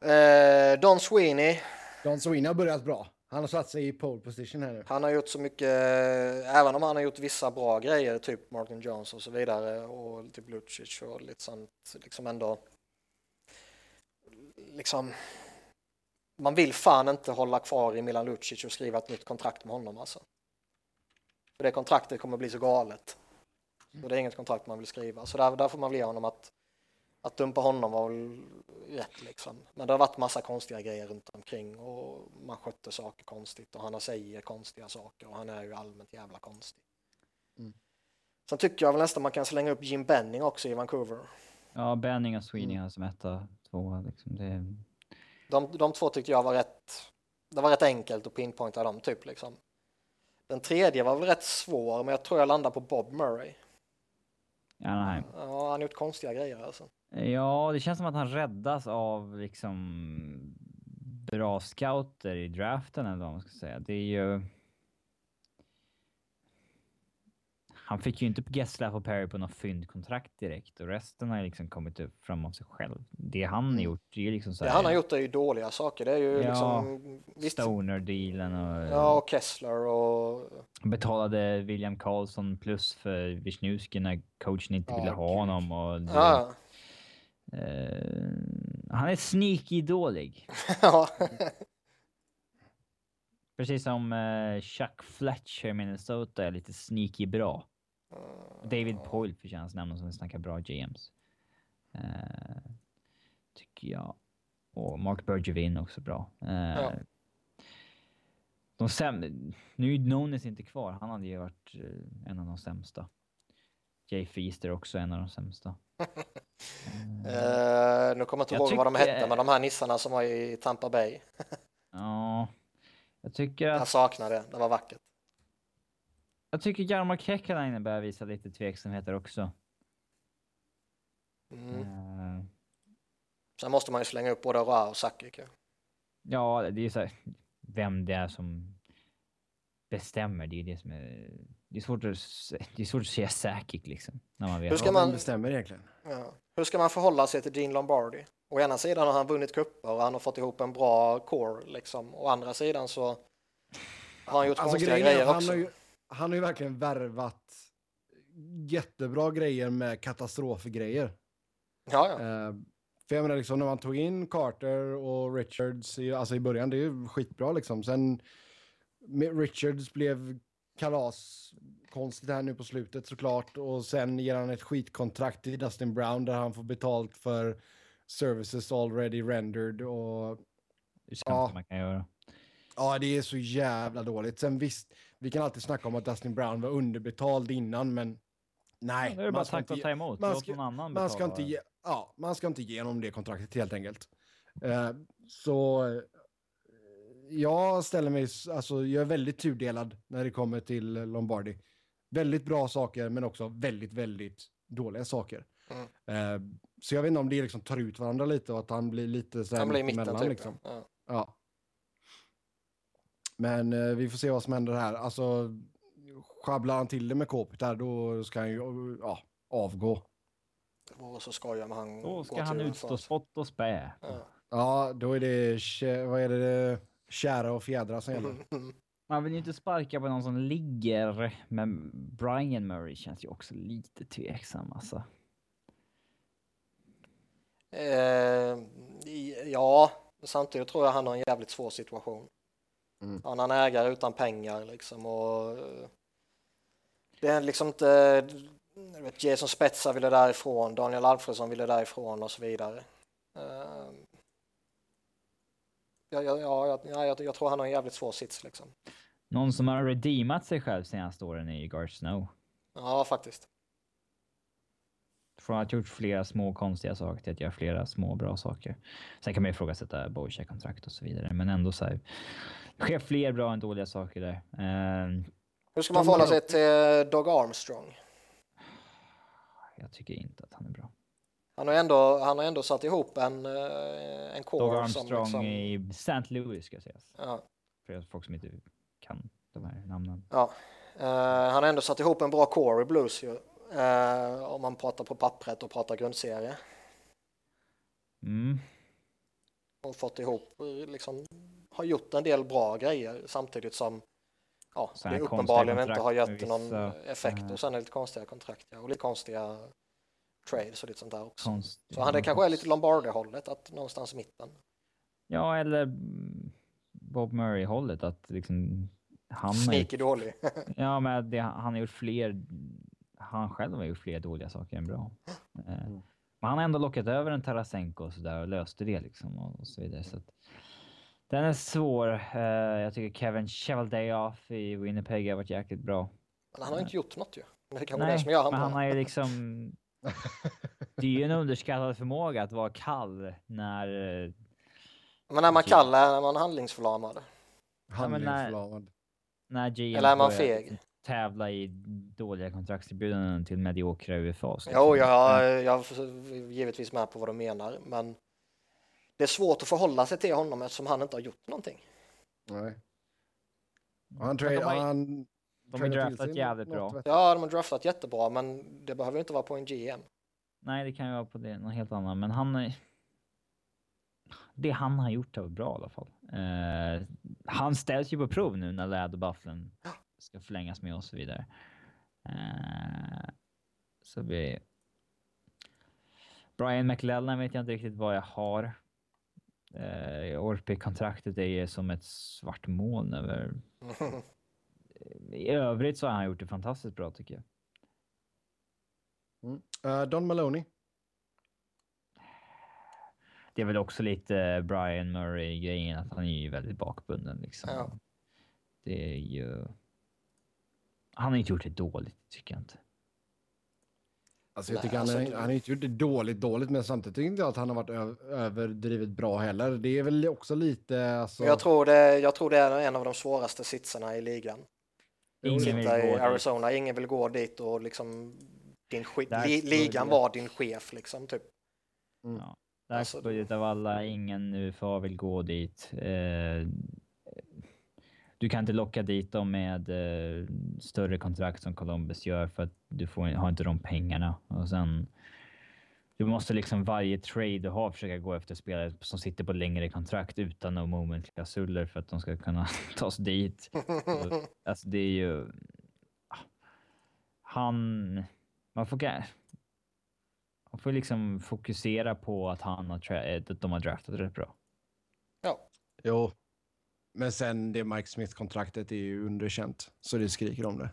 Eh, Don Sweeney, Don Sweeney har börjat bra. Han har satt sig i pole position här nu. han har gjort så mycket, eh, även om han har gjort vissa bra grejer, typ Martin Jones och så vidare och typ Lucic och lite sånt, liksom ändå liksom man vill fan inte hålla kvar i Milan Lucic och skriva ett nytt kontrakt med honom alltså. För det kontraktet kommer bli så galet. och det är inget kontrakt man vill skriva. Så där, där får man väl ge honom att att dumpa honom var väl rätt liksom. Men det har varit massa konstiga grejer runt omkring och man skötte saker konstigt och han säger konstiga saker och han är ju allmänt jävla konstig. Mm. Sen tycker jag väl nästan man kan slänga upp Jim Benning också i Vancouver. Ja, Benning och Sweeney har som etta, tvåa liksom. Det... De, de två tyckte jag var rätt, det var rätt enkelt att pinpointa dem typ liksom. Den tredje var väl rätt svår, men jag tror jag landar på Bob Murray. Anaheim. Ja, han har gjort konstiga grejer alltså. Ja, det känns som att han räddas av liksom bra scouter i draften eller vad man ska säga. Det är ju... Han fick ju inte Getzlaff och Perry på något fyndkontrakt direkt och resten har ju liksom kommit upp fram av sig själv. Det han har gjort, det är ju liksom så Det här, han har gjort är ju dåliga saker. Det är ju Ja, liksom... Stoner-dealen och... ja, och Kessler och... betalade William Karlsson plus för Wisniewski när coachen inte ville ha gud. honom. Och det, Ja, eh, han är sneaky dålig. ja. Precis som eh, Chuck Fletcher i Minnesota är lite sneaky bra. David Poyle förtjänas nämnas om vi snackar bra GMs. Eh, tycker jag. Och Mark Bergevin också bra. Ja. De säm- nu är Nones inte kvar. Han hade ju varit en av de sämsta. Jay Feaster också en av de sämsta. Eh, nu kommer jag inte Jag ihåg vad de hette, men de här nissarna som var i Tampa Bay. Ja, jag tycker Jag att... saknar det, det var vackert. Jag tycker Jarmo Kekalainen börjar visa lite tveksamheter också. Mm. Eh, Sen måste man ju slänga upp både Ra och Sakic. ju. Ja, det är ju så här, vem det är som bestämmer. Det är ju det som är... Det är svårt att, se- det är svårt att säga säkert liksom. När man vet. Hur ska man- bestämmer egentligen? Ja. Hur ska man förhålla sig till Dean Lombardi? Å ena sidan har han vunnit cuper och han har fått ihop en bra core liksom. Å andra sidan så har han gjort Alltså konstiga grejen är grejer att han också. har, ju, han har ju verkligen värvat jättebra grejer med katastrofgrejer. Ja, ja. Eh, för jag menar liksom när man tog in Carter och Richards i, alltså i början, det är ju skitbra liksom. Sen Richards blev kalas konstigt här nu på slutet såklart och sen ger han ett skitkontrakt till Dustin Brown där han får betalt för services already rendered och Det Ja. man kan göra. Ja, det är så jävla dåligt. Sen visst, vi kan alltid snacka om att Dustin Brown var underbetald innan, men nej. Bara man ska inte ta emot. man ska- man ska betala. inte ge, ja, man ska inte ge honom det kontraktet helt enkelt. Eh, så jag ställer mig, alltså jag är väldigt tudelad när det kommer till Lombardi. Väldigt bra saker, men också väldigt, väldigt dåliga saker. Mm. Eh, så jag vet inte om det liksom tar ut varandra lite och att han blir lite så här Han blir i mitten mittemellan, typ. liksom. Ja. Ja. Men eh, vi får se vad som händer här. Alltså, sjabblar han till det med kåpet där, då ska han ju ja, avgå. Vore så skoj om han Då ska han utstå spott och spä. Ja. Ja, då är det, vad är det, kära och fjädrar som gäller. Man vill ju inte sparka på någon som ligger, men Brian Murray känns ju också lite tveksam alltså. Eh, ja, samtidigt tror jag han har en jävligt svår situation. Mm. Han är en ägare utan pengar liksom och eh, det är liksom inte, vet, Jason Spezza ville därifrån, Daniel Alfredsson ville därifrån och så vidare. Eh, ja, ja, ja, ja, ja, jag, jag tror han har en jävligt svår sits liksom. Någon som har redeemat sig själv senaste åren är ju Garth Snow. Ja, faktiskt. Från att ha gjort flera små konstiga saker till att göra flera små bra saker. Sen kan man ju ifrågasätta Bojack-kontrakt och så vidare, men ändå så här. Det sker fler bra än dåliga saker där. Eh, Hur ska man förhålla sig till Doug Armstrong? jag tycker inte att han är bra. Han har ändå, han har ändå satt ihop en, eh, en core Doug som Armstrong liksom, i St. Louis ska sägas. ja, För folk som inte kan de här namnen. Ja, uh, han har ändå satt ihop en bra core i Blues ju. Uh, om man pratar på pappret och pratar grundserie. Mm. Och fått ihop, liksom, har gjort en del bra grejer samtidigt som ja, det uppenbarligen inte har gett någon effekt och sen är det lite konstiga kontrakt ja, och lite konstiga trades och lite sånt där också. Konst, så han det kanske är lite Lombardi-hållet, att någonstans i mitten. Ja, eller Bob Murray-hållet, att liksom... Han Sneaky dålig. ja, men det, han har gjort fler... Han själv har gjort fler dåliga saker än bra. Eh, mm. Men han har ändå lockat över en Tarasenko och så där och löste det liksom och, så vidare. Så att, den är svår. Uh, jag tycker Kevin Chevaldayoff i Winnipeg har varit jäkligt bra. Men han har inte gjort något ju. Det kan Nej, det som gör men han har ju liksom... det är ju en underskattad förmåga att vara kall när... Men när man kall är man handlingsförlamad. Handlingsförlamad. Ja, när, när GM Eller är man feg? tävla i dåliga kontraktserbjudanden till mediokra UFA. Jo, jag, jag är givetvis med på vad du menar, men det är svårt att förhålla sig till honom eftersom han inte har gjort någonting. Nej. Han trade, de har, han de har draftat jävligt bra. Ja, de har draftat jättebra, men det behöver inte vara på en GM. Nej, det kan ju vara på det, någon helt annan, men han det han har gjort är bra i alla fall. Uh, han ställs ju på prov nu när Lad och Bufflin ska förlängas med och så vidare. Uh, så vi... Brian McLellan vet jag inte riktigt vad jag har. Uh, Orpi-kontraktet är ju som ett svart moln över... I övrigt så har han gjort det fantastiskt bra tycker jag. Mm. Uh, Don Maloney. Det är väl också lite Brian Murray-grejen att han är ju väldigt bakbunden liksom. Ja. Det är ju... Han har inte gjort det dåligt, tycker jag inte. Alltså jag tycker Nej, han, alltså, han har inte gjort det dåligt, dåligt, men samtidigt tycker jag inte att han har varit överdrivet bra heller. Det är väl också lite... Alltså... Jag, tror det, jag tror det är en av de svåraste sitsarna i ligan. Ingen Sitta i Arizona, dit. ingen vill gå dit och liksom din li, ligan var din chef liksom typ. Mm. Ja. Dagsbudget alltså, av alla, ingen UFA vill gå dit. Eh, du kan inte locka dit dem med eh, större kontrakt som Columbus gör för att du får, har inte de pengarna. Och sen, du måste liksom varje trade du har försöka gå efter spelare som sitter på längre kontrakt utan no moment-klausuler för att de ska kunna tas dit. alltså det är ju... Han... Man får, man får liksom fokusera på att han har, att de har draftat rätt bra. Ja. Jo, men sen det Mike Smith-kontraktet är ju underkänt, så det skriker om det.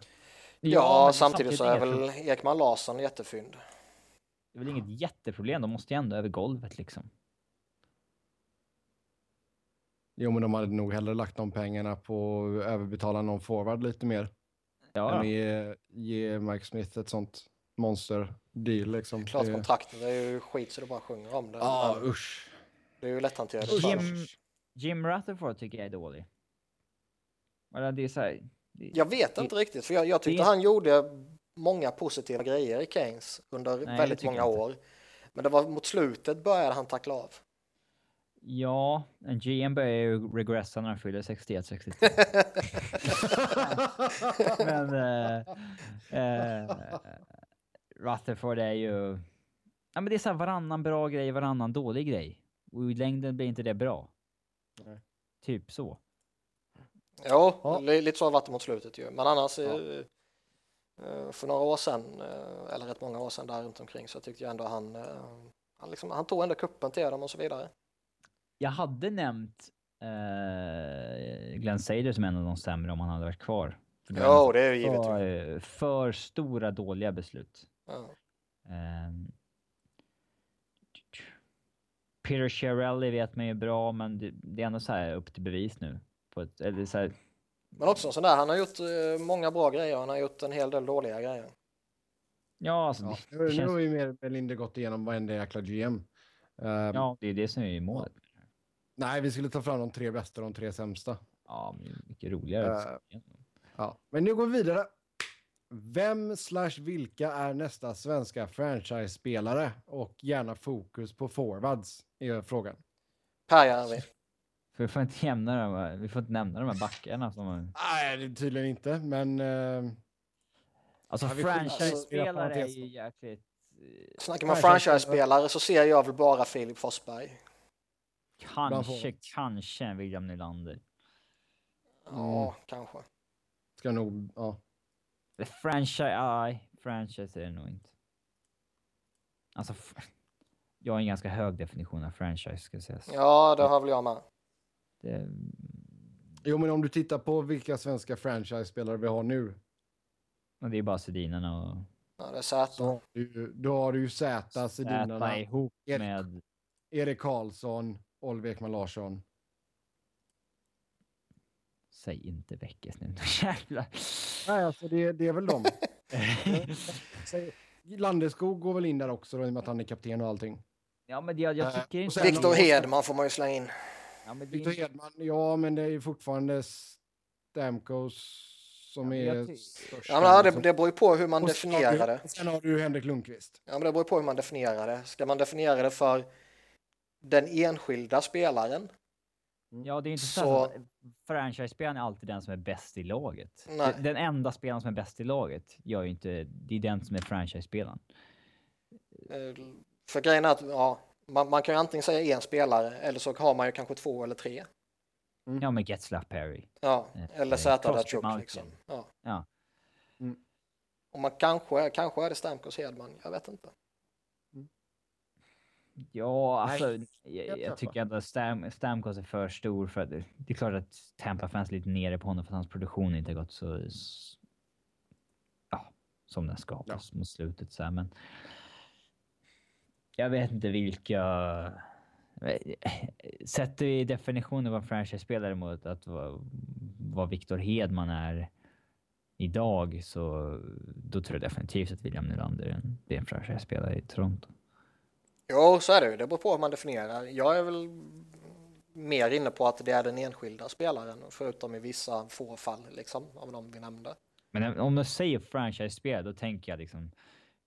Ja, ja samtidigt, samtidigt så är väl Ekman Larsson jättefynd. Det är väl inget jätteproblem, de måste ju ändå över golvet liksom. Jo, men de hade nog hellre lagt de pengarna på att överbetala någon forward lite mer. Ja. Än ge, ge Mike Smith ett sånt monster deal liksom. Klart kontraktet är ju skit så du bara sjunger om det. Ja, ah, usch. Det är ju lätthanterat. Jim, Jim Rutherford tycker jag är dålig. Eller det är så här, det, jag vet det, inte riktigt, för jag, jag tyckte det, han gjorde många positiva grejer i Keynes under nej, väldigt många år. Men det var mot slutet började han tackla av. Ja, en GM börjar ju regressa när han fyller 61, 62. men äh, äh, Rutherford är ju... Ja, men det är så här varannan bra grej, varannan dålig grej. Och i längden blir inte det bra. Nej. Typ så. Jo, ja. lite så har det varit mot slutet ju. Men annars ja. Eh, för några år sedan, eh, eller rätt många år sedan där runt omkring så tyckte jag ändå han, eh, han, liksom, han tog ändå kuppen till dem och så vidare. Jag hade nämnt eh, Glenn Sader som en av de sämre om han hade varit kvar. Ja, det är givet. För, för stora dåliga beslut. Ja. Um, Peter Chiarelli vet man ju bra, men det, det, är ändå så här upp till bevis nu. På ett, eller så här... Men också sån där, han har gjort uh, många bra grejer, han har gjort en hel del dåliga grejer. Ja, alltså, ja. Det, det känns... Nu har vi mer eller mindre gått igenom varenda jäkla GM. Uh, ehm, ja, det är det som är målet. Nej, vi skulle ta fram de tre bästa och de tre sämsta. Ja, mycket roligare. Uh, ja, men nu går vi vidare. Vem slash vilka är nästa svenska franchise-spelare? Och gärna fokus på forwards är frågan. Per Järvi. För vi får inte nämna de, här- vi får inte nämna de här backarna som... Nej, det är tydligen inte, men... eh, Alltså franchise-spelare är parentes. ju jäkligt... eh, Snackar man Franchise- franchise-spelare så ser jag väl bara Filip Forsberg. Kanske, kanske en William Nylander. Ja, Mm. kanske. ska nog... Ja. Franchise, nej, franchise är det nog inte. Alltså, jag har en ganska hög definition av franchise ska sägas. Ja, det har väl jag med. Det, Jo, men om du tittar på vilka svenska franchise-spelare vi har nu. och det är bara Sedinarna och Ja, det är Z. Så har du, ju- då har du ju Zäta, Sedinarna, Zäta ihop Erik. med... Erik Karlsson, Oliver Ekman Larsson. Säg inte Väckes nu. Jävlar. Nej, alltså det, det är väl dem. Landeskog går väl in där också då, i och med att han är kapten och allting. ja, men jag, jag tycker och inte... Viktor Hedman får man ju slänga in. Ja, men det är Victor inte- Hedman, ja men det är ju fortfarande Stamkos som Ja, är störst. Ja, men det, det beror ju på hur man definierar det. Sen har du Henrik Lundqvist. Ja, men det beror på hur man definierar det. Ska man definiera det för den enskilda spelaren? Ja, det är inte så, Så- att franchise-spelaren är alltid den som är bäst i laget. Nej. Den- Den enda spelaren som är bäst i laget gör ju inte... Det är den som är franchise-spelaren. Eh, För grejen är att ja, man, man kan ju antingen säga en spelare eller så har man ju kanske två eller tre. Ja, men Getzlaff Perry. Ja, eller eh, Z Crosby, Datsjuk Malkin. liksom. Ja. Ja. Mm. Och man kanske, kanske är det Stamkos Hedman, jag vet inte. Ja, alltså, Nej, jag, jag tycker ändå att Stam, Stamkos är för stor för att det, är klart att Tampa-fans är lite nere på honom för att hans produktion inte har gått så... Ja, som den ska Ja. mot slutet så här, men... Jag vet inte vilka... Sätter vi definitionen av franchise-spelare mot att vad, Victor Hedman är idag så då tror jag definitivt att William Nylander är en, det är en franchise-spelare i Toronto. Jo, så är det ju. Det beror på hur man definierar. Jag är väl mer inne på att det är den enskilda spelaren, förutom i vissa få fall liksom, av de vi nämnde. Men om du säger franchise-spel, då tänker jag liksom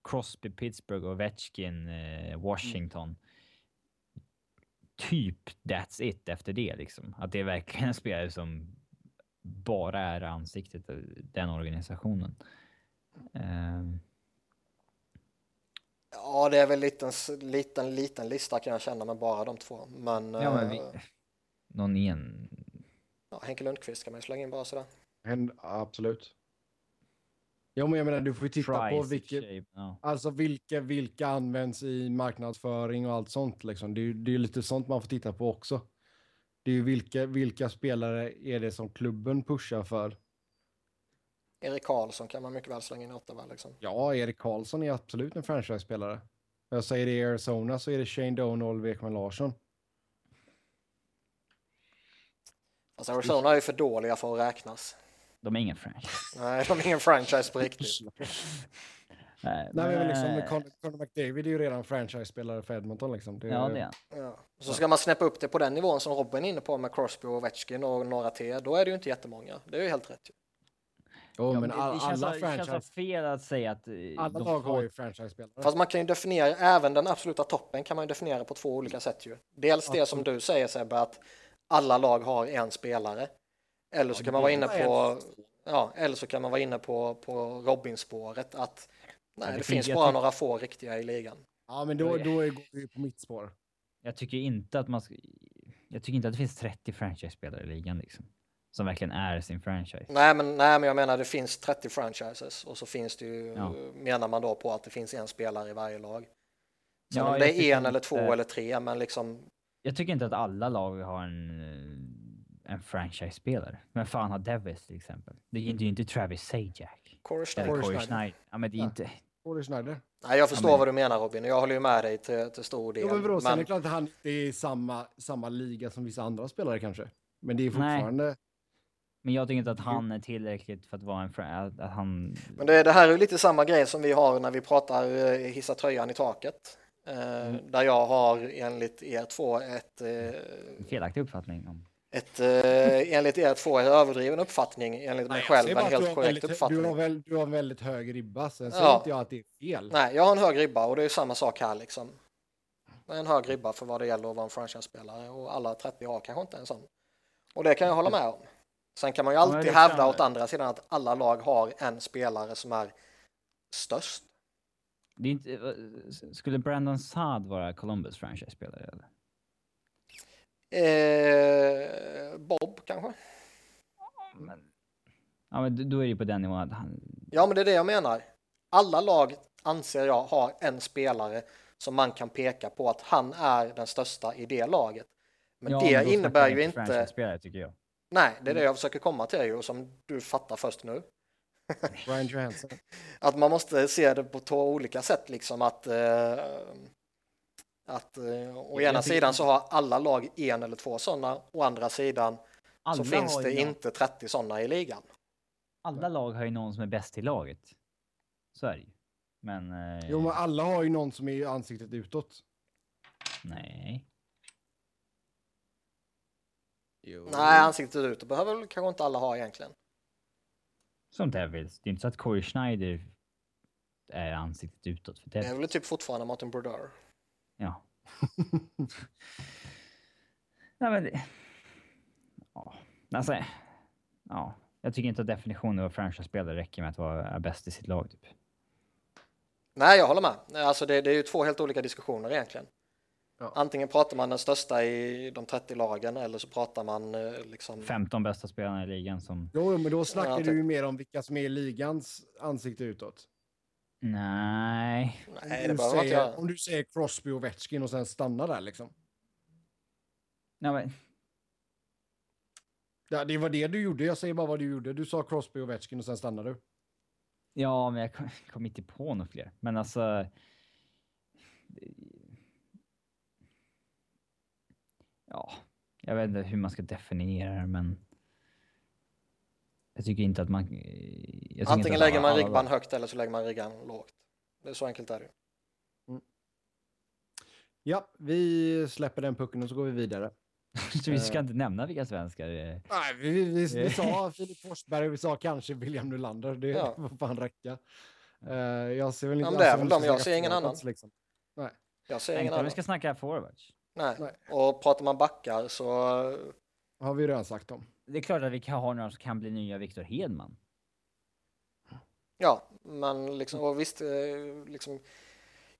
Crosby, Pittsburgh, Ovechkin, eh, Washington. Typ that's it efter det liksom. Att det är verkligen en spelare som bara är ansiktet av den organisationen. Ehm, Ja, det är väl liten, liten, liten lista kan jag känna med bara de två. Men, ja, men vi, eh, någon en. ja, Henke Lundqvist kan man ju slänga in bara sådär. En, absolut. Ja, men jag menar, du får ju titta på Price för vilka, ja. alltså vilka, vilka används i marknadsföring och allt sånt. Liksom. Det, är, ju- det är ju lite sånt man får titta på också. Det är ju vilka, vilka spelare är det som klubben pushar för? Erik Karlsson kan man mycket väl slänga in i Ottawa liksom. Ja, Erik Karlsson är absolut en franchise-spelare. Jag säger det i Arizona så är det Shane Doan och Oliver Ekman Larsson. Alltså Arizona är ju för dåliga för att räknas. De är ingen franchise. Nej, de är ingen franchise på riktigt. Nej, Nej, men liksom, eh, Conor, Conor McDavid är ju redan franchise-spelare för Edmonton. Liksom. Det, Ja, det är. Ja. Så ska man snäppa upp det på den nivån som Robin är inne på med Crosby och Ovechkin och några till, då är det ju inte jättemånga. Det är ju helt rätt. Jo, Ja, men det- all, det känns, alla det känns franchise, fel att säga att eh, alla lag får- har ju franchise-spelare. Fast man kan ju definiera, även den absoluta toppen kan man ju definiera på två olika sätt ju. Dels det som du säger Sebbe, att alla lag har en spelare. Eller så Ja, kan man vara inne på, ja, eller så kan man vara inne på, på Robin-spåret att nej, Ja, det, det finns bara några få riktiga i ligan. Ja, men då, då är, går vi på mitt spår. Jag tycker inte att man ska... Jag tycker inte att det finns 30 franchise-spelare i ligan liksom. Som verkligen är sin franchise. Nej men, nej, men jag menar det finns 30 franchises och så finns det ju, Ja. menar man då på att det finns en spelare i varje lag. Sen Ja, om det är en eller två inte- eller tre, men liksom Jag tycker inte att alla lag har en, en franchise-spelare. Men fan har Devils till exempel? Det är ju inte, inte Travis Sajak. Corey Eller Schneider. Corey Corey Schneider. Ja, men det är Ja. inte... Corey Schneider. Nej, jag förstår men- vad du menar Robin och jag håller ju med dig till, till stor del. Jo, men vadå, sen är det men, klart att han inte är i samma, samma liga som vissa andra spelare kanske. Men det är Nej. fortfarande... Men jag tycker inte att han är tillräckligt för att vara en fra- att, han... men det, det här är ju lite samma grej som vi har när vi pratar eh, hissa tröjan i taket. Eh, Mm. Där jag har enligt er två ett, eh, En felaktig uppfattning om... ett eh, enligt er två en överdriven uppfattning, enligt mig jag själv säger en helt har korrekt väldigt, uppfattning. Du har, väl, du har en väldigt hög ribba, sen säger Ja. inte jag att det är fel. Nej, jag har en hög ribba och det är samma sak här liksom. Det är En hög ribba för vad det gäller att vara en franchise-spelare och alla 30 har kanske inte en sån. Och det kan jag hålla med om. Sen kan man ju alltid det hävda åt andra sidan att alla lag har en spelare som är störst. Det är inte, eh, skulle Brandon Saad vara Columbus franchise-spelare? Eller? Eh, Bob kanske? Men, ja, men då är det ju på den nivån att han... Ja, men det är det jag menar. Alla lag anser jag har en spelare som man kan peka på att han är den största i det laget. Men Ja, det snackar innebär ju inte... franchise-spelare tycker jag. Nej, det är det jag försöker komma till ju och som du fattar först nu. Brian Johansson. Att man måste se det på två olika sätt liksom att eh, att eh, å ena sidan så har alla lag en eller två sådana, å andra sidan Alla så finns det inte 30 sådana i ligan. Alla lag har ju någon som är bäst i laget. Så är det ju. Men... Eh, Jo, men alla har ju någon som är ansiktet utåt. Nej. Jo. Nej, ansiktet ut, det behöver väl kanske inte alla ha egentligen. Som Devils. Det är inte så att Corey Schneider är ansiktet utåt för Det är Devils. väl typ fortfarande Martin Brodeur. Ja. Nej, men det... Ja, alltså... Ja. Jag tycker inte att definitionen av franchise-spelare räcker med att vara bäst i sitt lag. Typ. Nej, jag håller med. Alltså det, det är ju två helt olika diskussioner egentligen. Ja. Antingen pratar man den största i de 30 lagen eller så pratar man eh, liksom... 15 bästa spelarna i ligan som... Jo, men då snackar Ja, du typ. ju mer om vilka som är ligans ansikte utåt. Nej. Nej, om, det säger, om du säger Crosby och Vetchkin och sen stannar där liksom. Nej, men... Ja, det var det du gjorde. Jag säger bara vad du gjorde. Du sa Crosby och Vetchkin och sen stannade du. Ja, men jag kom, kom inte på något fler. Men alltså... Ja, jag vet inte hur man ska definiera det, men... Jag tycker inte att man... inte Antingen att lägger man ribban högt eller så lägger man ribban lågt. Det är så enkelt är det. Ja, vi släpper den pucken och så går vi vidare. Så vi ska inte nämna vilka svenskar det är. Nej, vi, vi, vi, vi sa Filip Forsberg och vi sa kanske William Nylander. Det Ja. får fan räcka. Eh, jag ser väl inte... Ja, det är väl om de, vi jag ser ingen annan. Liksom. Jag ser ingen annan. vi ska snacka forwards. Nej. Nej. Och pratar man backar så... Har vi redan sagt om. Det är klart att vi kan ha några som kan bli nya Victor Hedman. Ja, men liksom, och visst, eh, liksom,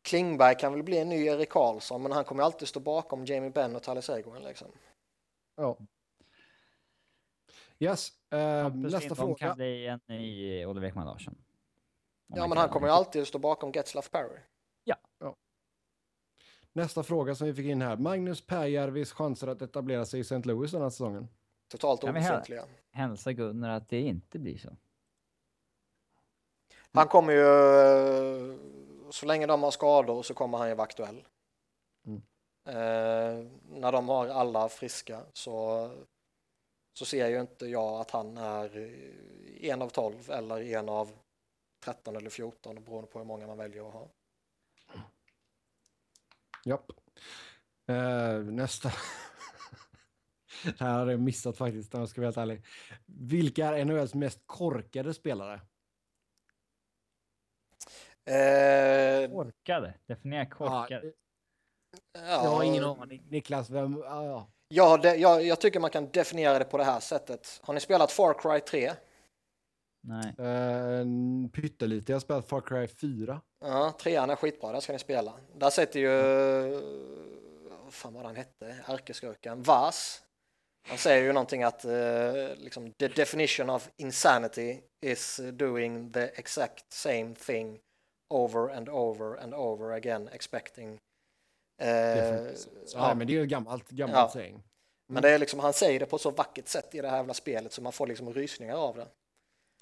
Klingberg kan väl bli en ny Erik Karlsson, men han kommer alltid stå bakom Jamie Benn och Talle Seguin liksom. Ja. Yes, eh, Hampus nästa fråga. kan bli en ny Oliver Ekman Larsson. Ja, men han kommer ju alltid stå bakom Getzlaff Perry. Nästa fråga som vi fick in här. Magnus Pääjärvis chanser att etablera sig i St. Louis den här säsongen. Totalt Kan vi höra? obefintliga. Hälsa Gunnar att det inte blir så. Han kommer ju, eh, så länge de har skador så kommer han ju vara aktuell. Mm. Eh, när de har alla friska så, så ser ju inte jag att han är en av 12 eller en av 13 eller 14 beroende på hur många man väljer att ha. Japp. Eh, nästa. det här hade jag missat faktiskt om jag ska vara helt ärlig. Vilka är NHLs mest korkade spelare? Eh, Korkade. Definiera korkade. Ja, ja, jag har ingen aning. Niklas, vem? Ja, ja. Ja, det, jag, jag tycker man kan definiera det på det här sättet. Har ni spelat Far Cry 3? Nej. Eh, en pyttelite. Jag har spelat Far Cry 4. Ja, trean är skitbra, där ska ni spela. Där sätter ju, vad fan vad han hette, ärkeskurken, Vas. Han säger ju någonting att eh, liksom, the definition of insanity is doing the exact same thing over and over and over again expecting. Så, ja. Men det är ju gammalt, gammalt Ja. saying. Men det är liksom, han säger det på så vackert sätt i det här jävla spelet så man får liksom rysningar av det.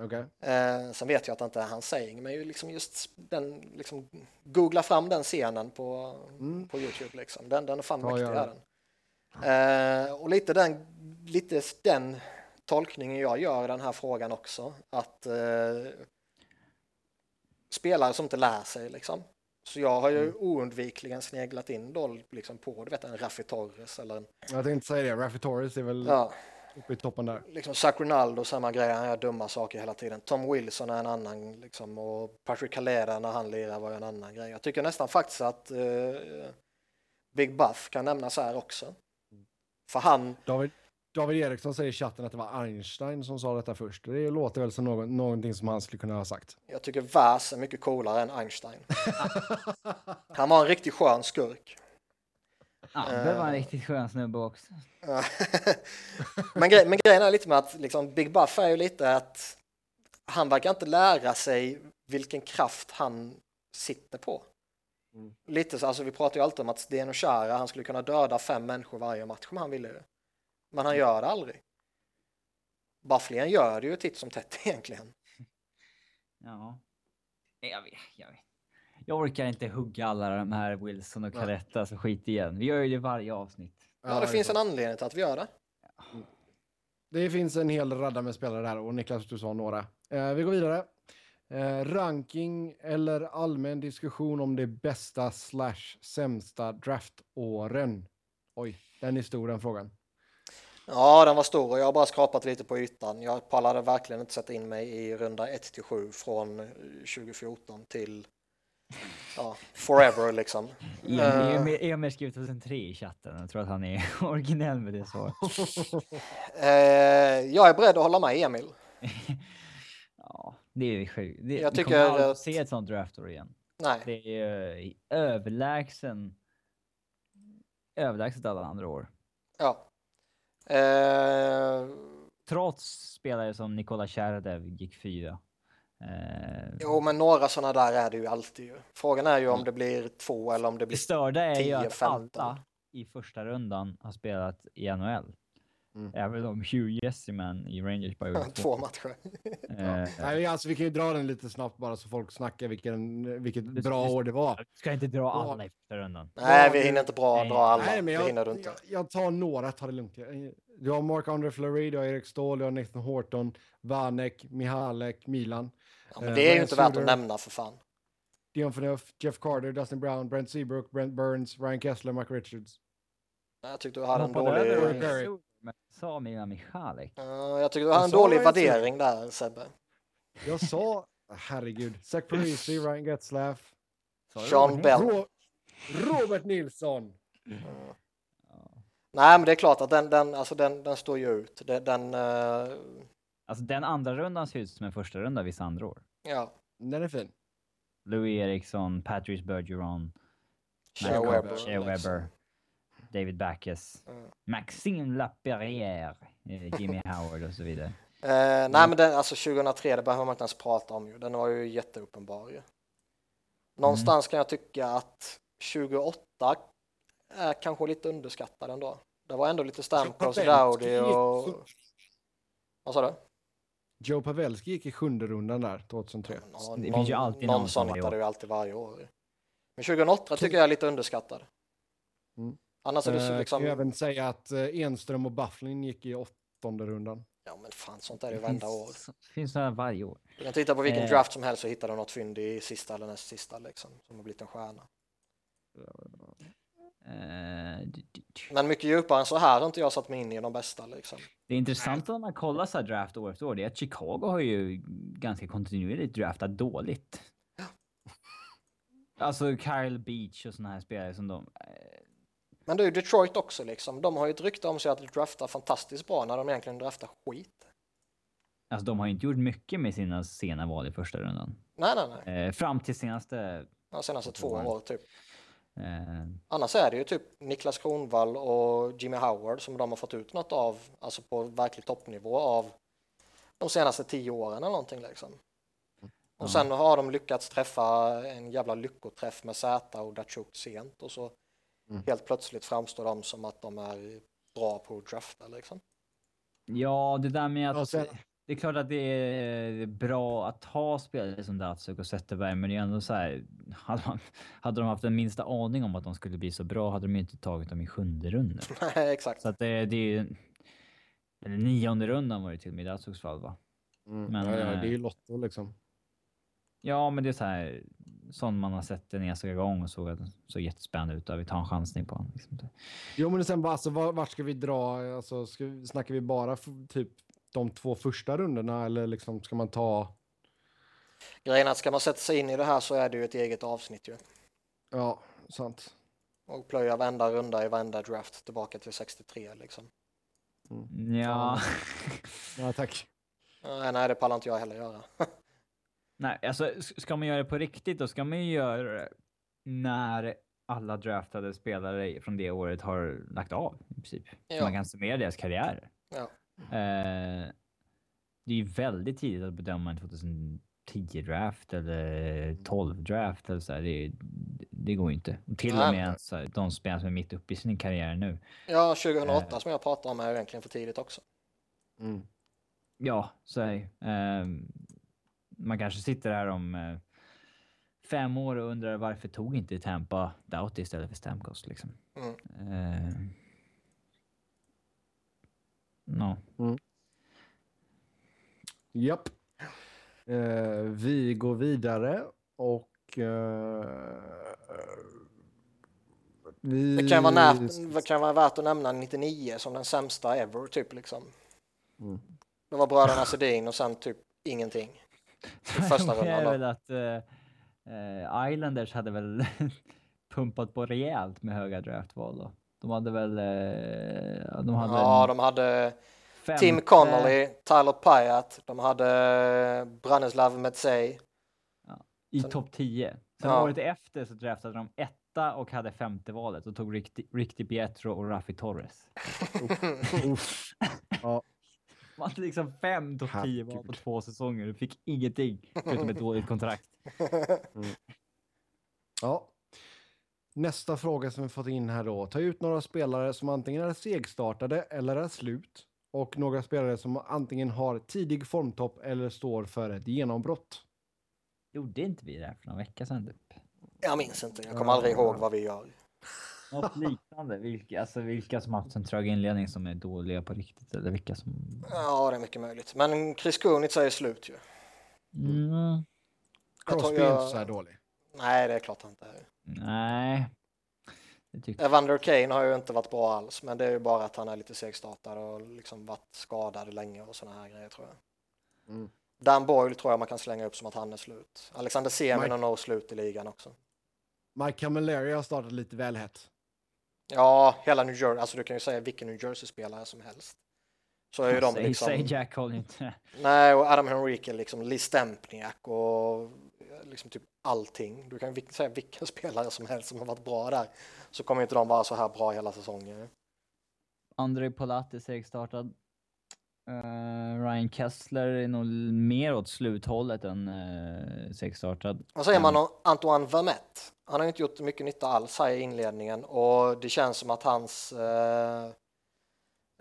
Okej. Eh, sen vet jag att det inte är hans saying, men ju liksom just den, liksom, googla fram den scenen på, Mm. på Youtube liksom. Den, den är fan Ja, mäktig är den. Eh, och lite den, lite den tolkningen jag gör i den här frågan också, att eh, spelare som inte lär sig liksom. Så jag har ju Mm. oundvikligen sneglat in då liksom på, du vet en Raffi Torres eller en, Jag tänkte säga det. Raffi Torres är väl ja, uppe i toppen där. liksom Zach Ronaldo, samma grej, han gör dumma saker hela tiden. Tom Wilson är en annan, liksom, och Patrick Kaleda när han lirar var en annan grej. Jag tycker nästan faktiskt att eh, Big Buff kan nämnas här också. För han, David, David Eriksson säger i chatten att det var Einstein som sa detta först. Det låter väl som någon, någonting som han skulle kunna ha sagt. Jag tycker Vas är mycket coolare än Einstein. Han var en riktigt skön skurk. Ja, det var en riktigt skön snubbe också. men, grej, men grejen är lite med att liksom, Big Buff är ju lite att han verkar inte lära sig vilken kraft han sitter på. Mm. Lite så, alltså vi pratar ju alltid om att Sten Chara, han skulle kunna döda fem människor varje match om han ville det. Men han gör det aldrig. Bufflin gör det ju titt som tätt egentligen. Ja, jag vet, jag vet. Jag orkar inte hugga alla de här Wilson och Caretta, så skit igen. Vi gör ju det varje avsnitt. Ja, det finns en anledning till att vi gör det. Det finns en hel radda med spelare där och Niklas, du sa några. Eh, vi går vidare. Eh, ranking eller allmän diskussion om det bästa slash sämsta draftåren. Oj, den är stor den frågan. Ja, den var stor och jag har bara skrapat lite på ytan. Jag pallade verkligen inte sätta in mig i runda 1 till 7 från 2014 till ja, forever liksom. Emil, Emil skrev 2003 i chatten. Jag tror att han är originell med det svaret. uh, jag är beredd att hålla med Emil. ja, det är sjukt. Det, jag tycker vi kommer att se ett sånt draftår igen. Nej. Det är överlägsen. Överlägset alla andra år. Ja. Uh, Trots spelare som Nikola Tjärdev gick fyra. Eh, jo, men några sådana där är det ju alltid. Ju. Frågan är ju om mm. det blir två eller om det blir Det störda är 10, ju att 15. alla i första rundan har spelat i NHL. Mm. Även om Hugh Jessiman i Rangers bara gjorde två matcher. eh, Nej, alltså, vi kan ju dra den lite snabbt bara så folk snackar vilken, vilket du, bra du, år det var. Du ska inte dra alla i första rundan. Nej, vi hinner inte bra, dra alla. Nej, men jag, hinner inte. Jag, jag tar några, ta det lugnt. Du har Mark-André Fleury, du har Erik Ståhl, du har Nathan Horton, Vanek, Mihalek, Milan. Ja, men det är ju inte värt att nämna för fan. Dion Phaneuf, Jeff Carter, Dustin Brown, Brent Seabrook, Brent Burns, Ryan Kessler, Mike Richards. Jag tyckte du hade en dålig... Sa Mila Michalek. Uh, jag tycker du har en dålig värdering där Sebbe. Jag sa, herregud, Zach Parisi, Ryan Getzlaff. Sean Bell. Ro Robert Nilsson. Mm. Nej, men det är klart att den, den, alltså den, den står ju ut. Den, den uh... Alltså den andra rundan ser ut som en första runda vissa andra år. Ja. Den är fin. Louis Eriksson, Patrice Bergeron, Shea Weber, Shea Weber David Backus, mm. Maxime Laperrière, eh, Jimmy Howard och så vidare. Uh, nej, men den, alltså 2003, det behöver man inte ens prata om ju. Den var ju jätteuppenbar ju. Någonstans mm. kan jag tycka att 28 är kanske lite underskattad ändå. Det var ändå lite Stamkos, Dowdy och... Vad sa du? Joe Pavelski gick i sjunde rundan där 2003. Ja, det finns ju alltid någon, någon sån hittar du ju alltid varje år. Men 2008 tycker jag är lite underskattad. Mm. Annars är det så liksom... Jag kan även säga att eh, Enström och Bufflin gick i åttonde rundan. Ja men fan sånt är det varenda år. Det finns sådana varje år. Du kan titta på vilken eh. draft som helst och hitta något fynd i sista eller näst sista liksom. Som har blivit en stjärna. Uh, men mycket djupare än så här har inte jag satt mig in i de bästa liksom. Det är intressant om man kollar så här draft år efter år, det är att Chicago har ju ganska kontinuerligt draftat dåligt. Ja. Alltså Kyle Beach och såna här spelare som de... Men det är ju Detroit också liksom. De har ju ett rykte om sig att drafta fantastiskt bra när de egentligen draftar skit. Alltså de har inte gjort mycket med sina sena val i första rundan. Nej, nej, nej. Eh, fram till senaste... Ja, senaste två år typ. Eh. Annars är det ju typ Niklas Kronvall och Jimmy Howard som de har fått ut något av, alltså på verklig toppnivå av de senaste tio åren eller någonting liksom. Och sen har de lyckats träffa en jävla lyckoträff med Z och Datsjuk sent och så Mm. Helt plötsligt framstår de som att de är bra på att drafta liksom. Ja, det där med att... Sen... Det är klart att det är bra att ha spelare som Datsuk och Zetterberg, men det är ändå så här. Hade, man, hade de haft den minsta aning om att de skulle bli så bra hade de inte tagit dem i sjunde rundan. Nej, exakt. Så att det, det är ju... Eller nionde rundan var det till och med i Datsuks fall, va? Mm, men, ja, ja, det är ju Lotto liksom. Ja, men det är så här sån man har sett en enstaka gång och såg att såg jättespännande ut. Vi tar en chansning på honom. Liksom. Jo, men sen alltså, vart ska vi dra? Alltså, ska, snackar vi bara typ de två första rundorna eller liksom ska man ta? Grejen att ska man sätta sig in i det här så är det ju ett eget avsnitt ju. Ja, sant. Och plöja varenda runda i varenda draft tillbaka till 63 liksom. Ja. Ja, tack. Nej, nej, det pallar inte jag heller göra. Nej, alltså ska man göra det på riktigt då ska man ju göra det när alla draftade spelare från det året har lagt av i princip. Så Ja. man kan summera deras karriärer. Ja. Eh, det är ju väldigt tidigt att bedöma en 2010 draft eller 12 draft eller så här. Det, det går ju inte. Och till Nej. och med så här, de spelare som är mitt uppe i sin karriär nu. Ja, 2008 som jag pratar om är egentligen för tidigt också. Mm. Ja, så är. Ehm, Man kanske sitter här om eh, fem år och undrar varför tog inte Tampa Doughty istället för Stamkos liksom. Mm. Eh, no. Japp. Eh, vi går vidare och... Eh, vi... Det kan, vara när, det kan vara värt att nämna 99 som den sämsta ever, typ liksom. Mm. Det var bröderna Sedin och sen typ ingenting. Första Det rundan väl att eh, Islanders hade väl pumpat på rejält med höga draftval då. De hade väl... Eh, de hade Ja, de hade femte- Tim Connolly, Tyler Pyatt, de hade Branislav Metsej. I Sen- topp 10. Sen Ja. året efter så draftade de etta och hade femte valet och tog Rick, Rick DiPietro och Raffi Torres. Uff. Ja. Man hade liksom fem topp 10 val på två säsonger och fick ingenting förutom ett dåligt kontrakt. ja. Nästa fråga som vi fått in här då. Ta ut några spelare som antingen är segstartade eller är slut. Och några spelare som antingen har tidig formtopp eller står för ett genombrott. Gjorde inte vi det här för några veckor sedan typ? Jag minns inte, jag kommer aldrig ihåg vad vi gör. Något liknande. Vilka, alltså vilka som haft en trög inledning som är dåliga på riktigt eller vilka som... Ja, det är mycket möjligt. Men Chris Kunitz är slut ju. Mm, Jag Crosby är jag- inte så här dålig. Nej, det är klart han inte är. nej. Tycker Evander Kane har ju inte varit bra alls, men det är ju bara att han är lite segstartad och liksom varit skadad länge och såna här grejer tror jag. Mm. Dan Boyle tror jag man kan slänga upp som att han är slut. Alexander Semin Mike- är nog slut i ligan också. Mike Camilleri har startat lite väl hett. Ja, hela New Jersey, alltså du kan ju säga vilken New Jersey-spelare som helst. Så är ju de liksom... säg Jack Hall inte. Nej, och Adam Henrique, liksom Lee Stempniak och liksom typ allting. Du kan vil- säga vilken spelare som helst som har varit bra där. Så kommer inte de vara så här bra hela säsongen. Andrei Palat är segstartad. Eh, Ryan Kessler är nog mer åt sluthållet än uh, segstartad. Vad säger man om Antoine Vermette? Han har inte gjort mycket nytta alls här i inledningen och det känns som att hans eh,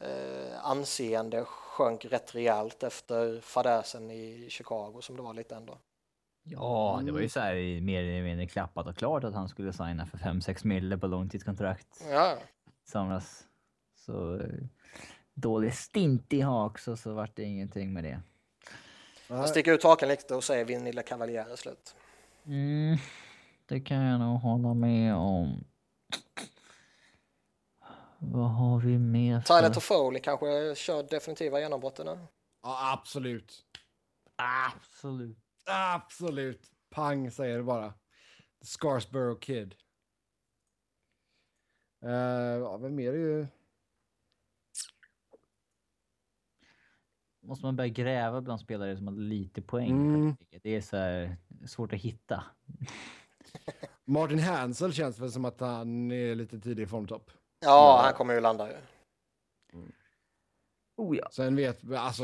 eh, anseende sjönk rätt rejält efter fadäsen i Chicago som det var lite ändå. Ja, det var ju så här mer eller mindre klappat och klart att han skulle signa för 5-6 mille på långtidskontrakt Ja, i somras. Så eh, dålig stint i ha också så vart det ingenting med det. han Nej, sticker ut haken lite och säger Vinilla Cavalier är slut. Mm, det kan jag nog hålla med om. Vad har vi mer för... Tyler Toffoli kanske kör definitiva genombrottet nu. Ja, absolut. Absolut. Absolut. Pang säger det bara. The Scarsborough Kid. Uh, ja, vem är det ju? Måste man börja gräva bland spelare som har lite poäng. Mm. Det är så här svårt att hitta. Martin Hansel känns väl som att han är lite tidig i formtopp. Ja, han kommer ju landa ju. Oh ja. Sen vet alltså.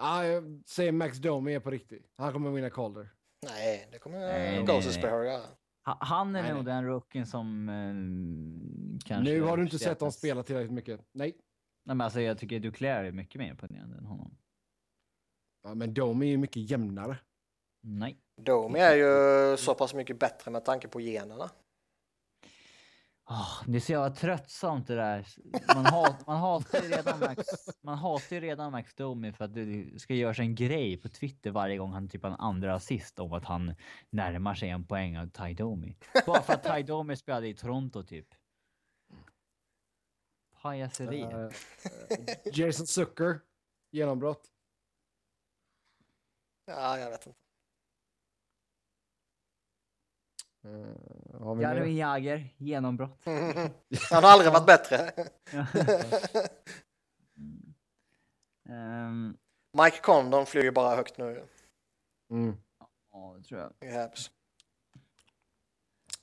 Ja, jag säger Max Domi är på riktigt. Han kommer vinna Calder. Nej, det kommer Nej, Ghost göra. Ha- Han är Nej, nog nej. den rookien som eh, kanske... Nu har du inte sett överskattas. spela tillräckligt mycket. Nej. Nej, men alltså, jag tycker Duclair är mycket mer imponerande än honom. Ja, men Domi är ju mycket jämnare. Nej. Domi är ju så pass mycket bättre med tanke på generna. Ah, det är så jävla tröttsamt det där. Man, hat, man hatar ju redan Max, man hatar ju redan Max Domi för att det ska göras en grej på Twitter varje gång han typ en andra assist om att han närmar sig en poäng av Ty Domi. Bara för att Ty Domi spelade i Toronto typ. Pajaseri. Eh, Jason Zucker. Genombrott. Ja, jag vet inte. Uh, vi Jaromir? Jagr, genombrott. Han har aldrig varit bättre. Ehm, Mike Condon flyger bara högt nu Mm. ja, det tror jag. Habs.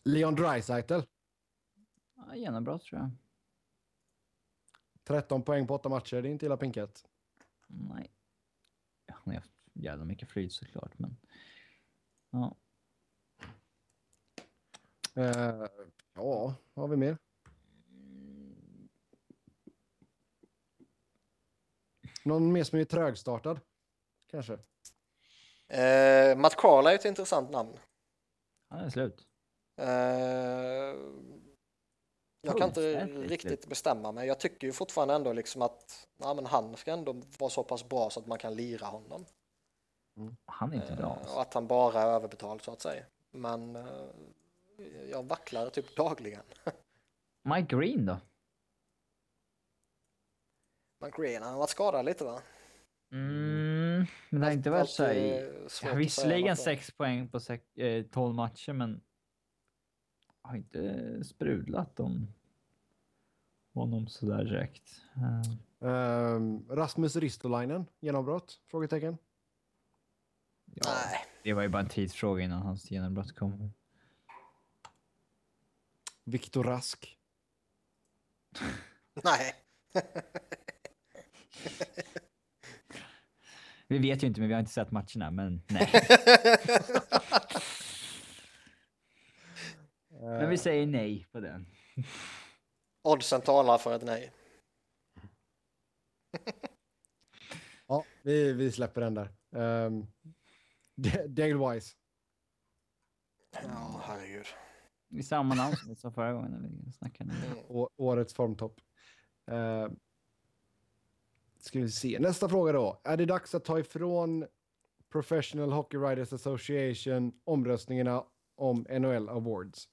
Leon Draisaitl, Ja, genombrott tror jag. 13 poäng på 8 matcher. Det är inte illa pinkat. Nej. Ja, Han har haft jävla mycket flyt såklart, men. Ja. Eh, ja, har vi mer? Någon mer som är trögstartad? Kanske. Eh, Matt Carla är ett intressant namn. Han är slut. Eh, jag kan inte riktigt bestämma mig. Jag tycker ju fortfarande ändå liksom att ja, men han ska ändå vara så pass bra så att man kan lira honom. Han är inte bra. Eh, och att han bara är överbetald så att säga. Men eh, jag vacklar typ dagligen. Mike Green då? McGreen, han har varit skadad lite va? Mm, men det har inte varit så Ja, visserligen något om. 6 poäng på sex, eh, 12 matcher, men har inte sprudlat om honom sådär direkt. Eh, Ehm, Rasmus Ristolainen, genombrott? Frågetecken. ja, Nej, det var ju bara en tidsfråga innan hans genombrott kom. Viktor Rask. nej. Vi vet ju inte, men vi har inte sett matcherna, men nej. men vi säger nej på den. Oddsen talar för ett nej. Ja, vi, vi släpper den där. Um, Dale Wise. Ja, herregud. Är samma namn som vi sa förra gången när vi snackade. Å- årets formtopp. Uh, ska vi se. Nästa fråga då. Är det dags att ta ifrån Professional Hockey Writers Association omröstningarna om NHL Awards?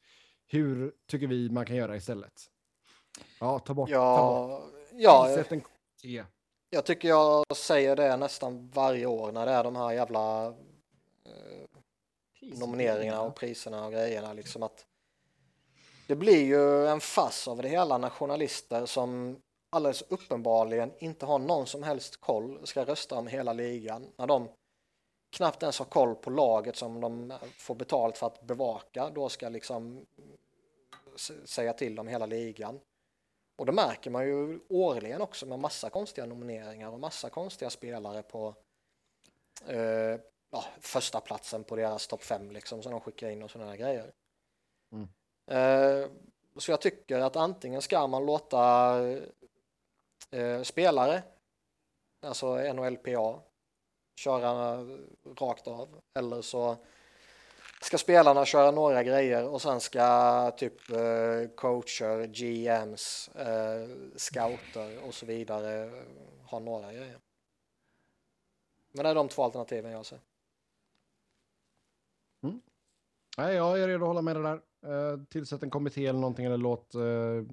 Hur tycker vi man kan göra istället? Ja, ta bort. Ta bort. Ja, ja, en kommitté. jag tycker jag säger det nästan varje år när det är de här jävla eh, nomineringarna och priserna och grejerna liksom att det blir ju en fass av det hela när journalister som alldeles uppenbarligen inte har någon som helst koll ska rösta om hela ligan när de knappt ens har koll på laget som de får betalt för att bevaka då ska liksom säga till om hela ligan och det märker man ju årligen också med massa konstiga nomineringar och massa konstiga spelare på eh, ja, första platsen på deras topp fem liksom som de skickar in och sådana grejer. Mm. Eh, så jag tycker att antingen ska man låta eh, spelare, alltså NHLPA, köra rakt av eller så ska spelarna köra några grejer och sen ska typ eh, coacher, GMs, eh, scouter och så vidare ha några grejer. Men det är de två alternativen jag ser. Mm. Nej, jag är redo att hålla med det där. Uh, tillsätt en kommitté eller någonting eller låt... Uh,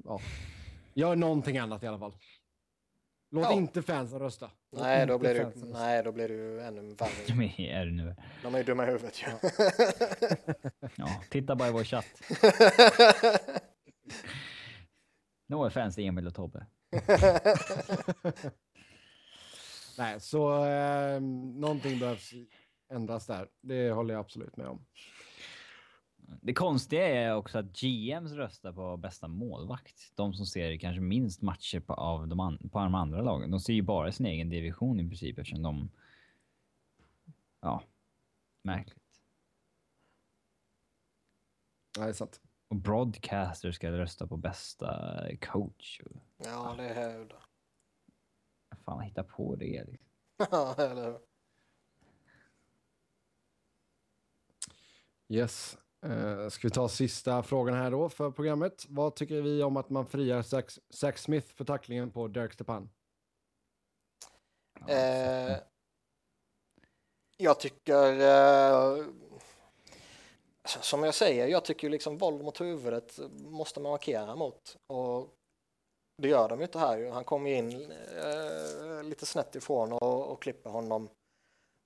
ja. Gör någonting annat i alla fall. Låt Ja. inte fansen rösta. Låt Nej då, blir rösta. nej, då blir ju ännu värre. De är nu. De är ju dumma i huvudet ju. Ja, titta bara i vår chatt. No offense Emil och Tobbe. Nej, så eh, någonting behövs ändras där. Det håller jag absolut med om. Det konstiga är också att GMs röstar på bästa målvakt. De som ser kanske minst matcher på, av de, an, på de andra lagen. De ser ju bara sin egen division i princip eftersom de... Ja, märkligt. Nej, det är sant. Och broadcaster ska rösta på bästa coach. Ja, det är vad fan hitta på det liksom. Ja, eller hur? Yes. Uh, ska vi ta sista frågan här då för programmet. Vad tycker vi om att man friar Zach, Zach Smith för tacklingen på Derek Stepan? Eh, jag tycker, eh, som jag säger, jag tycker liksom våld mot huvudet måste man markera mot. Och det gör de ju inte här. Han kommer in eh, lite snett ifrån och, och klipper honom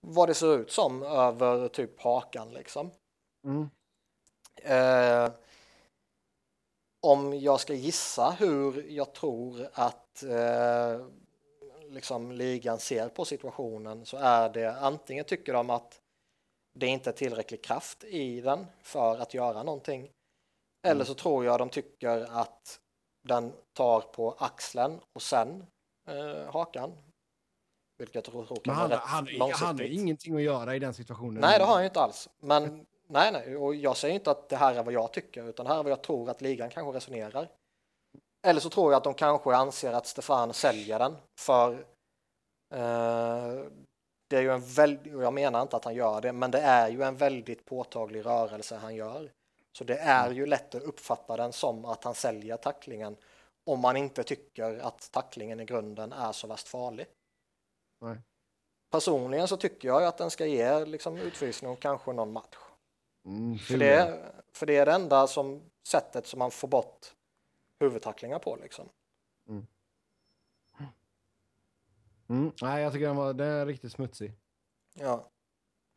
vad det ser ut som över typ hakan liksom. Mm. Eh, om jag ska gissa hur jag tror att eh, liksom ligan ser på situationen så är det antingen tycker de att det inte är tillräcklig kraft i den för att göra någonting. Eller Mm. så tror jag de tycker att den tar på axeln och sen eh, hakan. Vilket jag tror, kan han, vara rätt han, han långsiktigt. har ingenting att göra i den situationen. Nej, det har han ju inte alls. Men nej, nej, och jag säger inte att det här är vad jag tycker, utan det här är vad jag tror att ligan kanske resonerar. Eller så tror jag att de kanske anser att Stefan säljer den för eh, det är ju en väldigt, och jag menar inte att han gör det, men det är ju en väldigt påtaglig rörelse han gör. Så det är ju lätt att uppfatta den som att han säljer tacklingen om man inte tycker att tacklingen i grunden är så värst farlig. Nej. Personligen så tycker jag ju att den ska ge liksom utvisning och kanske någon match. Mm, För det, för det är det enda som, sättet som man får bort huvudtacklingar på liksom. Mm, nej, jag tycker den, var, den är riktigt smutsig. Ja.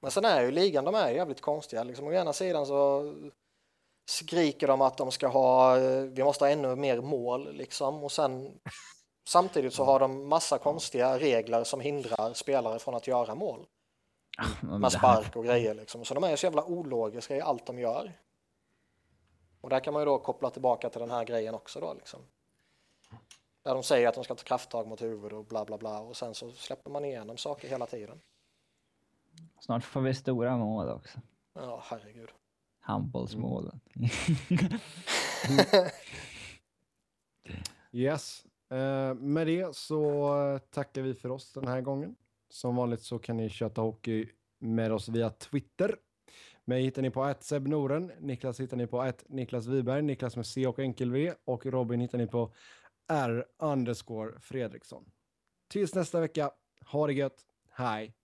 Men sen är ju ligan, de är jävligt konstiga. Liksom, å ena sidan så skriker de att de ska ha, eh, vi måste ha ännu mer mål liksom. Och sen samtidigt så har de massa konstiga regler som hindrar spelare från att göra mål. Men Med spark och grejer liksom. Så de är så jävla ologiska i allt de gör. Och där kan man ju då koppla tillbaka till den här grejen också då liksom. Där de säger att de ska ta krafttag mot huvudet och bla bla bla och sen så släpper man igenom saker hela tiden. Snart får vi stora mål också. Ja, herregud. Handbollsmålen. Yes. Eh, med det så tackar vi för oss den här gången. Som vanligt så kan ni köta hockey med oss via Twitter. Mig hittar ni på att Seb Noren, Niklas hittar ni på att Niklas Wiberg, Niklas med C och enkel V och Robin hittar ni på R underscore Fredriksson. Tills nästa vecka, ha det gött, hej!